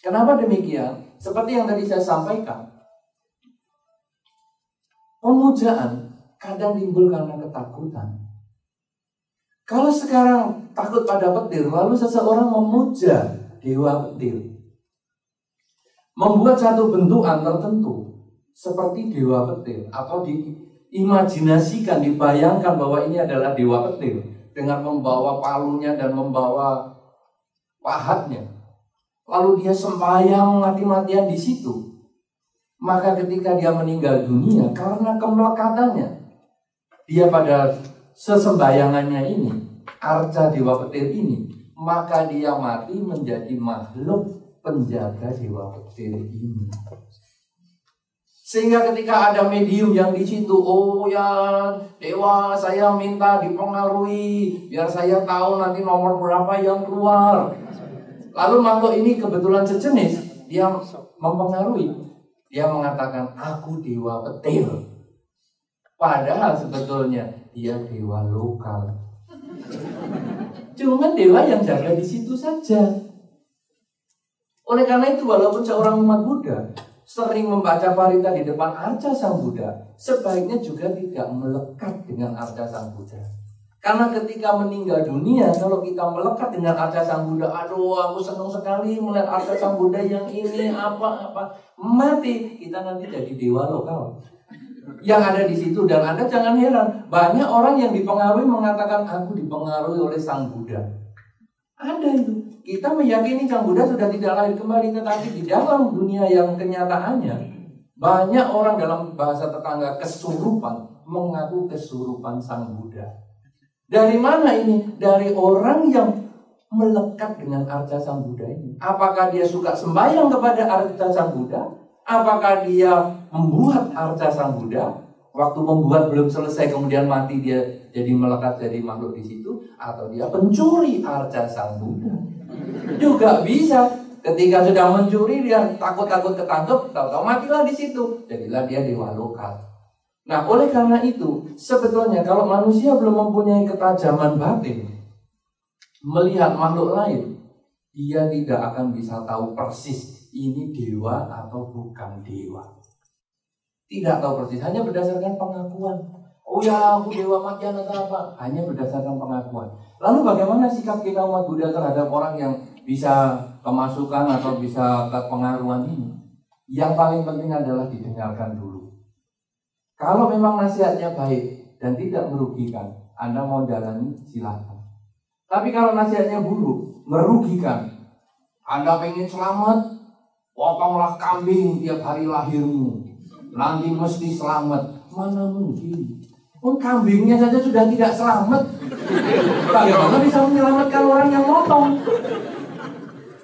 Kenapa demikian? Seperti yang tadi saya sampaikan. Pemujaan kadang timbul karena ketakutan. Kalau sekarang takut pada petir, lalu seseorang memuja dewa petir. Membuat satu bentukan tertentu seperti dewa petir atau diimajinasikan, dibayangkan bahwa ini adalah dewa petir dengan membawa palunya dan membawa pahatnya. Lalu dia sembahyang mati-matian di situ. Maka ketika dia meninggal dunia karena kemelekatannya, dia pada sesembayangannya ini, arca dewa petir ini, maka dia mati menjadi makhluk penjaga dewa petir ini. Sehingga ketika ada medium yang di situ, oh ya dewa saya minta dipengaruhi biar saya tahu nanti nomor berapa yang keluar. Lalu makhluk ini kebetulan sejenis, dia mempengaruhi. Dia mengatakan aku dewa petir. Padahal sebetulnya dia dewa lokal. Cuma dewa yang jaga di situ saja. Oleh karena itu walaupun seorang umat Buddha sering membaca parita di depan arca Sang Buddha, sebaiknya juga tidak melekat dengan arca Sang Buddha. Karena ketika meninggal dunia, kalau kita melekat dengan arca Sang Buddha, aduh aku senang sekali melihat arca Sang Buddha yang ini apa-apa, mati kita nanti jadi dewa lokal. Yang ada di situ dan Anda jangan heran, banyak orang yang dipengaruhi mengatakan aku dipengaruhi oleh Sang Buddha. Ada itu. Kita meyakini Sang Buddha sudah tidak lahir kembali, tetapi di dalam dunia yang kenyataannya, banyak orang dalam bahasa tetangga kesurupan mengaku kesurupan Sang Buddha. Dari mana ini? Dari orang yang melekat dengan arca Sang Buddha ini. Apakah dia suka sembahyang kepada arca Sang Buddha? Apakah dia membuat arca Sang Buddha? Waktu membuat belum selesai kemudian mati dia jadi melekat jadi makhluk di situ atau dia pencuri arca Sang Buddha. Juga bisa ketika sudah mencuri dia takut-takut ketangkep, tahu-tahu matilah di situ. Jadilah dia dewa lokal. Nah, oleh karena itu, sebetulnya kalau manusia belum mempunyai ketajaman batin melihat makhluk lain, dia tidak akan bisa tahu persis ini dewa atau bukan dewa. Tidak tahu persis, hanya berdasarkan pengakuan. Oh ya, aku dewa makian atau apa? Hanya berdasarkan pengakuan. Lalu bagaimana sikap kita umat Buddha terhadap orang yang bisa kemasukan atau bisa kepengaruhan ini? Yang paling penting adalah didengarkan dulu. Kalau memang nasihatnya baik dan tidak merugikan, Anda mau jalani silahkan. Tapi kalau nasihatnya buruk, merugikan, Anda pengen selamat, potonglah kambing tiap hari lahirmu nanti mesti selamat. Mana mungkin? Oh, kambingnya saja sudah tidak selamat. Bagaimana bisa menyelamatkan orang yang motong?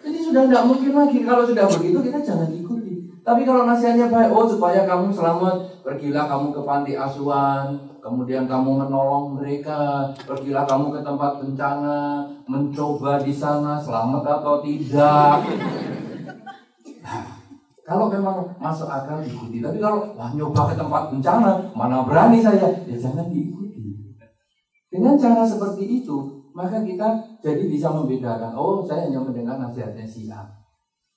Jadi sudah tidak mungkin lagi. Kalau sudah begitu kita jangan ikuti. Tapi kalau nasihatnya baik, oh supaya kamu selamat, pergilah kamu ke panti asuhan, kemudian kamu menolong mereka, pergilah kamu ke tempat bencana, mencoba di sana selamat atau tidak. Kalau memang masuk akal diikuti, tapi kalau wah nyoba ke tempat bencana, mana berani saya, ya jangan diikuti. Dengan cara seperti itu, maka kita jadi bisa membedakan. Oh, saya hanya mendengar nasihatnya si A.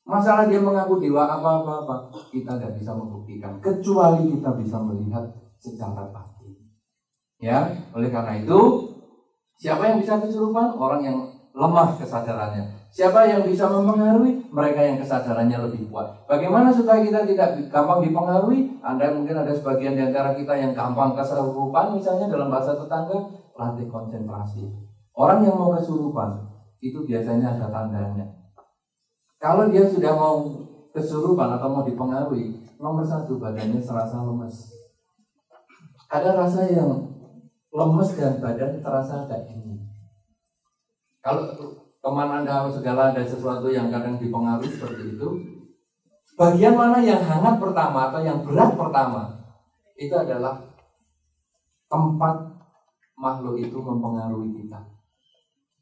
Masalah dia mengaku dewa apa-apa-apa, kita tidak bisa membuktikan. Kecuali kita bisa melihat secara pasti. Ya, oleh karena itu, siapa yang bisa kesurupan? Orang yang lemah kesadarannya. Siapa yang bisa mempengaruhi? Mereka yang kesadarannya lebih kuat. Bagaimana supaya kita tidak gampang dipengaruhi? Anda mungkin ada sebagian di antara kita yang gampang kesurupan, misalnya dalam bahasa tetangga, latih konsentrasi. Orang yang mau kesurupan, itu biasanya ada tandanya. Kalau dia sudah mau kesurupan atau mau dipengaruhi, nomor satu badannya serasa lemes. Ada rasa yang lemes dan badan terasa agak dingin. Kalau teman Anda segala ada sesuatu yang kadang dipengaruhi seperti itu, bagian mana yang hangat pertama atau yang berat pertama itu adalah tempat makhluk itu mempengaruhi kita.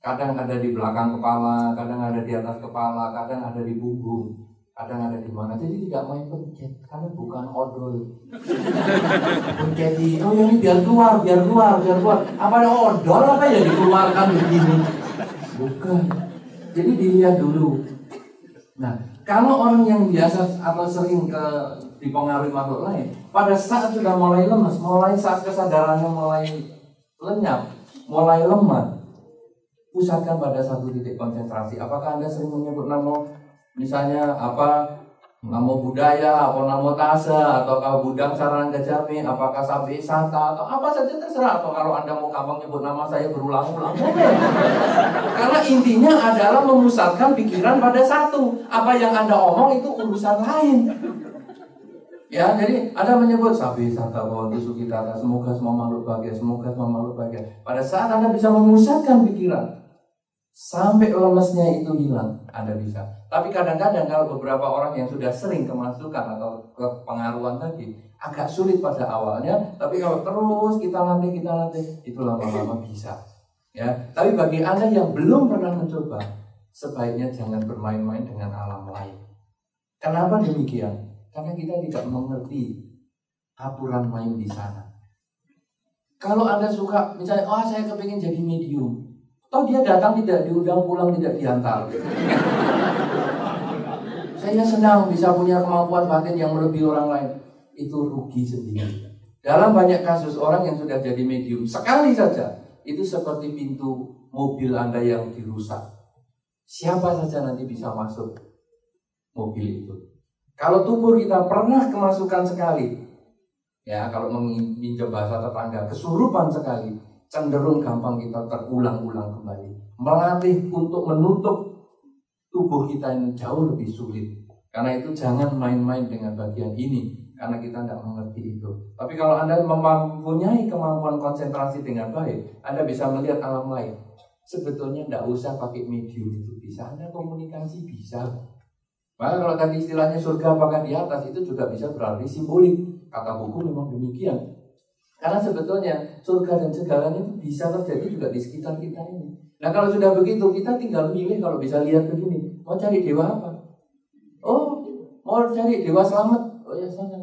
Kadang ada di belakang kepala, kadang ada di atas kepala, kadang ada di punggung, kadang ada di mana. Jadi tidak main pencet, karena bukan odol. Pencet oh ini biar keluar, biar keluar, biar keluar. Apa ada odol apa ya dikeluarkan begini? Bukan. Jadi dilihat dulu. Nah, kalau orang yang biasa atau sering ke dipengaruhi makhluk lain, pada saat sudah mulai lemas, mulai saat kesadarannya mulai lenyap, mulai lemah, pusatkan pada satu titik konsentrasi. Apakah Anda sering menyebut nama misalnya apa Namo budaya, apa namo tasa, atau kau budang sarang kejami, apakah sapi sata, atau apa saja terserah. Atau kalau anda mau gampang nyebut nama saya berulang-ulang, Karena intinya adalah memusatkan pikiran pada satu. Apa yang anda omong itu urusan lain. Ya, jadi Anda menyebut sapi sata itu sukitata, semoga semua makhluk bahagia, semoga semua makhluk bahagia. Pada saat Anda bisa memusatkan pikiran, sampai lemesnya itu hilang, Anda bisa. Tapi kadang-kadang kalau beberapa orang yang sudah sering kemasukan atau kepengaruhan tadi, agak sulit pada awalnya, tapi kalau terus kita latih, kita latih, itu lama-lama bisa. Ya, tapi bagi Anda yang belum pernah mencoba, sebaiknya jangan bermain-main dengan alam lain. Kenapa demikian? Karena kita tidak mengerti aturan main di sana. Kalau Anda suka, misalnya, oh saya kepingin jadi medium. Oh dia datang tidak diundang pulang tidak diantar. saya senang bisa punya kemampuan batin yang melebihi orang lain. Itu rugi sendiri. Dalam banyak kasus orang yang sudah jadi medium sekali saja itu seperti pintu mobil Anda yang dirusak. Siapa saja nanti bisa masuk mobil itu. Kalau tubuh kita pernah kemasukan sekali, ya kalau meminjam bahasa tetangga, kesurupan sekali, cenderung gampang kita terulang-ulang kembali. Melatih untuk menutup tubuh kita ini jauh lebih sulit. Karena itu jangan main-main dengan bagian ini, karena kita tidak mengerti itu. Tapi kalau Anda mempunyai kemampuan konsentrasi dengan baik, Anda bisa melihat alam lain. Sebetulnya tidak usah pakai medium itu bisa, Anda komunikasi bisa. Maka kalau tadi istilahnya surga apakah di atas itu juga bisa berarti simbolik. Kata buku memang demikian. Karena sebetulnya surga dan segalanya itu bisa terjadi juga di sekitar kita ini. Nah kalau sudah begitu kita tinggal milih kalau bisa lihat begini. Mau cari dewa apa? Oh mau cari dewa selamat. Oh ya sana.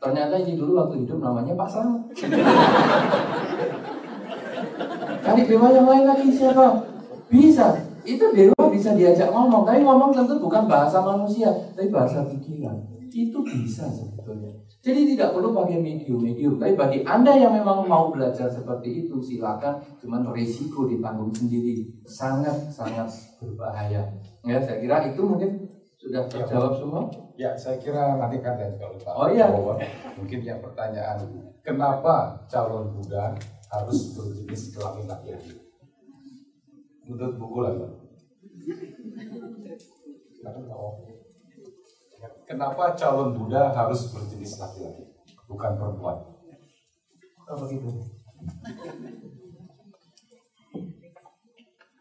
Ternyata ini dulu waktu hidup namanya Pak Selamat. cari dewa yang lain lagi siapa? Bisa itu dewa bisa diajak ngomong, tapi ngomong tentu bukan bahasa manusia, tapi bahasa pikiran. Itu bisa sebetulnya. Jadi tidak perlu pakai medium-medium. Tapi bagi Anda yang memang mau belajar seperti itu, silakan. Cuman risiko ditanggung sendiri. Sangat-sangat berbahaya. Ya, saya kira itu mungkin sudah ya, terjawab semua. Ya, saya kira nanti kan dan kalau Pak Oh iya. Mungkin yang pertanyaan, kenapa calon Buddha harus berjenis kelamin laki-laki? menurut buku lah Kenapa calon Buddha harus berjenis laki-laki, bukan perempuan? Oh begitu.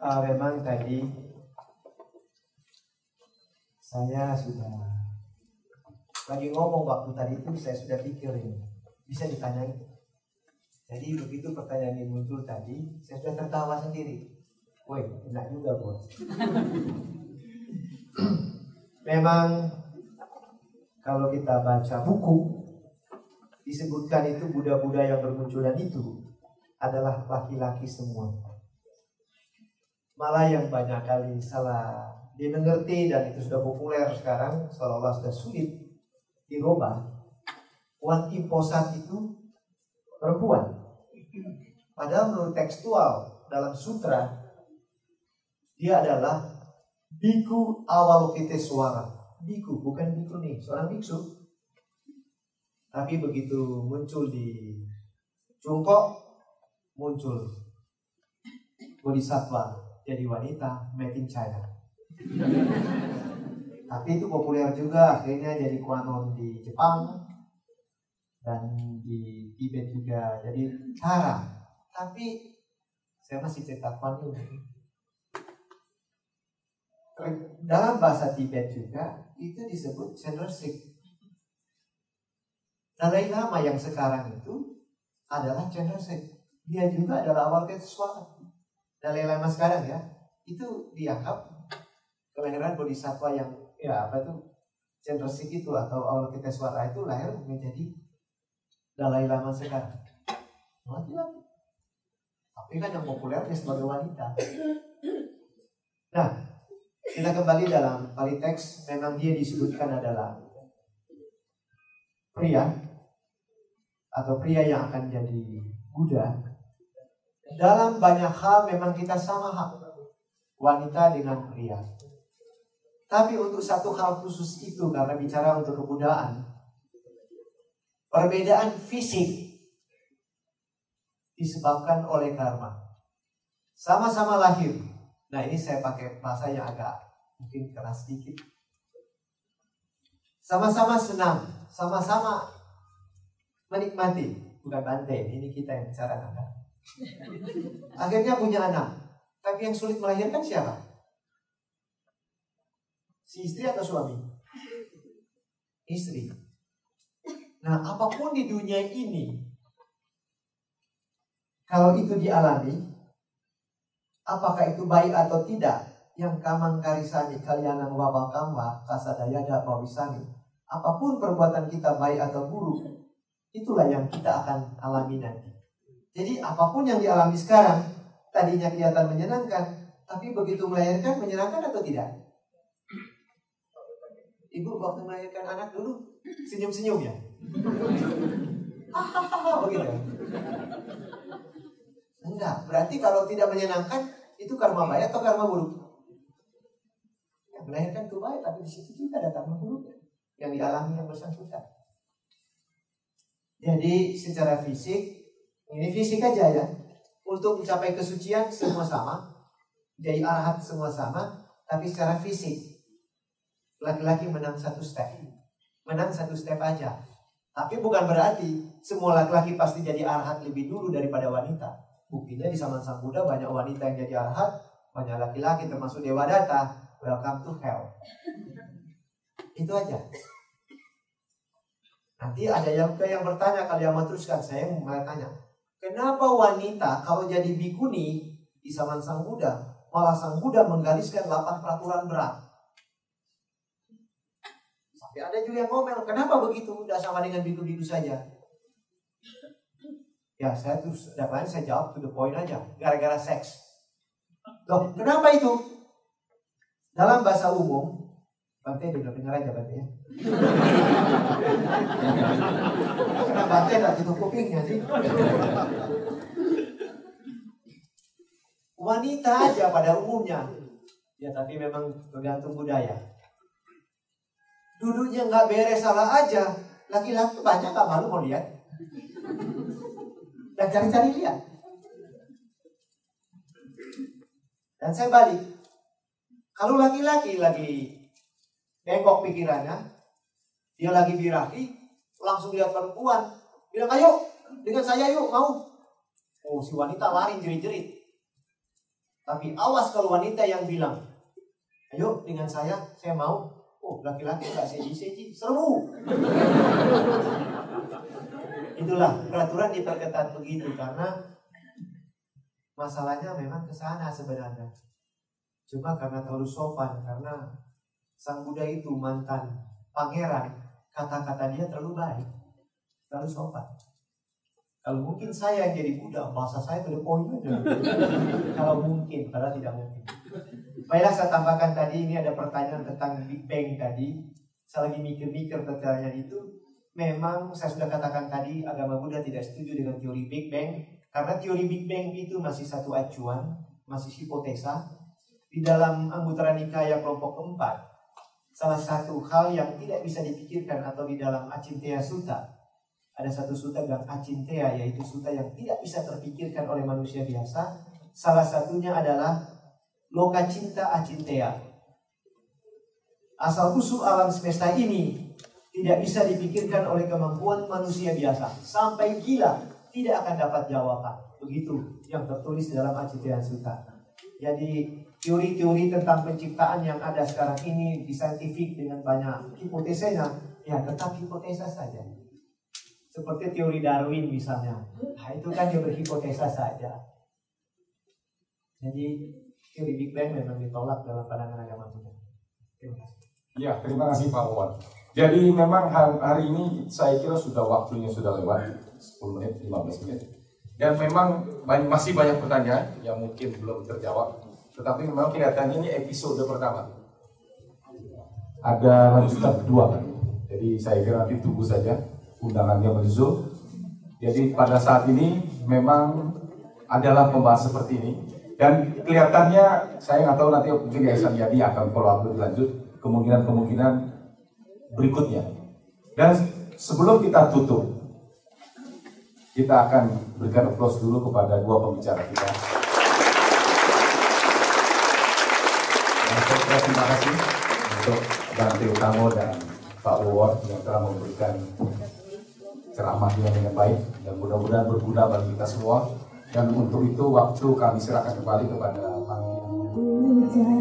Uh, memang tadi saya sudah lagi ngomong waktu tadi itu saya sudah pikirin bisa ditanyai. Jadi begitu pertanyaan ini muncul tadi, saya sudah tertawa sendiri. Woi, enak juga bos. Memang kalau kita baca buku disebutkan itu Buddha-Buddha yang bermunculan itu adalah laki-laki semua. Malah yang banyak kali salah dimengerti dan itu sudah populer sekarang seolah-olah sudah sulit dirubah. Wan Imposat itu perempuan. Padahal menurut tekstual dalam sutra dia adalah biku suara. Biku bukan biku nih, seorang biksu. Tapi begitu muncul di Cungkok, muncul Bodhisattva jadi wanita made in China. Tapi itu populer juga, akhirnya jadi kuanon di Jepang dan di Tibet juga jadi Tara. Tapi saya masih cetak panjang dalam bahasa Tibet juga itu disebut Chendersik. Dalai Lama yang sekarang itu adalah Chendersik. Dia juga adalah awal Ketsuara. Dalai Lama sekarang ya, itu dianggap kelahiran Bodhisattva yang ya apa itu Chendersik itu atau awal Ketsuara itu lahir menjadi Dalai Lama sekarang. Laki-laki. Tapi kan yang populernya sebagai wanita. Kita kembali dalam teks memang dia disebutkan adalah pria atau pria yang akan jadi Buddha Dalam banyak hal memang kita sama hak. Wanita dengan pria. Tapi untuk satu hal khusus itu karena bicara untuk kebudayaan. Perbedaan fisik disebabkan oleh karma. Sama-sama lahir. Nah ini saya pakai bahasa yang agak mungkin keras sedikit. Sama-sama senang, sama-sama menikmati. Bukan bantai, ini kita yang bicara anak. Akhirnya punya anak. Tapi yang sulit melahirkan siapa? Si istri atau suami? Istri. Nah, apa pun di dunia ini, kalau itu dialami, apakah itu baik atau tidak? Yang kamang karisani kalianan wabah kamba kasadaya bawisani. Apa pun perbuatan kita baik atau buruk, itulah yang kita akan alami nanti. Jadi apa pun yang dialami sekarang, tadinya kelihatan menyenangkan, tapi begitu melahirkan menyenangkan atau tidak? Ibu waktu melahirkan anak dulu senyum-senyum ya? begitu. Enggak, berarti kalau tidak menyenangkan itu karma baik atau karma buruk? Yang melahirkan baik, tapi di situ juga ada karma buruk yang dialami yang bersangkutan. Jadi secara fisik, ini fisik aja ya, untuk mencapai kesucian semua sama, jadi arahat semua sama, tapi secara fisik laki-laki menang satu step, menang satu step aja. Tapi bukan berarti semua laki-laki pasti jadi arahat lebih dulu daripada wanita. Buktinya di zaman Sang Buddha banyak wanita yang jadi arhat, banyak laki-laki termasuk Dewa Data. Welcome to hell. Itu aja. Nanti ada yang yang bertanya kalau yang mau teruskan, saya mau tanya. Kenapa wanita kalau jadi bikuni di zaman Sang Buddha, malah Sang Buddha menggariskan 8 peraturan berat? Sampai ada juga yang ngomel, kenapa begitu? Udah sama dengan biku-biku saja. Ya saya tuh dapat saya jawab to the point aja. Gara-gara seks. Loh, kenapa itu? Dalam bahasa umum, Bante dengar dengar aja Bante ya. Karena Bante tak tutup kupingnya sih. Wanita aja pada umumnya. Ya tapi memang tergantung budaya. Duduknya nggak beres salah aja. Laki-laki banyak nggak malu mau lihat dan cari-cari lihat. Dan saya balik. Kalau laki-laki lagi bengkok pikirannya, dia lagi birahi, langsung lihat perempuan, bilang ayo dengan saya yuk mau. Oh si wanita lari jerit-jerit. Tapi awas kalau wanita yang bilang, ayo dengan saya, saya mau. Oh laki-laki nggak seji-seji, seru. Itulah peraturan diperketat begitu karena masalahnya memang ke sana sebenarnya. Cuma karena terlalu sopan karena Sang Buddha itu mantan pangeran, kata-kata dia terlalu baik, terlalu sopan. Kalau mungkin saya jadi Buddha, bahasa saya to poin aja. Kalau mungkin, padahal tidak mungkin. Baiklah saya tambahkan tadi ini ada pertanyaan tentang Big Bang tadi. Saya lagi mikir-mikir pertanyaan itu memang saya sudah katakan tadi agama Buddha tidak setuju dengan teori Big Bang karena teori Big Bang itu masih satu acuan, masih hipotesa. Di dalam Anggutara Nikaya kelompok keempat, salah satu hal yang tidak bisa dipikirkan atau di dalam Acintea Sutta, ada satu sutta yang Acintea yaitu sutta yang tidak bisa terpikirkan oleh manusia biasa. Salah satunya adalah Loka Cinta Acintea. Asal usul alam semesta ini tidak bisa dipikirkan oleh kemampuan manusia biasa. Sampai gila tidak akan dapat jawaban. Begitu yang tertulis dalam Acitian Sutta. Jadi teori-teori tentang penciptaan yang ada sekarang ini di saintifik dengan banyak hipotesanya, ya tetap hipotesa saja. Seperti teori Darwin misalnya. Nah, itu kan dia berhipotesa saja. Jadi teori Big Bang memang ditolak dalam pandangan agama Buddha. Terima kasih. Ya, terima kasih Pak Wawan. Jadi memang hari ini saya kira sudah waktunya sudah lewat 10 menit, 15 menit. Dan memang masih banyak pertanyaan yang mungkin belum terjawab. Tetapi memang kelihatannya ini episode pertama. Ada lanjutan kedua kan. Jadi saya kira nanti tunggu saja undangannya menyusul. Jadi pada saat ini memang adalah membahas seperti ini. Dan kelihatannya, saya nggak tahu nanti mungkin Yayasan Yadi akan follow up lebih lanjut kemungkinan-kemungkinan berikutnya. Dan sebelum kita tutup, kita akan berikan applause dulu kepada dua pembicara kita. Terima kasih untuk Bante Utamo dan Pak Wawor yang telah memberikan ceramahnya dengan baik dan mudah-mudahan berguna bagi kita semua. Dan untuk itu waktu kami serahkan kembali kepada Pak yang